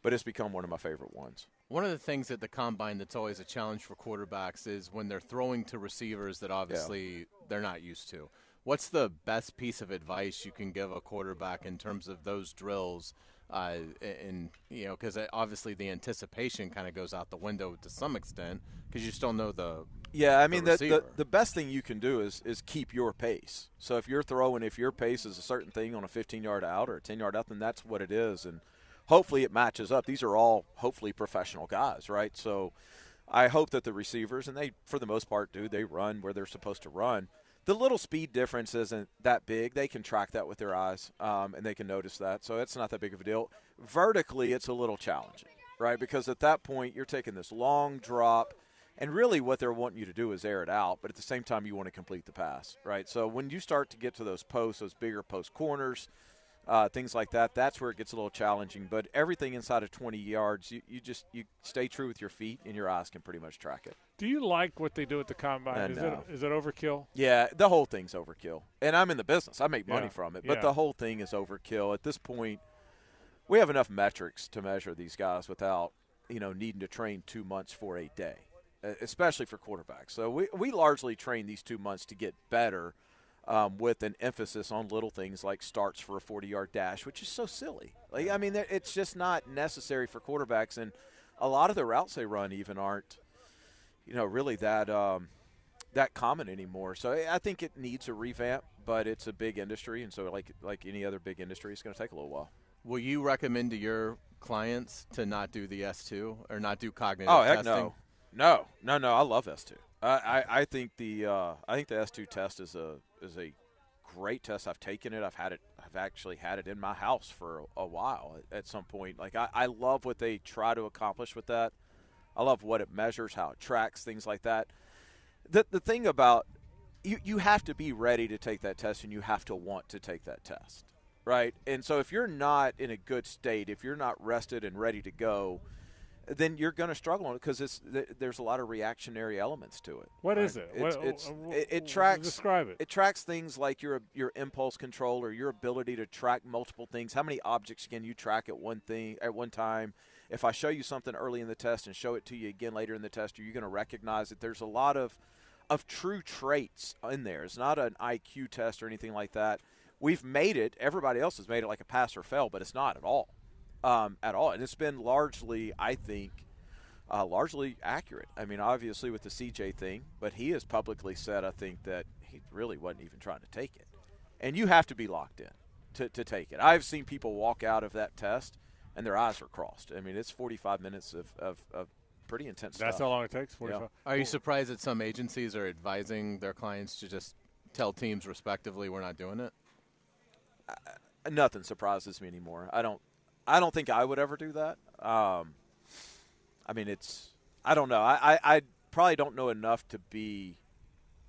but it's become one of my favorite ones. One of the things at the combine that's always a challenge for quarterbacks is when they're throwing to receivers that obviously they're not used to. What's the best piece of advice you can give a quarterback in terms of those drills? Uh, and you know, because obviously the anticipation kind of goes out the window to some extent because you still know the Yeah, I mean the, the receiver. the best thing you can do is is keep your pace. So if you're throwing, if your pace is a certain thing on a 15 yard out or a 10 yard out, then that's what it is, and hopefully it matches up. These are all hopefully professional guys, right? So I hope that the receivers, and they for the most part do, they run where they're supposed to run. The little speed difference isn't that big. They can track that with their eyes, um, and they can notice that. So it's not that big of a deal. Vertically, it's a little challenging, right? Because at that point, you're taking this long drop, and really what they're wanting you to do is air it out, but at the same time, you want to complete the pass, right? So when you start to get to those posts, those bigger post corners, uh, things like that, that's where it gets a little challenging. But everything inside of 20 yards, you, you just you stay true with your feet, and your eyes can pretty much track it. Do you like what they do at the combine? Is it is it overkill? Yeah, the whole thing's overkill. And I'm in the business. I make money Yeah, from it. But yeah. the whole thing is overkill. At this point, we have enough metrics to measure these guys without, you know, needing to train two months for a day, especially for quarterbacks. So we, we largely train these two months to get better um, with an emphasis on little things like starts for a 40 yard dash, which is so silly. Like, I mean, it's just not necessary for quarterbacks. And a lot of the routes they run even aren't, you know, really that um, that common anymore. So I think it needs a revamp, but it's a big industry, and so like like any other big industry, it's going to take a little while. Will you recommend to your clients to not do the S2 or not do cognitive Oh heck testing? no, no, no, no! I love S two. I, I I think the uh, I think the S two test is a is a great test. I've taken it. I've had it. I've actually had it in my house for a, while. At, at some point, like I, I love what they try to accomplish with that. I love what it measures, how it tracks, things like that. The the thing about you you have to be ready to take that test and you have to want to take that test. Right? And so if you're not in a good state, if you're not rested and ready to go, then you're going to struggle on it because it's th- there's a lot of reactionary elements to it. What right? is it? It's, What- it's, uh, uh, it, it tracks describe it. It tracks things like your your impulse control or your ability to track multiple things. How many objects can you track at one thing at one time? If I show you something early in the test and show it to you again later in the test, are you going to recognize it? There's a lot of of true traits in there. It's not an IQ test or anything like that. We've made it. Everybody else has made it like a pass or fail, but it's not at all, um, at all. And it's been largely, I think, uh, largely accurate. I mean, obviously with the CJ thing, but he has publicly said, I think, that he really wasn't even trying to take it. And you have to be locked in to, to take it. I've seen people walk out of that test and their eyes are crossed. I mean, it's 45 minutes of, of, of pretty intense That's stuff. how long it takes. Yeah. Forty-five. Are you surprised that some agencies are advising their clients to just tell teams respectively we're not doing it? nothing surprises me anymore. I don't I don't think I would ever do that. Um, I mean, it's I don't know. I, I, I probably don't know enough to be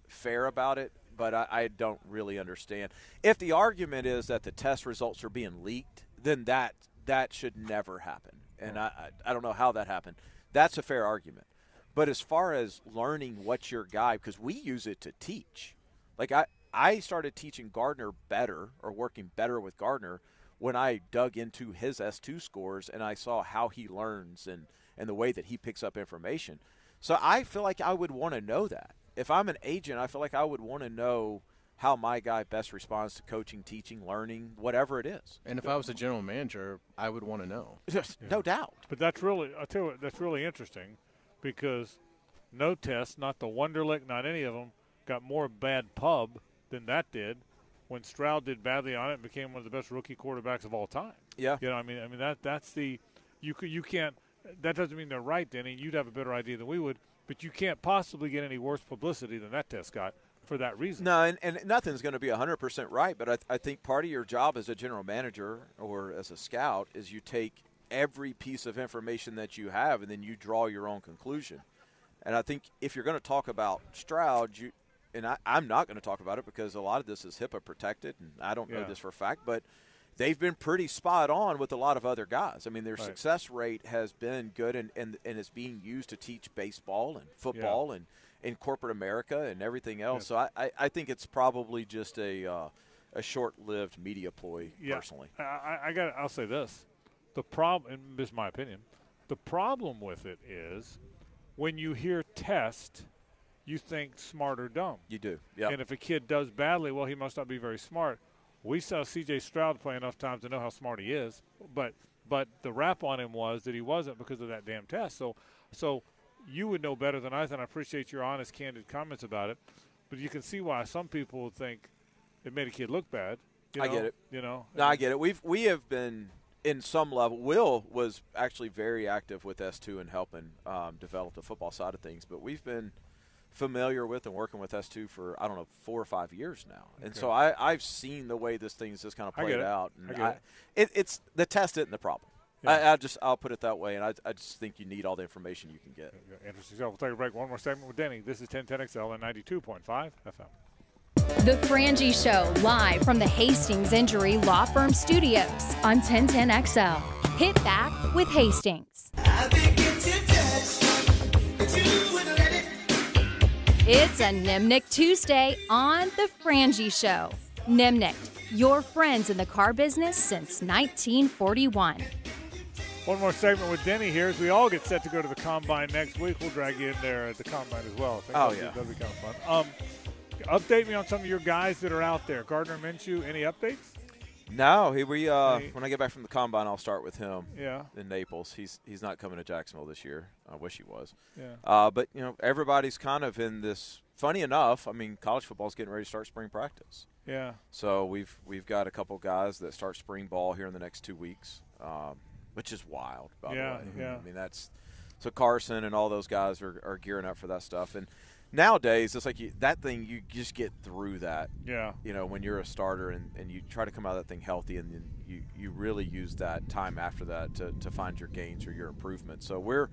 fair about it, but I, I don't really understand. If the argument is that the test results are being leaked, then that that should never happen, and I I don't know how that happened. That's a fair argument. But as far as learning what your guy, because we use it to teach, like I, I started teaching Gardner better or working better with Gardner when I dug into his S2 scores and I saw how he learns and, and the way that he picks up information. So I feel like I would want to know that. If I'm an agent, I feel like I would want to know how my guy best responds to coaching, teaching, learning, whatever it is. And if I was a general manager, I would want to know. No doubt. But that's really, I tell you what, that's really interesting because no test, not the Wonderlic, not any of them, got more bad pub than that did when Stroud did badly on it became one of the best rookie quarterbacks of all time. Yeah. You know, I mean, I mean that that's the you you can't. That doesn't mean they're right, Denny. You'd have a better idea than we would, but you can't possibly get any worse publicity than that test got for that reason. No, and, and nothing's going to be 100% right, but I, I think part of your job as a general manager or as a scout is you take every piece of information that you have and then you draw your own conclusion. And I think if you're going to talk about Stroud, you and I, I'm not going to talk about it because a lot of this is HIPAA protected, and I don't know this for a fact, but they've been pretty spot on with a lot of other guys. I mean, their Right. success rate has been good, and, and, and it's being used to teach baseball and football and in corporate America and everything else. Yeah. So I, I, I think it's probably just a uh, a short-lived media ploy, Yeah. personally. I, I- got. I'll say this: the problem, and this is my opinion, the problem with it is when you hear test, you think smart or dumb. You do, yeah. And if a kid does badly, well, he must not be very smart. We saw C.J. Stroud play enough times to know how smart he is, but but the rap on him was that he wasn't because of that damn test. So so you would know better than I, and I appreciate your honest, candid comments about it. But you can see why some people would think it made a kid look bad. You I get it. You know, No, I get it. We've we have been in some level. Will was actually very active with S two and helping um, develop the football side of things, but we've been familiar with and working with S two for I don't know four or five years now, and so I I've seen the way this thing's just kind of I get played it. out. I And get it. it, it's the test isn't the problem. Yeah. I, I just I'll put it that way, and I, I just think you need all the information you can get. Interesting. So we'll take a break. One more segment with Denny. This is 1010XL and 92.5 FM. The Frangie Show, live from the Hastings Injury Law Firm Studios on 1010XL. Hit back with Hastings. It's a Nimnicht Tuesday on The Frangie Show. Nimnicht, your friends in the car business since 1941. One more segment with Denny here as we all get set to go to the combine next week. We'll drag you in there at the combine as well. I think Oh, that'll be- yeah. that'll be kind of fun. Um, update me on some of your guys that are out there. Gardner Minshew, any updates? No, he, we uh, when I get back from the combine, I'll start with him. Yeah. in Naples. He's he's not coming to Jacksonville this year. I wish he was. Yeah. Uh, but you know, everybody's kind of in this. Funny enough, I mean, college football's getting ready to start spring practice. Yeah. So we've we've got a couple guys that start spring ball here in the next two weeks, um, which is wild. By Yeah, the way, yeah. I mean that's so Carson and all those guys are, are gearing up for that stuff. And nowadays, it's like you, that thing you just get through that. Yeah. You know, when you're a starter and, and you try to come out of that thing healthy, and then you you really use that time after that to, to find your gains or your improvement. So we're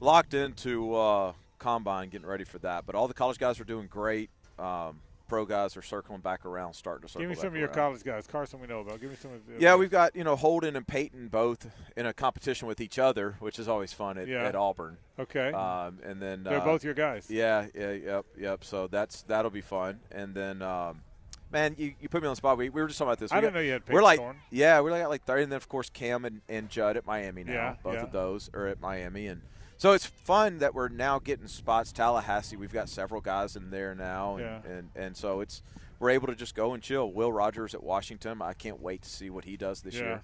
locked into uh, combine, getting ready for that. But all the college guys are doing great. Um, pro guys are circling back around, starting to circle. Give me some of your around. college guys. Carson, we know about. Give me some of the. Yeah, we've got you know Holden and Peyton both in a competition with each other, which is always fun at, Yeah. at Auburn. Okay. Um, and then They're uh, both your guys. Yeah, yeah, yep, yep. So that's that'll be fun. And then, um, man, you, you put me on the spot. We, we were just talking about this. I We didn't got- know you had Peyton We're like, Thorne. yeah, we're like, like thirty, and then of course Cam and, and Judd at Miami now. Yeah, both yeah. of those are at Miami, and so it's fun that we're now getting spots. Tallahassee, we've got several guys in there now, and Yeah. and, and so it's we're able to just go and chill. Will Rogers at Washington, I can't wait to see what he does this Yeah. year.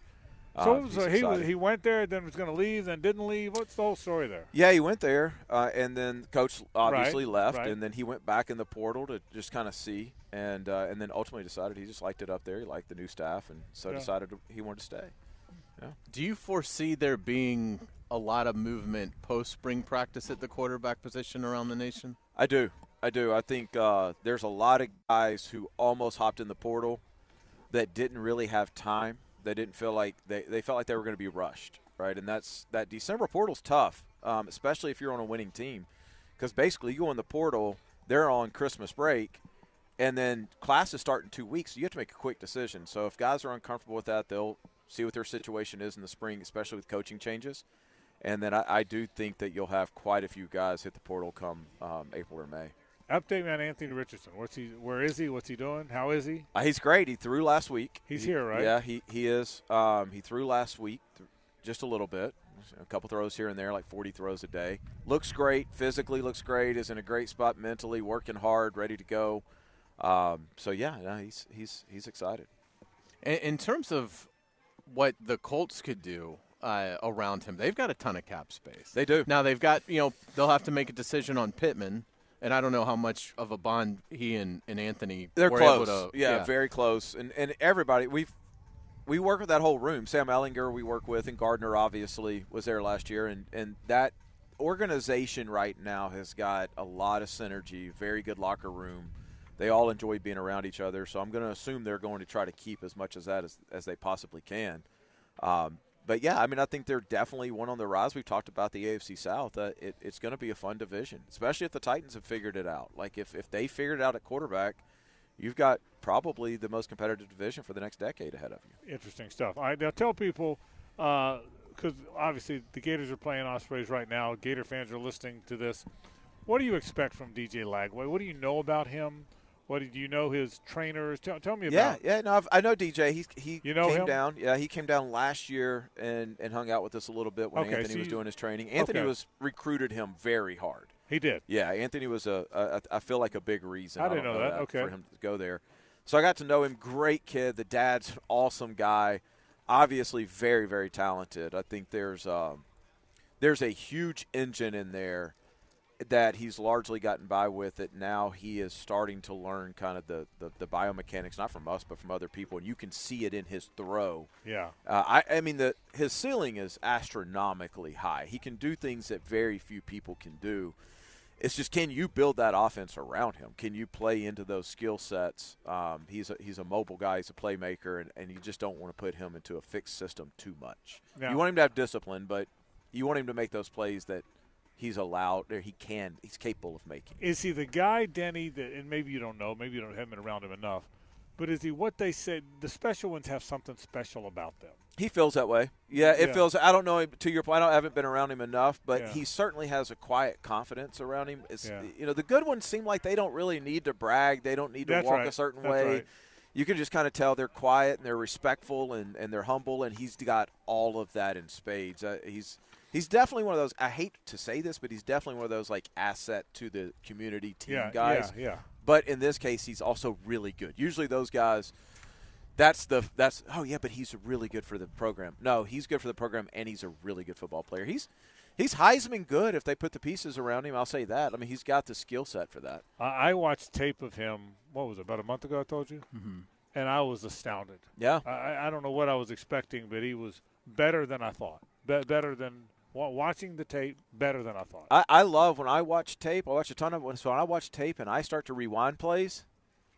So, Uh, so he was, he went there, then was going to leave, then didn't leave. What's the whole story there? Yeah, he went there, uh, and then coach obviously Right, left, right. and then he went back in the portal to just kind of see, and uh, and then ultimately decided he just liked it up there. He liked the new staff, and so Yeah. decided he wanted to stay. Yeah. Do you foresee there being a lot of movement post spring practice at the quarterback position around the nation? I do, I do. I think uh, there's a lot of guys who almost hopped in the portal that didn't really have time. They didn't feel like they, they felt like they were going to be rushed, right? And that's that December portal's tough, um, especially if you're on a winning team, because basically you go in the portal, they're on Christmas break, and then classes start in two weeks. So you have to make a quick decision. So if guys are uncomfortable with that, they'll see what their situation is in the spring, especially with coaching changes. And then I, I do think that you'll have quite a few guys hit the portal come um, April or May. Update me on Anthony Richardson. What's he? Where is he? What's he doing? How is he? Uh, he's great. He threw last week. He's He- here, right? Yeah, he, he is. Um, he threw last week, th- just a little bit, a couple throws here and there, like 40 throws a day. Looks great. Physically looks great. Is in a great spot mentally, working hard, ready to go. Um, so yeah, no, he's he's he's excited. In, in terms of what the Colts could do uh, around him, they've got a ton of cap space. They do. Now they've got you know they'll have to make a decision on Pittman, and I don't know how much of a bond he and, and Anthony They're close. to. yeah, very close. And and everybody we've we work with that whole room. Sam Ehlinger we work with, and Gardner obviously was there last year, and and that organization right now has got a lot of synergy. Very good locker room. They all enjoy being around each other, so I'm going to assume they're going to try to keep as much of that as, as they possibly can. Um, but yeah, I mean, I think they're definitely one on the rise. We've talked about the AFC South. Uh, it, it's going to be a fun division, especially if the Titans have figured it out. Like if, if they figured it out at quarterback, you've got probably the most competitive division for the next decade ahead of you. Interesting stuff. All right, now tell people because obviously the Gators are playing Ospreys right now. Gator fans are listening to this. What do you expect from DJ Lagway? What do you know about him? What do you know his trainers? Tell, tell me Yeah, about. yeah. yeah. No, I've, I know DJ. He he You know came him? down. Yeah, he came down last year and, and hung out with us a little bit when Okay, Anthony so was you- doing his training. Anthony okay. was recruited him very hard. He did. Yeah, Anthony was a, a I feel like a big reason. I didn't don't know that. Okay. For him to go there, so I got to know him. Great kid. The dad's an awesome guy. Obviously, very very talented. I think there's um, there's a huge engine in there that he's largely gotten by with it. Now he is starting to learn kind of the, the, the biomechanics, not from us, but from other people, and you can see it in his throw. Yeah. Uh, I, I mean, the his ceiling is astronomically high. He can do things that very few people can do. It's just can you build that offense around him? Can you play into those skill sets? Um, he's a, he's a mobile guy. He's a playmaker, and, and you just don't want to put him into a fixed system too much. Yeah. You want him to have discipline, but you want him to make those plays that he's allowed or he can he's capable of making. Is he the guy, Denny? That and maybe you don't know, maybe you don't haven't been around him enough, but is he what they said? The special ones have something special about them. He feels that way. Yeah, it Yeah. feels. I don't know. To your point, I haven't been around him enough, but Yeah. he certainly has a quiet confidence around him. It's, Yeah. You know, the good ones seem like they don't really need to brag. They don't need to That's walk right. a certain That's way. right. You can just kind of tell they're quiet and they're respectful and, and they're humble, and he's got all of that in spades. Uh, he's he's definitely one of those. I hate to say this, but he's definitely one of those like asset to the community team Yeah, guys. yeah, yeah. But in this case, he's also really good. Usually, those guys that's the that's oh yeah, but he's really good for the program. No, he's good for the program, and he's a really good football player. He's he's Heisman good if they put the pieces around him. I'll say that. I mean, he's got the skill set for that. I, watched tape of him. What was it? About a month ago, I told you, mm-hmm. and I was astounded. Yeah. I- I, don't know what I was expecting, but he was better than I thought. Be- better than watching the tape. Better than I thought. I, I love when I watch tape. I watch a ton of it. So when I watch tape and I start to rewind plays,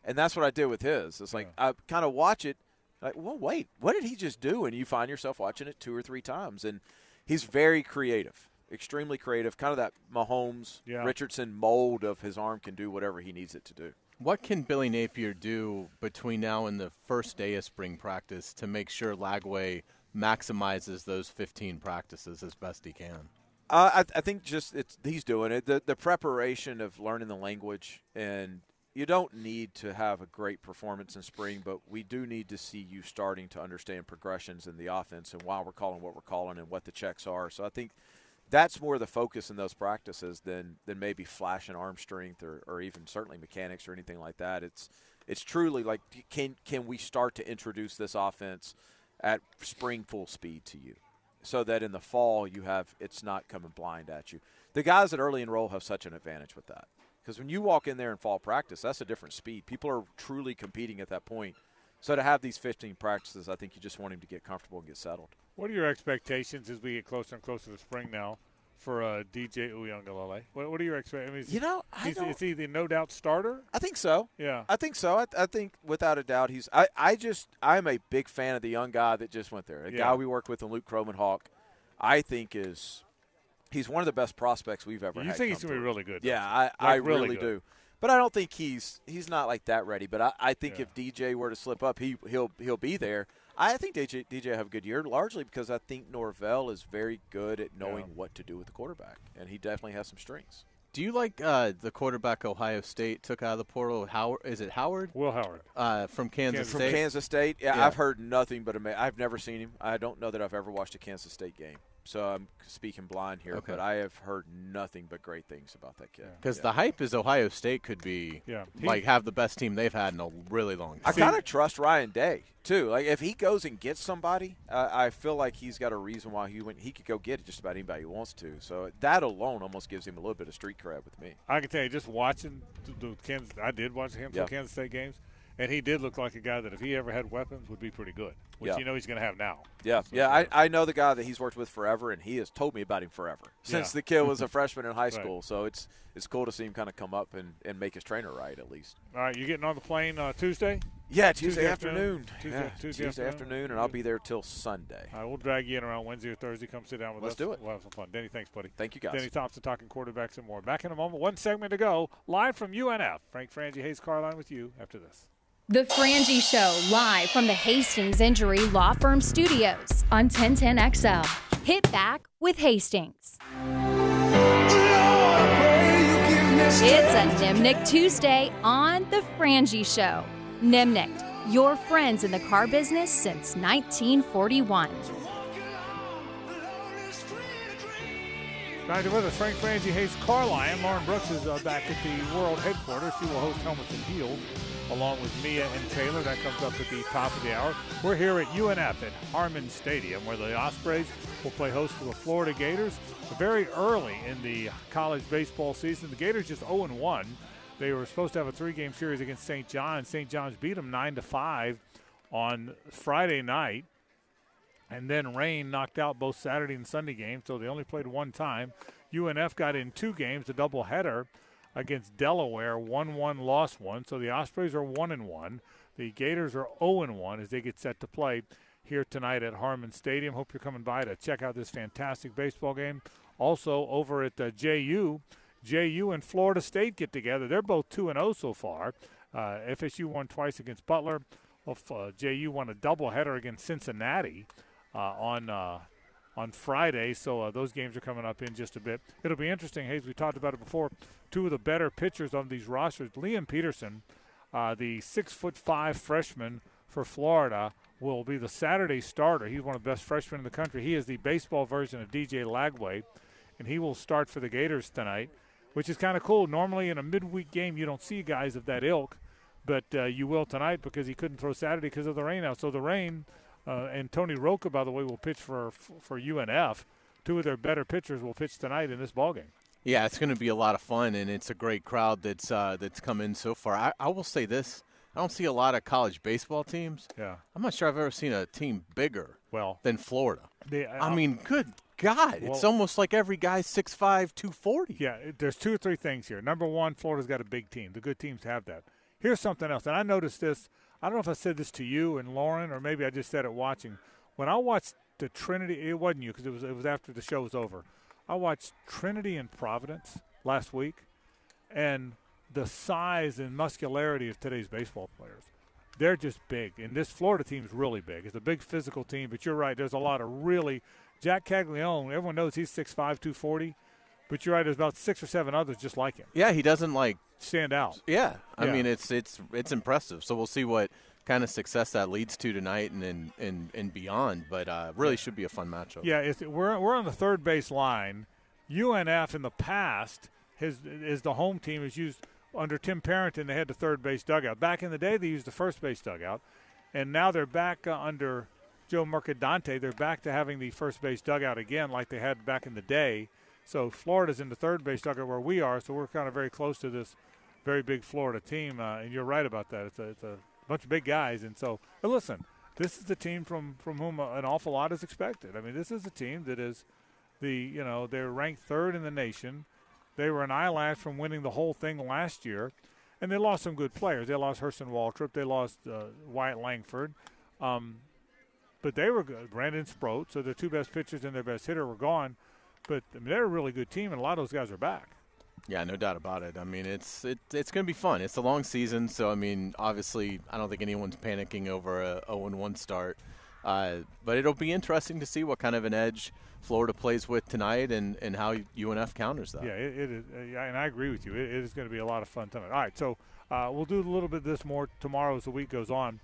and that's what I did with his. It's like I kind of watch it, like, well, wait, what did he just do? And you find yourself watching it two or three times, and he's very creative, extremely creative. Kind of that Mahomes, Yeah. Richardson mold of his arm can do whatever he needs it to do. What can Billy Napier do between now and the first day of spring practice to make sure Lagway maximizes those 15 practices as best he can? Uh, I, I think just it's he's doing it. The the preparation of learning the language, and you don't need to have a great performance in spring, but we do need to see you starting to understand progressions in the offense and why we're calling what we're calling and what the checks are. So I think that's more the focus in those practices than than maybe flash and arm strength or, or even certainly mechanics or anything like that. It's it's truly like can can we start to introduce this offense at spring full speed to you? so that in the fall you have it's not coming blind at you. The guys that early enroll have such an advantage with that because when you walk in there in fall practice, that's a different speed. People are truly competing at that point. So to have these 15 practices, I think you just want him to get comfortable and get settled. What are your expectations as we get closer and closer to spring now for uh, DJ Uiagalelei? What, what are your expectations? Mean, You know, I is, is he the no doubt starter? I think so. Yeah. I think so. I, I think without a doubt he's. I, I just I'm a big fan of the young guy that just went there. A Yeah. guy we work with in Luke Kromenhoek. I think is he's one of the best prospects we've ever You had. think he's gonna be really good, Yeah, I, you? I really really, do. But I don't think he's he's not like that ready. But I, I think if DJ were to slip up, he he'll he'll be there. I think DJ DJ have a good year, largely because I think Norvell is very good at knowing what to do with the quarterback, and he definitely has some strengths. Do you like uh, the quarterback Ohio State took out of the portal? Howard is it Howard? Will Howard uh, from Kansas From State. From Kansas State, yeah, Yeah. I've heard nothing but ama- I've never seen him. I don't know that I've ever watched a Kansas State game, so I'm speaking blind here. Okay. But I have heard nothing but great things about that kid. Because the hype is Ohio State could be Yeah. Like have the best team they've had in a really long time. I kind of trust Ryan Day too. Like if he goes and gets somebody, uh, I feel like he's got a reason why he went. He could go get just about anybody he wants to. So that alone almost gives him a little bit of street cred with me. I can tell you, just watching the, the Kansas, I did watch him Yeah. Kansas State games, and he did look like a guy that if he ever had weapons would be pretty good. Which Yeah. you know he's going to have now. Yeah, yeah. I, I know the guy that he's worked with forever, and he has told me about him forever since Yeah. the kid was a freshman in high Right. school. So it's it's cool to see him kind of come up and, and make his trainer right at least. All right, you getting on the plane uh, Tuesday? Yeah, Tuesday, Tuesday afternoon. Tuesday- yeah, Tuesday Tuesday, afternoon. afternoon, and I'll be there till Sunday. All right, we'll drag you in around Wednesday or Thursday. Come sit down with us. Let's us. do it. We'll have some fun. Denny, thanks, buddy. Thank you, guys. Denny Thompson talking quarterbacks and more. Back in a moment. One segment to go. Live from UNF. Frank Frangie, Hayes Carlisle with you after this. The Frangie Show, live from the Hastings Injury Law Firm Studios on 1010XL. Hit back with Hastings. It's a Nimnicht Tuesday on The Frangie Show. Nimnicht, your friends in the car business since 1941. Back with us, Frank Frangie, Hayes Carlisle. Lauren Brooks is uh, back at the World Headquarters. She will host Helmets and Heels along with Mia and Taylor. That comes up at the top of the hour. We're here at UNF at Harmon Stadium where the Ospreys will play host to the Florida Gators. Very early in the college baseball season, the Gators just 0 1. They were supposed to have a three-game series against St. John. St. John's beat them nine to five on Friday night and then rain knocked out both Saturday and Sunday games, so they only played one time. UNF got in two games, a doubleheader against Delaware, one one, lost one. So the Ospreys are one and one. The Gators are 0 and one as they get set to play here tonight at Harmon Stadium. Hope you're coming by to check out this fantastic baseball game. Also over at uh, JU, JU and Florida State get together. They're both two and zero so far. Uh, FSU won twice against Butler. Well, uh, JU won a doubleheader against Cincinnati uh, on uh, on Friday. So uh, those games are coming up in just a bit. It'll be interesting, Hayes. We talked about it before. Two of the better pitchers on these rosters, Liam Peterson, uh, the six foot five freshman for Florida, will be the Saturday starter. He's one of the best freshmen in the country. He is the baseball version of DJ Lagway, and he will start for the Gators tonight, which is kind of cool. Normally in a midweek game, you don't see guys of that ilk. But uh, you will tonight because he couldn't throw Saturday because of the rain out. So the rain uh, and Tony Roca, by the way, will pitch for for UNF. Two of their better pitchers will pitch tonight in this ballgame. Yeah, it's going to be a lot of fun, and it's a great crowd that's uh, that's come in so far. I, I will say this: I don't see a lot of college baseball teams. Yeah, I'm not sure I've ever seen a team bigger well than Florida. They, I mean, good God, it's almost like every guy's 6'5", 240. Yeah, there's two or three things here. Number one, Florida's got a big team. The good teams have that. Here's something else, and I noticed this. I don't know if I said this to you and Lauren, or maybe I just said it watching. When I watched the Trinity, it wasn't you because it was it was after the show was over. I watched Trinity and Providence last week, and the size and muscularity of today's baseball players. They're just big, and this Florida team is really big. It's a big physical team, but you're right. There's a lot of really Jac Caglianone. Everyone knows he's 6'5", 240, but you're right. There's about six or seven others just like him. Yeah, he doesn't like stand out. Yeah, I Yeah. mean it's it's it's impressive. So we'll see what kind of success that leads to tonight and and and, and beyond. But uh, really should be a fun matchup. Yeah, we're we're on the third base line. UNF in the past has is the home team has used under Tim Parenton. They had the third base dugout. Back in the day, they used the first base dugout, and now they're back uh, under Joe Mercadante. They're back to having the first base dugout again, like they had back in the day. So Florida's in the third base dugout where we are. So we're kind of very close to this very big Florida team, uh, and you're right about that. It's a, it's a bunch of big guys, and so listen, this is the team from from whom an awful lot is expected. I mean, this is a team that is the you know they're ranked third in the nation. They were an eyelash from winning the whole thing last year, and they lost some good players. They lost Hurston Waldrep. They lost uh, Wyatt Langford. Um, but they were good. Brandon Sproat. So their two best pitchers and their best hitter were gone. But I mean, they're a really good team, and a lot of those guys are back. Yeah, no doubt about it. I mean, it's it, it's going to be fun. It's a long season, so I mean, obviously, I don't think anyone's panicking over a 0-1 start. Uh, but it'll be interesting to see what kind of an edge Florida plays with tonight, and, and how UNF counters that. Yeah, it, it is, uh, and I agree with you. It, it is going to be a lot of fun tonight. All right, so uh, we'll do a little bit of this more tomorrow as the week goes on,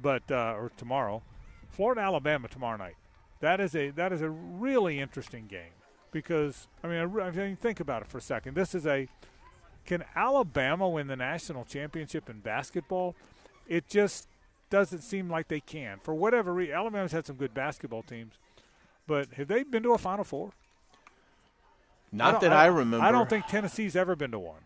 but uh, or tomorrow, Florida Alabama tomorrow night. That is a that is a really interesting game because I mean I, I mean think about it for a second. This is a can Alabama win the national championship in basketball? It just doesn't seem like they can for whatever reason. Alabama's had some good basketball teams, but have they been to a Final Four? Not don't- that I remember. I don't think Tennessee's ever been to one.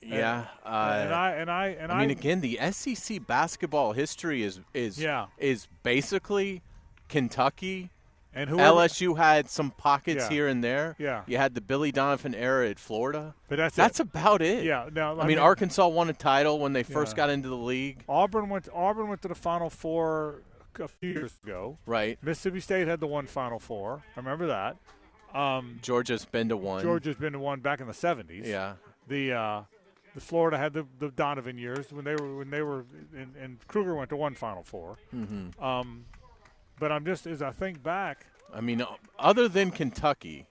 Yeah, and, uh, and I and I and I mean, again, the SEC basketball history is is Yeah. is basically Kentucky. And whoever- LSU had some pockets Yeah. here and there. Yeah. You had the Billy Donovan era at Florida. But that's it. that's about it. Yeah, no, I, I mean, mean- Arkansas won a title when they first Yeah. got into the league. Auburn went. Auburn went to the Final Four a few years ago. Right. Mississippi State had the one Final Four. I remember that. Um, Georgia's been to one. Georgia's been to one back in the seventies. Yeah. The uh, the Florida had the, the Donovan years when they were when they were and, and Kruger went to one Final 4 Mhm. Um, but I'm just as I think back. I mean, other than Kentucky,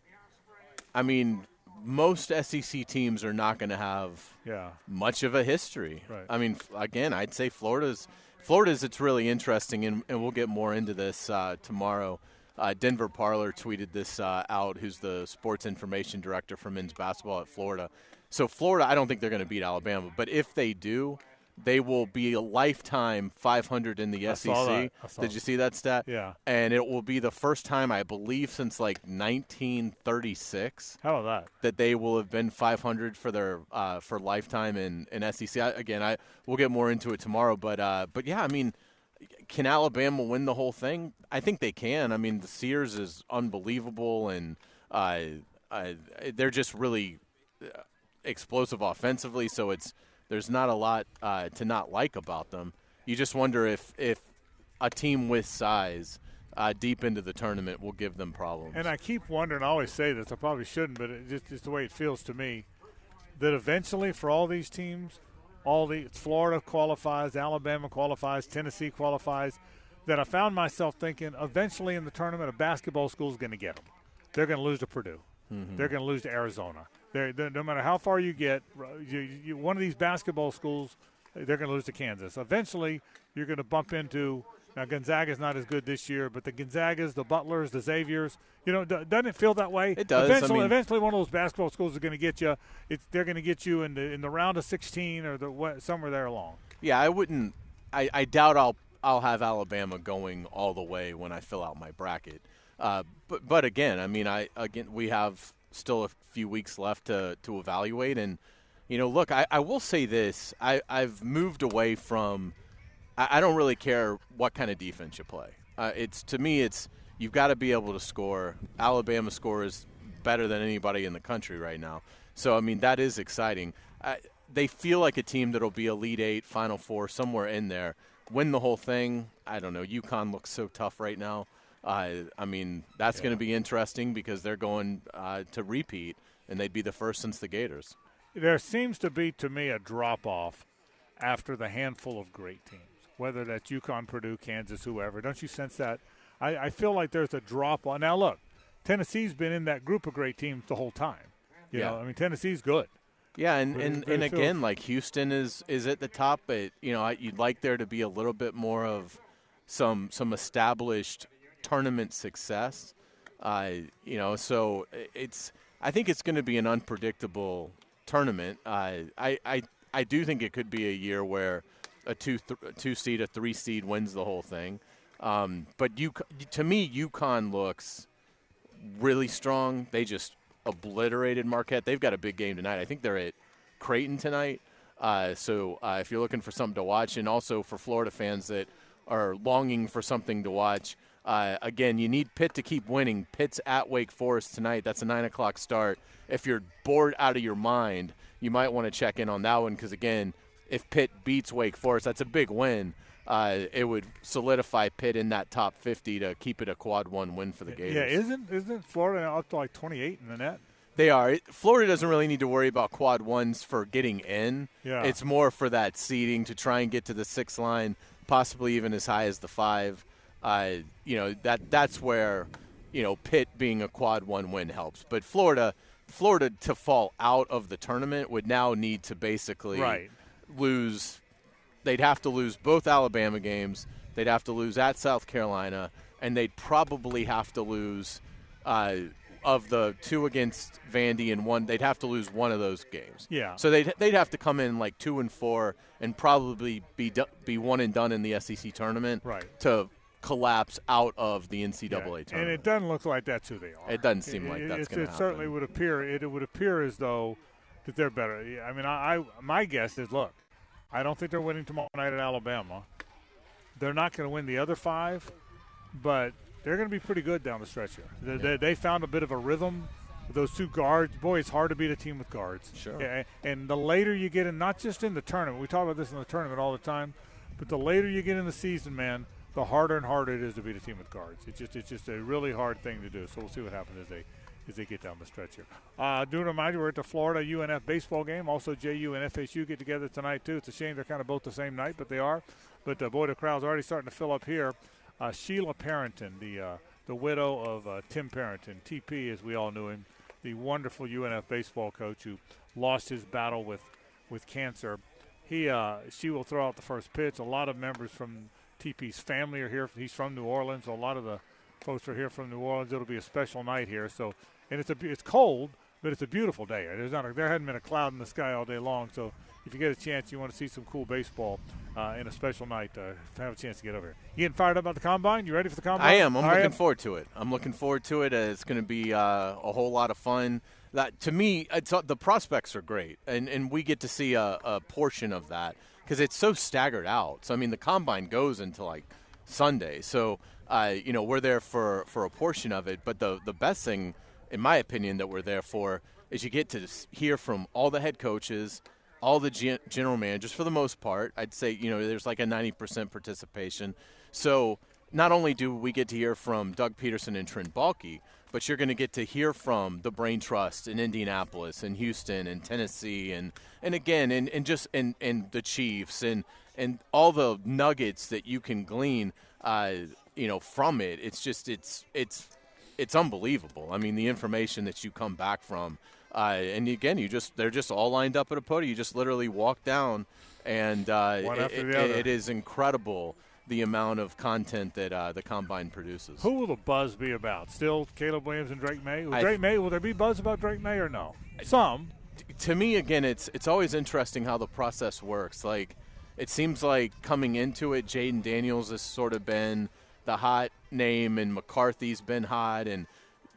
I mean, most SEC teams are not going to have Yeah. much of a history. Right. I mean, again, I'd say Florida's Florida's. It's really interesting, and, and we'll get more into this uh, tomorrow. Uh, Denver Parlor tweeted this uh, out, who's the sports information director for men's basketball at Florida. So Florida, I don't think they're going to beat Alabama, but if they do, they will be a lifetime 500 in the I SEC. saw that. I saw Did you see that stat? Yeah. And it will be the first time, I believe, since like 1936 How about that? that they will have been 500 for their uh, for lifetime in, in SEC. I, again, I we'll get more into it tomorrow, but uh, but yeah, I mean, can Alabama win the whole thing? I think they can. I mean, the Sears is unbelievable, and uh, uh, they're just really uh, explosive offensively. So it's there's not a lot uh, to not like about them. You just wonder if if a team with size uh, deep into the tournament will give them problems. And I keep wondering. I always say this. I probably shouldn't, but it just, just the way it feels to me that eventually, for all these teams, all the Florida qualifies, Alabama qualifies, Tennessee qualifies. That I found myself thinking, eventually in the tournament, a basketball school is going to get them. They're going to lose to Purdue. Mhm. They're going to lose to Arizona. They're, they're- no matter how far you get, you, you, one of these basketball schools, they're going to lose to Kansas. Eventually, you're going to bump into. Now Gonzaga's not as good this year, but the Gonzagas, the Butlers, the Xaviers, you know, d- doesn't it feel that way? It does. I Eventually, mean- eventually, one of those basketball schools is going to get you. It's they're going to get you in the in the round of 16 or the what, somewhere there along. Yeah, I wouldn't. I, I doubt I'll I'll have Alabama going all the way when I fill out my bracket. Uh, but but again, I mean, I again we have still a few weeks left to to evaluate, and you know, look, I, I will say this: I I've moved away from. I, I don't really care what kind of defense you play. Uh, it's to me, it's you've got to be able to score. Alabama scores better than anybody in the country right now. So I mean, that is exciting. I, they feel like a team that'll be Elite Eight, Final Four, somewhere in there. Win the whole thing. I don't know. UConn looks so tough right now. Uh, I mean, that's going to be interesting because they're going uh, to repeat, and they'd be the first since the Gators. There seems to be, to me, a drop off after the handful of great teams, whether that's UConn, Purdue, Kansas, whoever. Don't you sense that? I, I feel like there's a drop off. Now, look, Tennessee's been in that group of great teams the whole time. You Yeah. know, I mean, Tennessee's good. Yeah, and, and, and again, like Houston is is at the top, but you know I- you'd like there to be a little bit more of some some established tournament success. Uh, you know, so it's I think it's going to be an unpredictable tournament. Uh, I I I do think it could be a year where a two th- two seed, a three seed wins the whole thing. Um, but you to me, UConn looks really strong. They just obliterated Marquette. They've got a big game tonight. I think they're at Creighton tonight. Uh, so uh, if you're looking for something to watch, and also for Florida fans that are longing for something to watch, uh, again, you need Pitt to keep winning. Pitt's at Wake Forest tonight. That's a nine o'clock start. If you're bored out of your mind, you might want to check in on that one because again, if Pitt beats Wake Forest, that's a big win. Uh, it would solidify Pitt in that top 50 to keep it a quad one win for the Gators. Yeah, isn't isn't Florida up to like 28 in the net? They are. Florida doesn't really need to worry about quad ones for getting in. Yeah. It's more for that seeding to try and get to the sixth line, possibly even as high as the five. Uh, you know that that's where you know Pitt being a quad one win helps. But Florida, Florida to fall out of the tournament would now need to basically Right. lose. They'd have to lose both Alabama games. They'd have to lose at South Carolina, and they'd probably have to lose uh, of the two against Vandy and one. They'd have to lose one of those games. Yeah. So they'd they'd have to come in like two and four, and probably be do, be one and done in the SEC tournament. Right. To collapse out of the NCAA Yeah, tournament. And it doesn't look like that's who they are. It doesn't seem like It- that's gonna happen. It certainly would appear. It, it would appear as though that they're better. I mean, I, I my guess is look, I don't think they're winning tomorrow night at Alabama. They're not going to win the other five, but they're going to be pretty good down the stretch here. They, they, they found a bit of a rhythm those two guards. Boy, it's hard to beat a team with guards. Sure. Yeah, and the later you get in, not just in the tournament, we talk about this in the tournament all the time, but the later you get in the season, man, the harder and harder it is to beat a team with guards. It's just it's just a really hard thing to do. So we'll see what happens as they as they get down the stretch here. Uh, do remind you, we're at the Florida UNF baseball game. Also, JU and FSU get together tonight too. It's a shame they're kind of both the same night, but they are. But uh, boy, the crowd's already starting to fill up here. Uh, Sheila Parenton, the uh, the widow of uh, Tim Parenton, TP as we all knew him, the wonderful UNF baseball coach who lost his battle with with cancer. He uh, she will throw out the first pitch. A lot of members from TP's family are here. He's from New Orleans. So a lot of the folks are here from New Orleans. It'll be a special night here. So and it's a it's cold, but it's a beautiful day. There's not a, there hadn't been a cloud in the sky all day long. So if you get a chance, you want to see some cool baseball uh, in a special night, uh, have a chance to get over here. You getting fired up about the combine? You ready for the combine? I am. I'm All looking right. forward to it. I'm looking forward to it. Uh, it's going to be uh, a whole lot of fun. That to me, it's, uh, the prospects are great, and and we get to see a, a portion of that because it's so staggered out. So I mean, the combine goes until like Sunday. So uh, you know, we're there for for a portion of it. But the the best thing, in my opinion, that we're there for is you get to hear from all the head coaches, all the gen- general managers for the most part. I'd say you know there's like a 90% participation. So not only do we get to hear from Doug Pederson and Trent Baalke, but you're going to get to hear from the Brain Trust in Indianapolis and Houston and Tennessee and and again and, and just and, and the Chiefs and and all the nuggets that you can glean uh, you know from it. It's just it's it's it's unbelievable. I mean, the information that you come back from, uh, and again, you just they're just all lined up at a podium. You just literally walk down, and uh, it- it- it is incredible the amount of content that uh, the combine produces. Who will the buzz be about? Still Caleb Williams and Drake Maye? Will Drake Maye? Will there be buzz about Drake Maye or no? Some. to me again it's it's always interesting how the process works like it seems like coming into it Jayden Daniels has sort of been the hot name and McCarthy's been hot and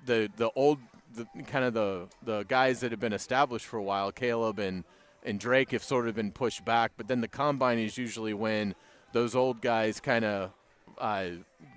the the old the kind of the the guys that have been established for a while Caleb and and Drake have sort of been pushed back but then the combine is usually when those old guys kind of uh,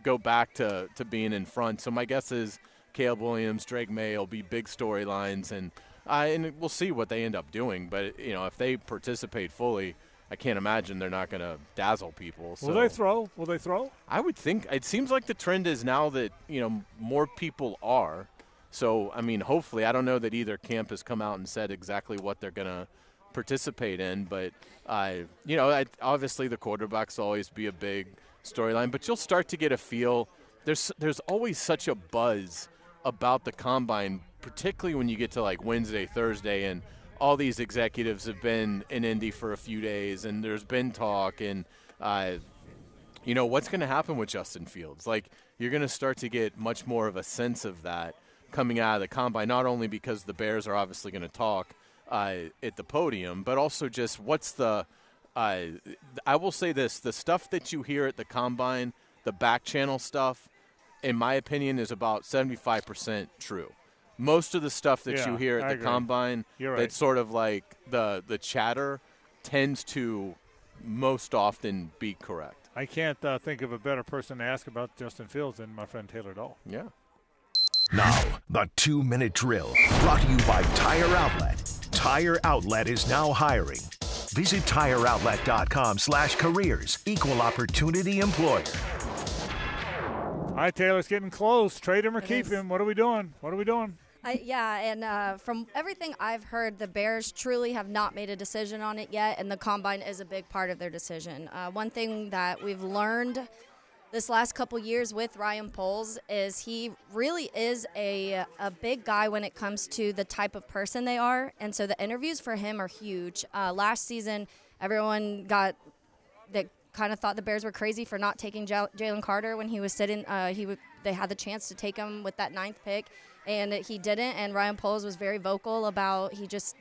go back to, to being in front. So my guess is Caleb Williams, Drake Maye will be big storylines, and uh, and we'll see what they end up doing. But you know, if they participate fully, I can't imagine they're not going to dazzle people. So Will they throw? Will they throw? I would think it seems like the trend is now that you know more people are. So I mean, hopefully, I don't know that either camp has come out and said exactly what they're going to participate in, but uh, you know, I, obviously the quarterbacks always be a big storyline. But you'll start to get a feel. There's there's always such a buzz about the combine, particularly when you get to like Wednesday, Thursday, and all these executives have been in Indy for a few days, and there's been talk and. Uh, you know what's going to happen with Justin Fields. Like you're going to start to get much more of a sense of that coming out of the combine. Not only because the Bears are obviously going to talk uh, at the podium, but also just what's the. Uh, I will say this: the stuff that you hear at the combine, the back channel stuff, in my opinion, is about 75% true. Most of the stuff that Yeah, you hear at I the agree. combine, You're right. that's sort of like the the chatter, tends to most often be correct. I can't uh, think of a better person to ask about Justin Fields than my friend Taylor Dahl. Yeah. Now, the two minute drill brought to you by Tire Outlet. Tire Outlet is now hiring. Visit tireoutlet.com slash careers. Equal opportunity employer. All right, Taylor, it's getting close. Trade him or keep is. him. What are we doing? What are we doing? I, yeah, and uh, from everything I've heard, the Bears truly have not made a decision on it yet, and the combine is a big part of their decision. Uh, one thing that we've learned this last couple years with Ryan Poles is he really is a, a big guy when it comes to the type of person they are, and so the interviews for him are huge. Uh, last season, everyone got that kind of thought the Bears were crazy for not taking Jalen Carter when he was sitting. Uh, he w- they had the chance to take him with that ninth pick, and he didn't. And Ryan Poles was very vocal about he just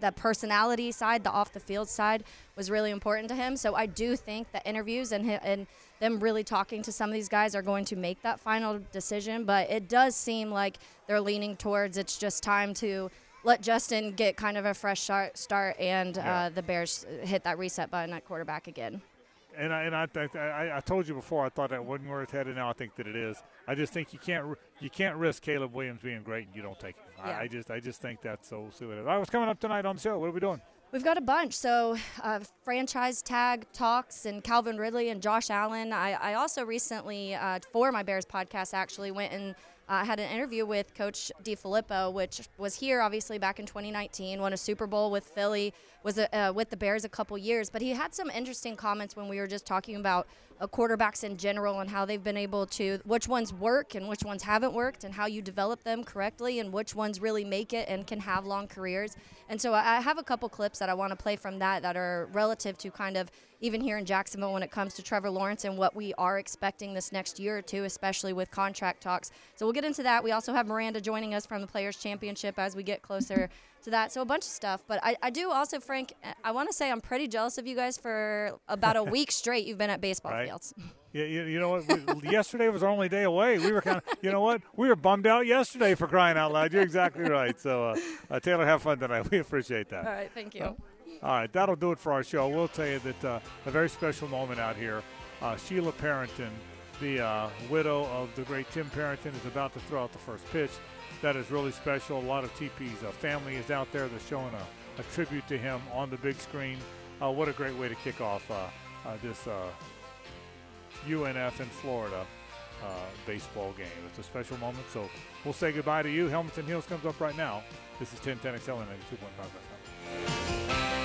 the personality side, the off the field side was really important to him. So I do think the interviews and and them really talking to some of these guys are going to make that final decision. But it does seem like they're leaning towards it's just time to. Let Justin get kind of a fresh start, and Yeah. uh, the Bears hit that reset button at quarterback again. and I and I, I I I told you before I thought that wasn't where it's headed. Now I think that it is. I just think you can't you can't risk Caleb Williams being great and you don't take him. Yeah. I, I just I just think that's so. We'll see what it is. All right, what's coming up tonight on the show? What are we doing? We've got a bunch. So, uh, franchise tag talks and Calvin Ridley and Josh Allen. I, I also recently, uh, for my Bears podcast, actually went and uh, had an interview with Coach DeFilippo, which was here obviously back in 2019, won a Super Bowl with Philly, was uh, with the Bears a couple years. But he had some interesting comments when we were just talking about uh, quarterbacks in general and how they've been able to, which ones work and which ones haven't worked, and how you develop them correctly, and which ones really make it and can have long careers. And so I I have a couple clips that I want to play from that that are relative to kind of even here in Jacksonville when it comes to Trevor Lawrence and what we are expecting this next year or two, especially with contract talks. So we'll get into that. We also have Miranda joining us from the Players Championship as we get closer to that. So a bunch of stuff. But I, I do also, Frank, I want to say I'm pretty jealous of you guys for about a week straight you've been at baseball Right. fields. Yeah, you, you know what? Yesterday was our only day away. We were kind of, you know what? We were bummed out yesterday for crying out loud. You're exactly right. So, uh, uh, Taylor, have fun tonight. We appreciate that. All right, thank you. All right, that'll do it for our show. We'll tell you that uh, a very special moment out here. Uh, Sheila Parenton, the uh, widow of the great Tim Parenton, is about to throw out the first pitch. That is really special. A lot of TP's uh, family is out there. They're showing a, a tribute to him on the big screen. Uh, what a great way to kick off uh, uh, this uh, UNF in Florida uh, baseball game. It's a special moment. So we'll say goodbye to you. Helmets and Heels comes up right now. This is 1010 XL and 92.5 FM.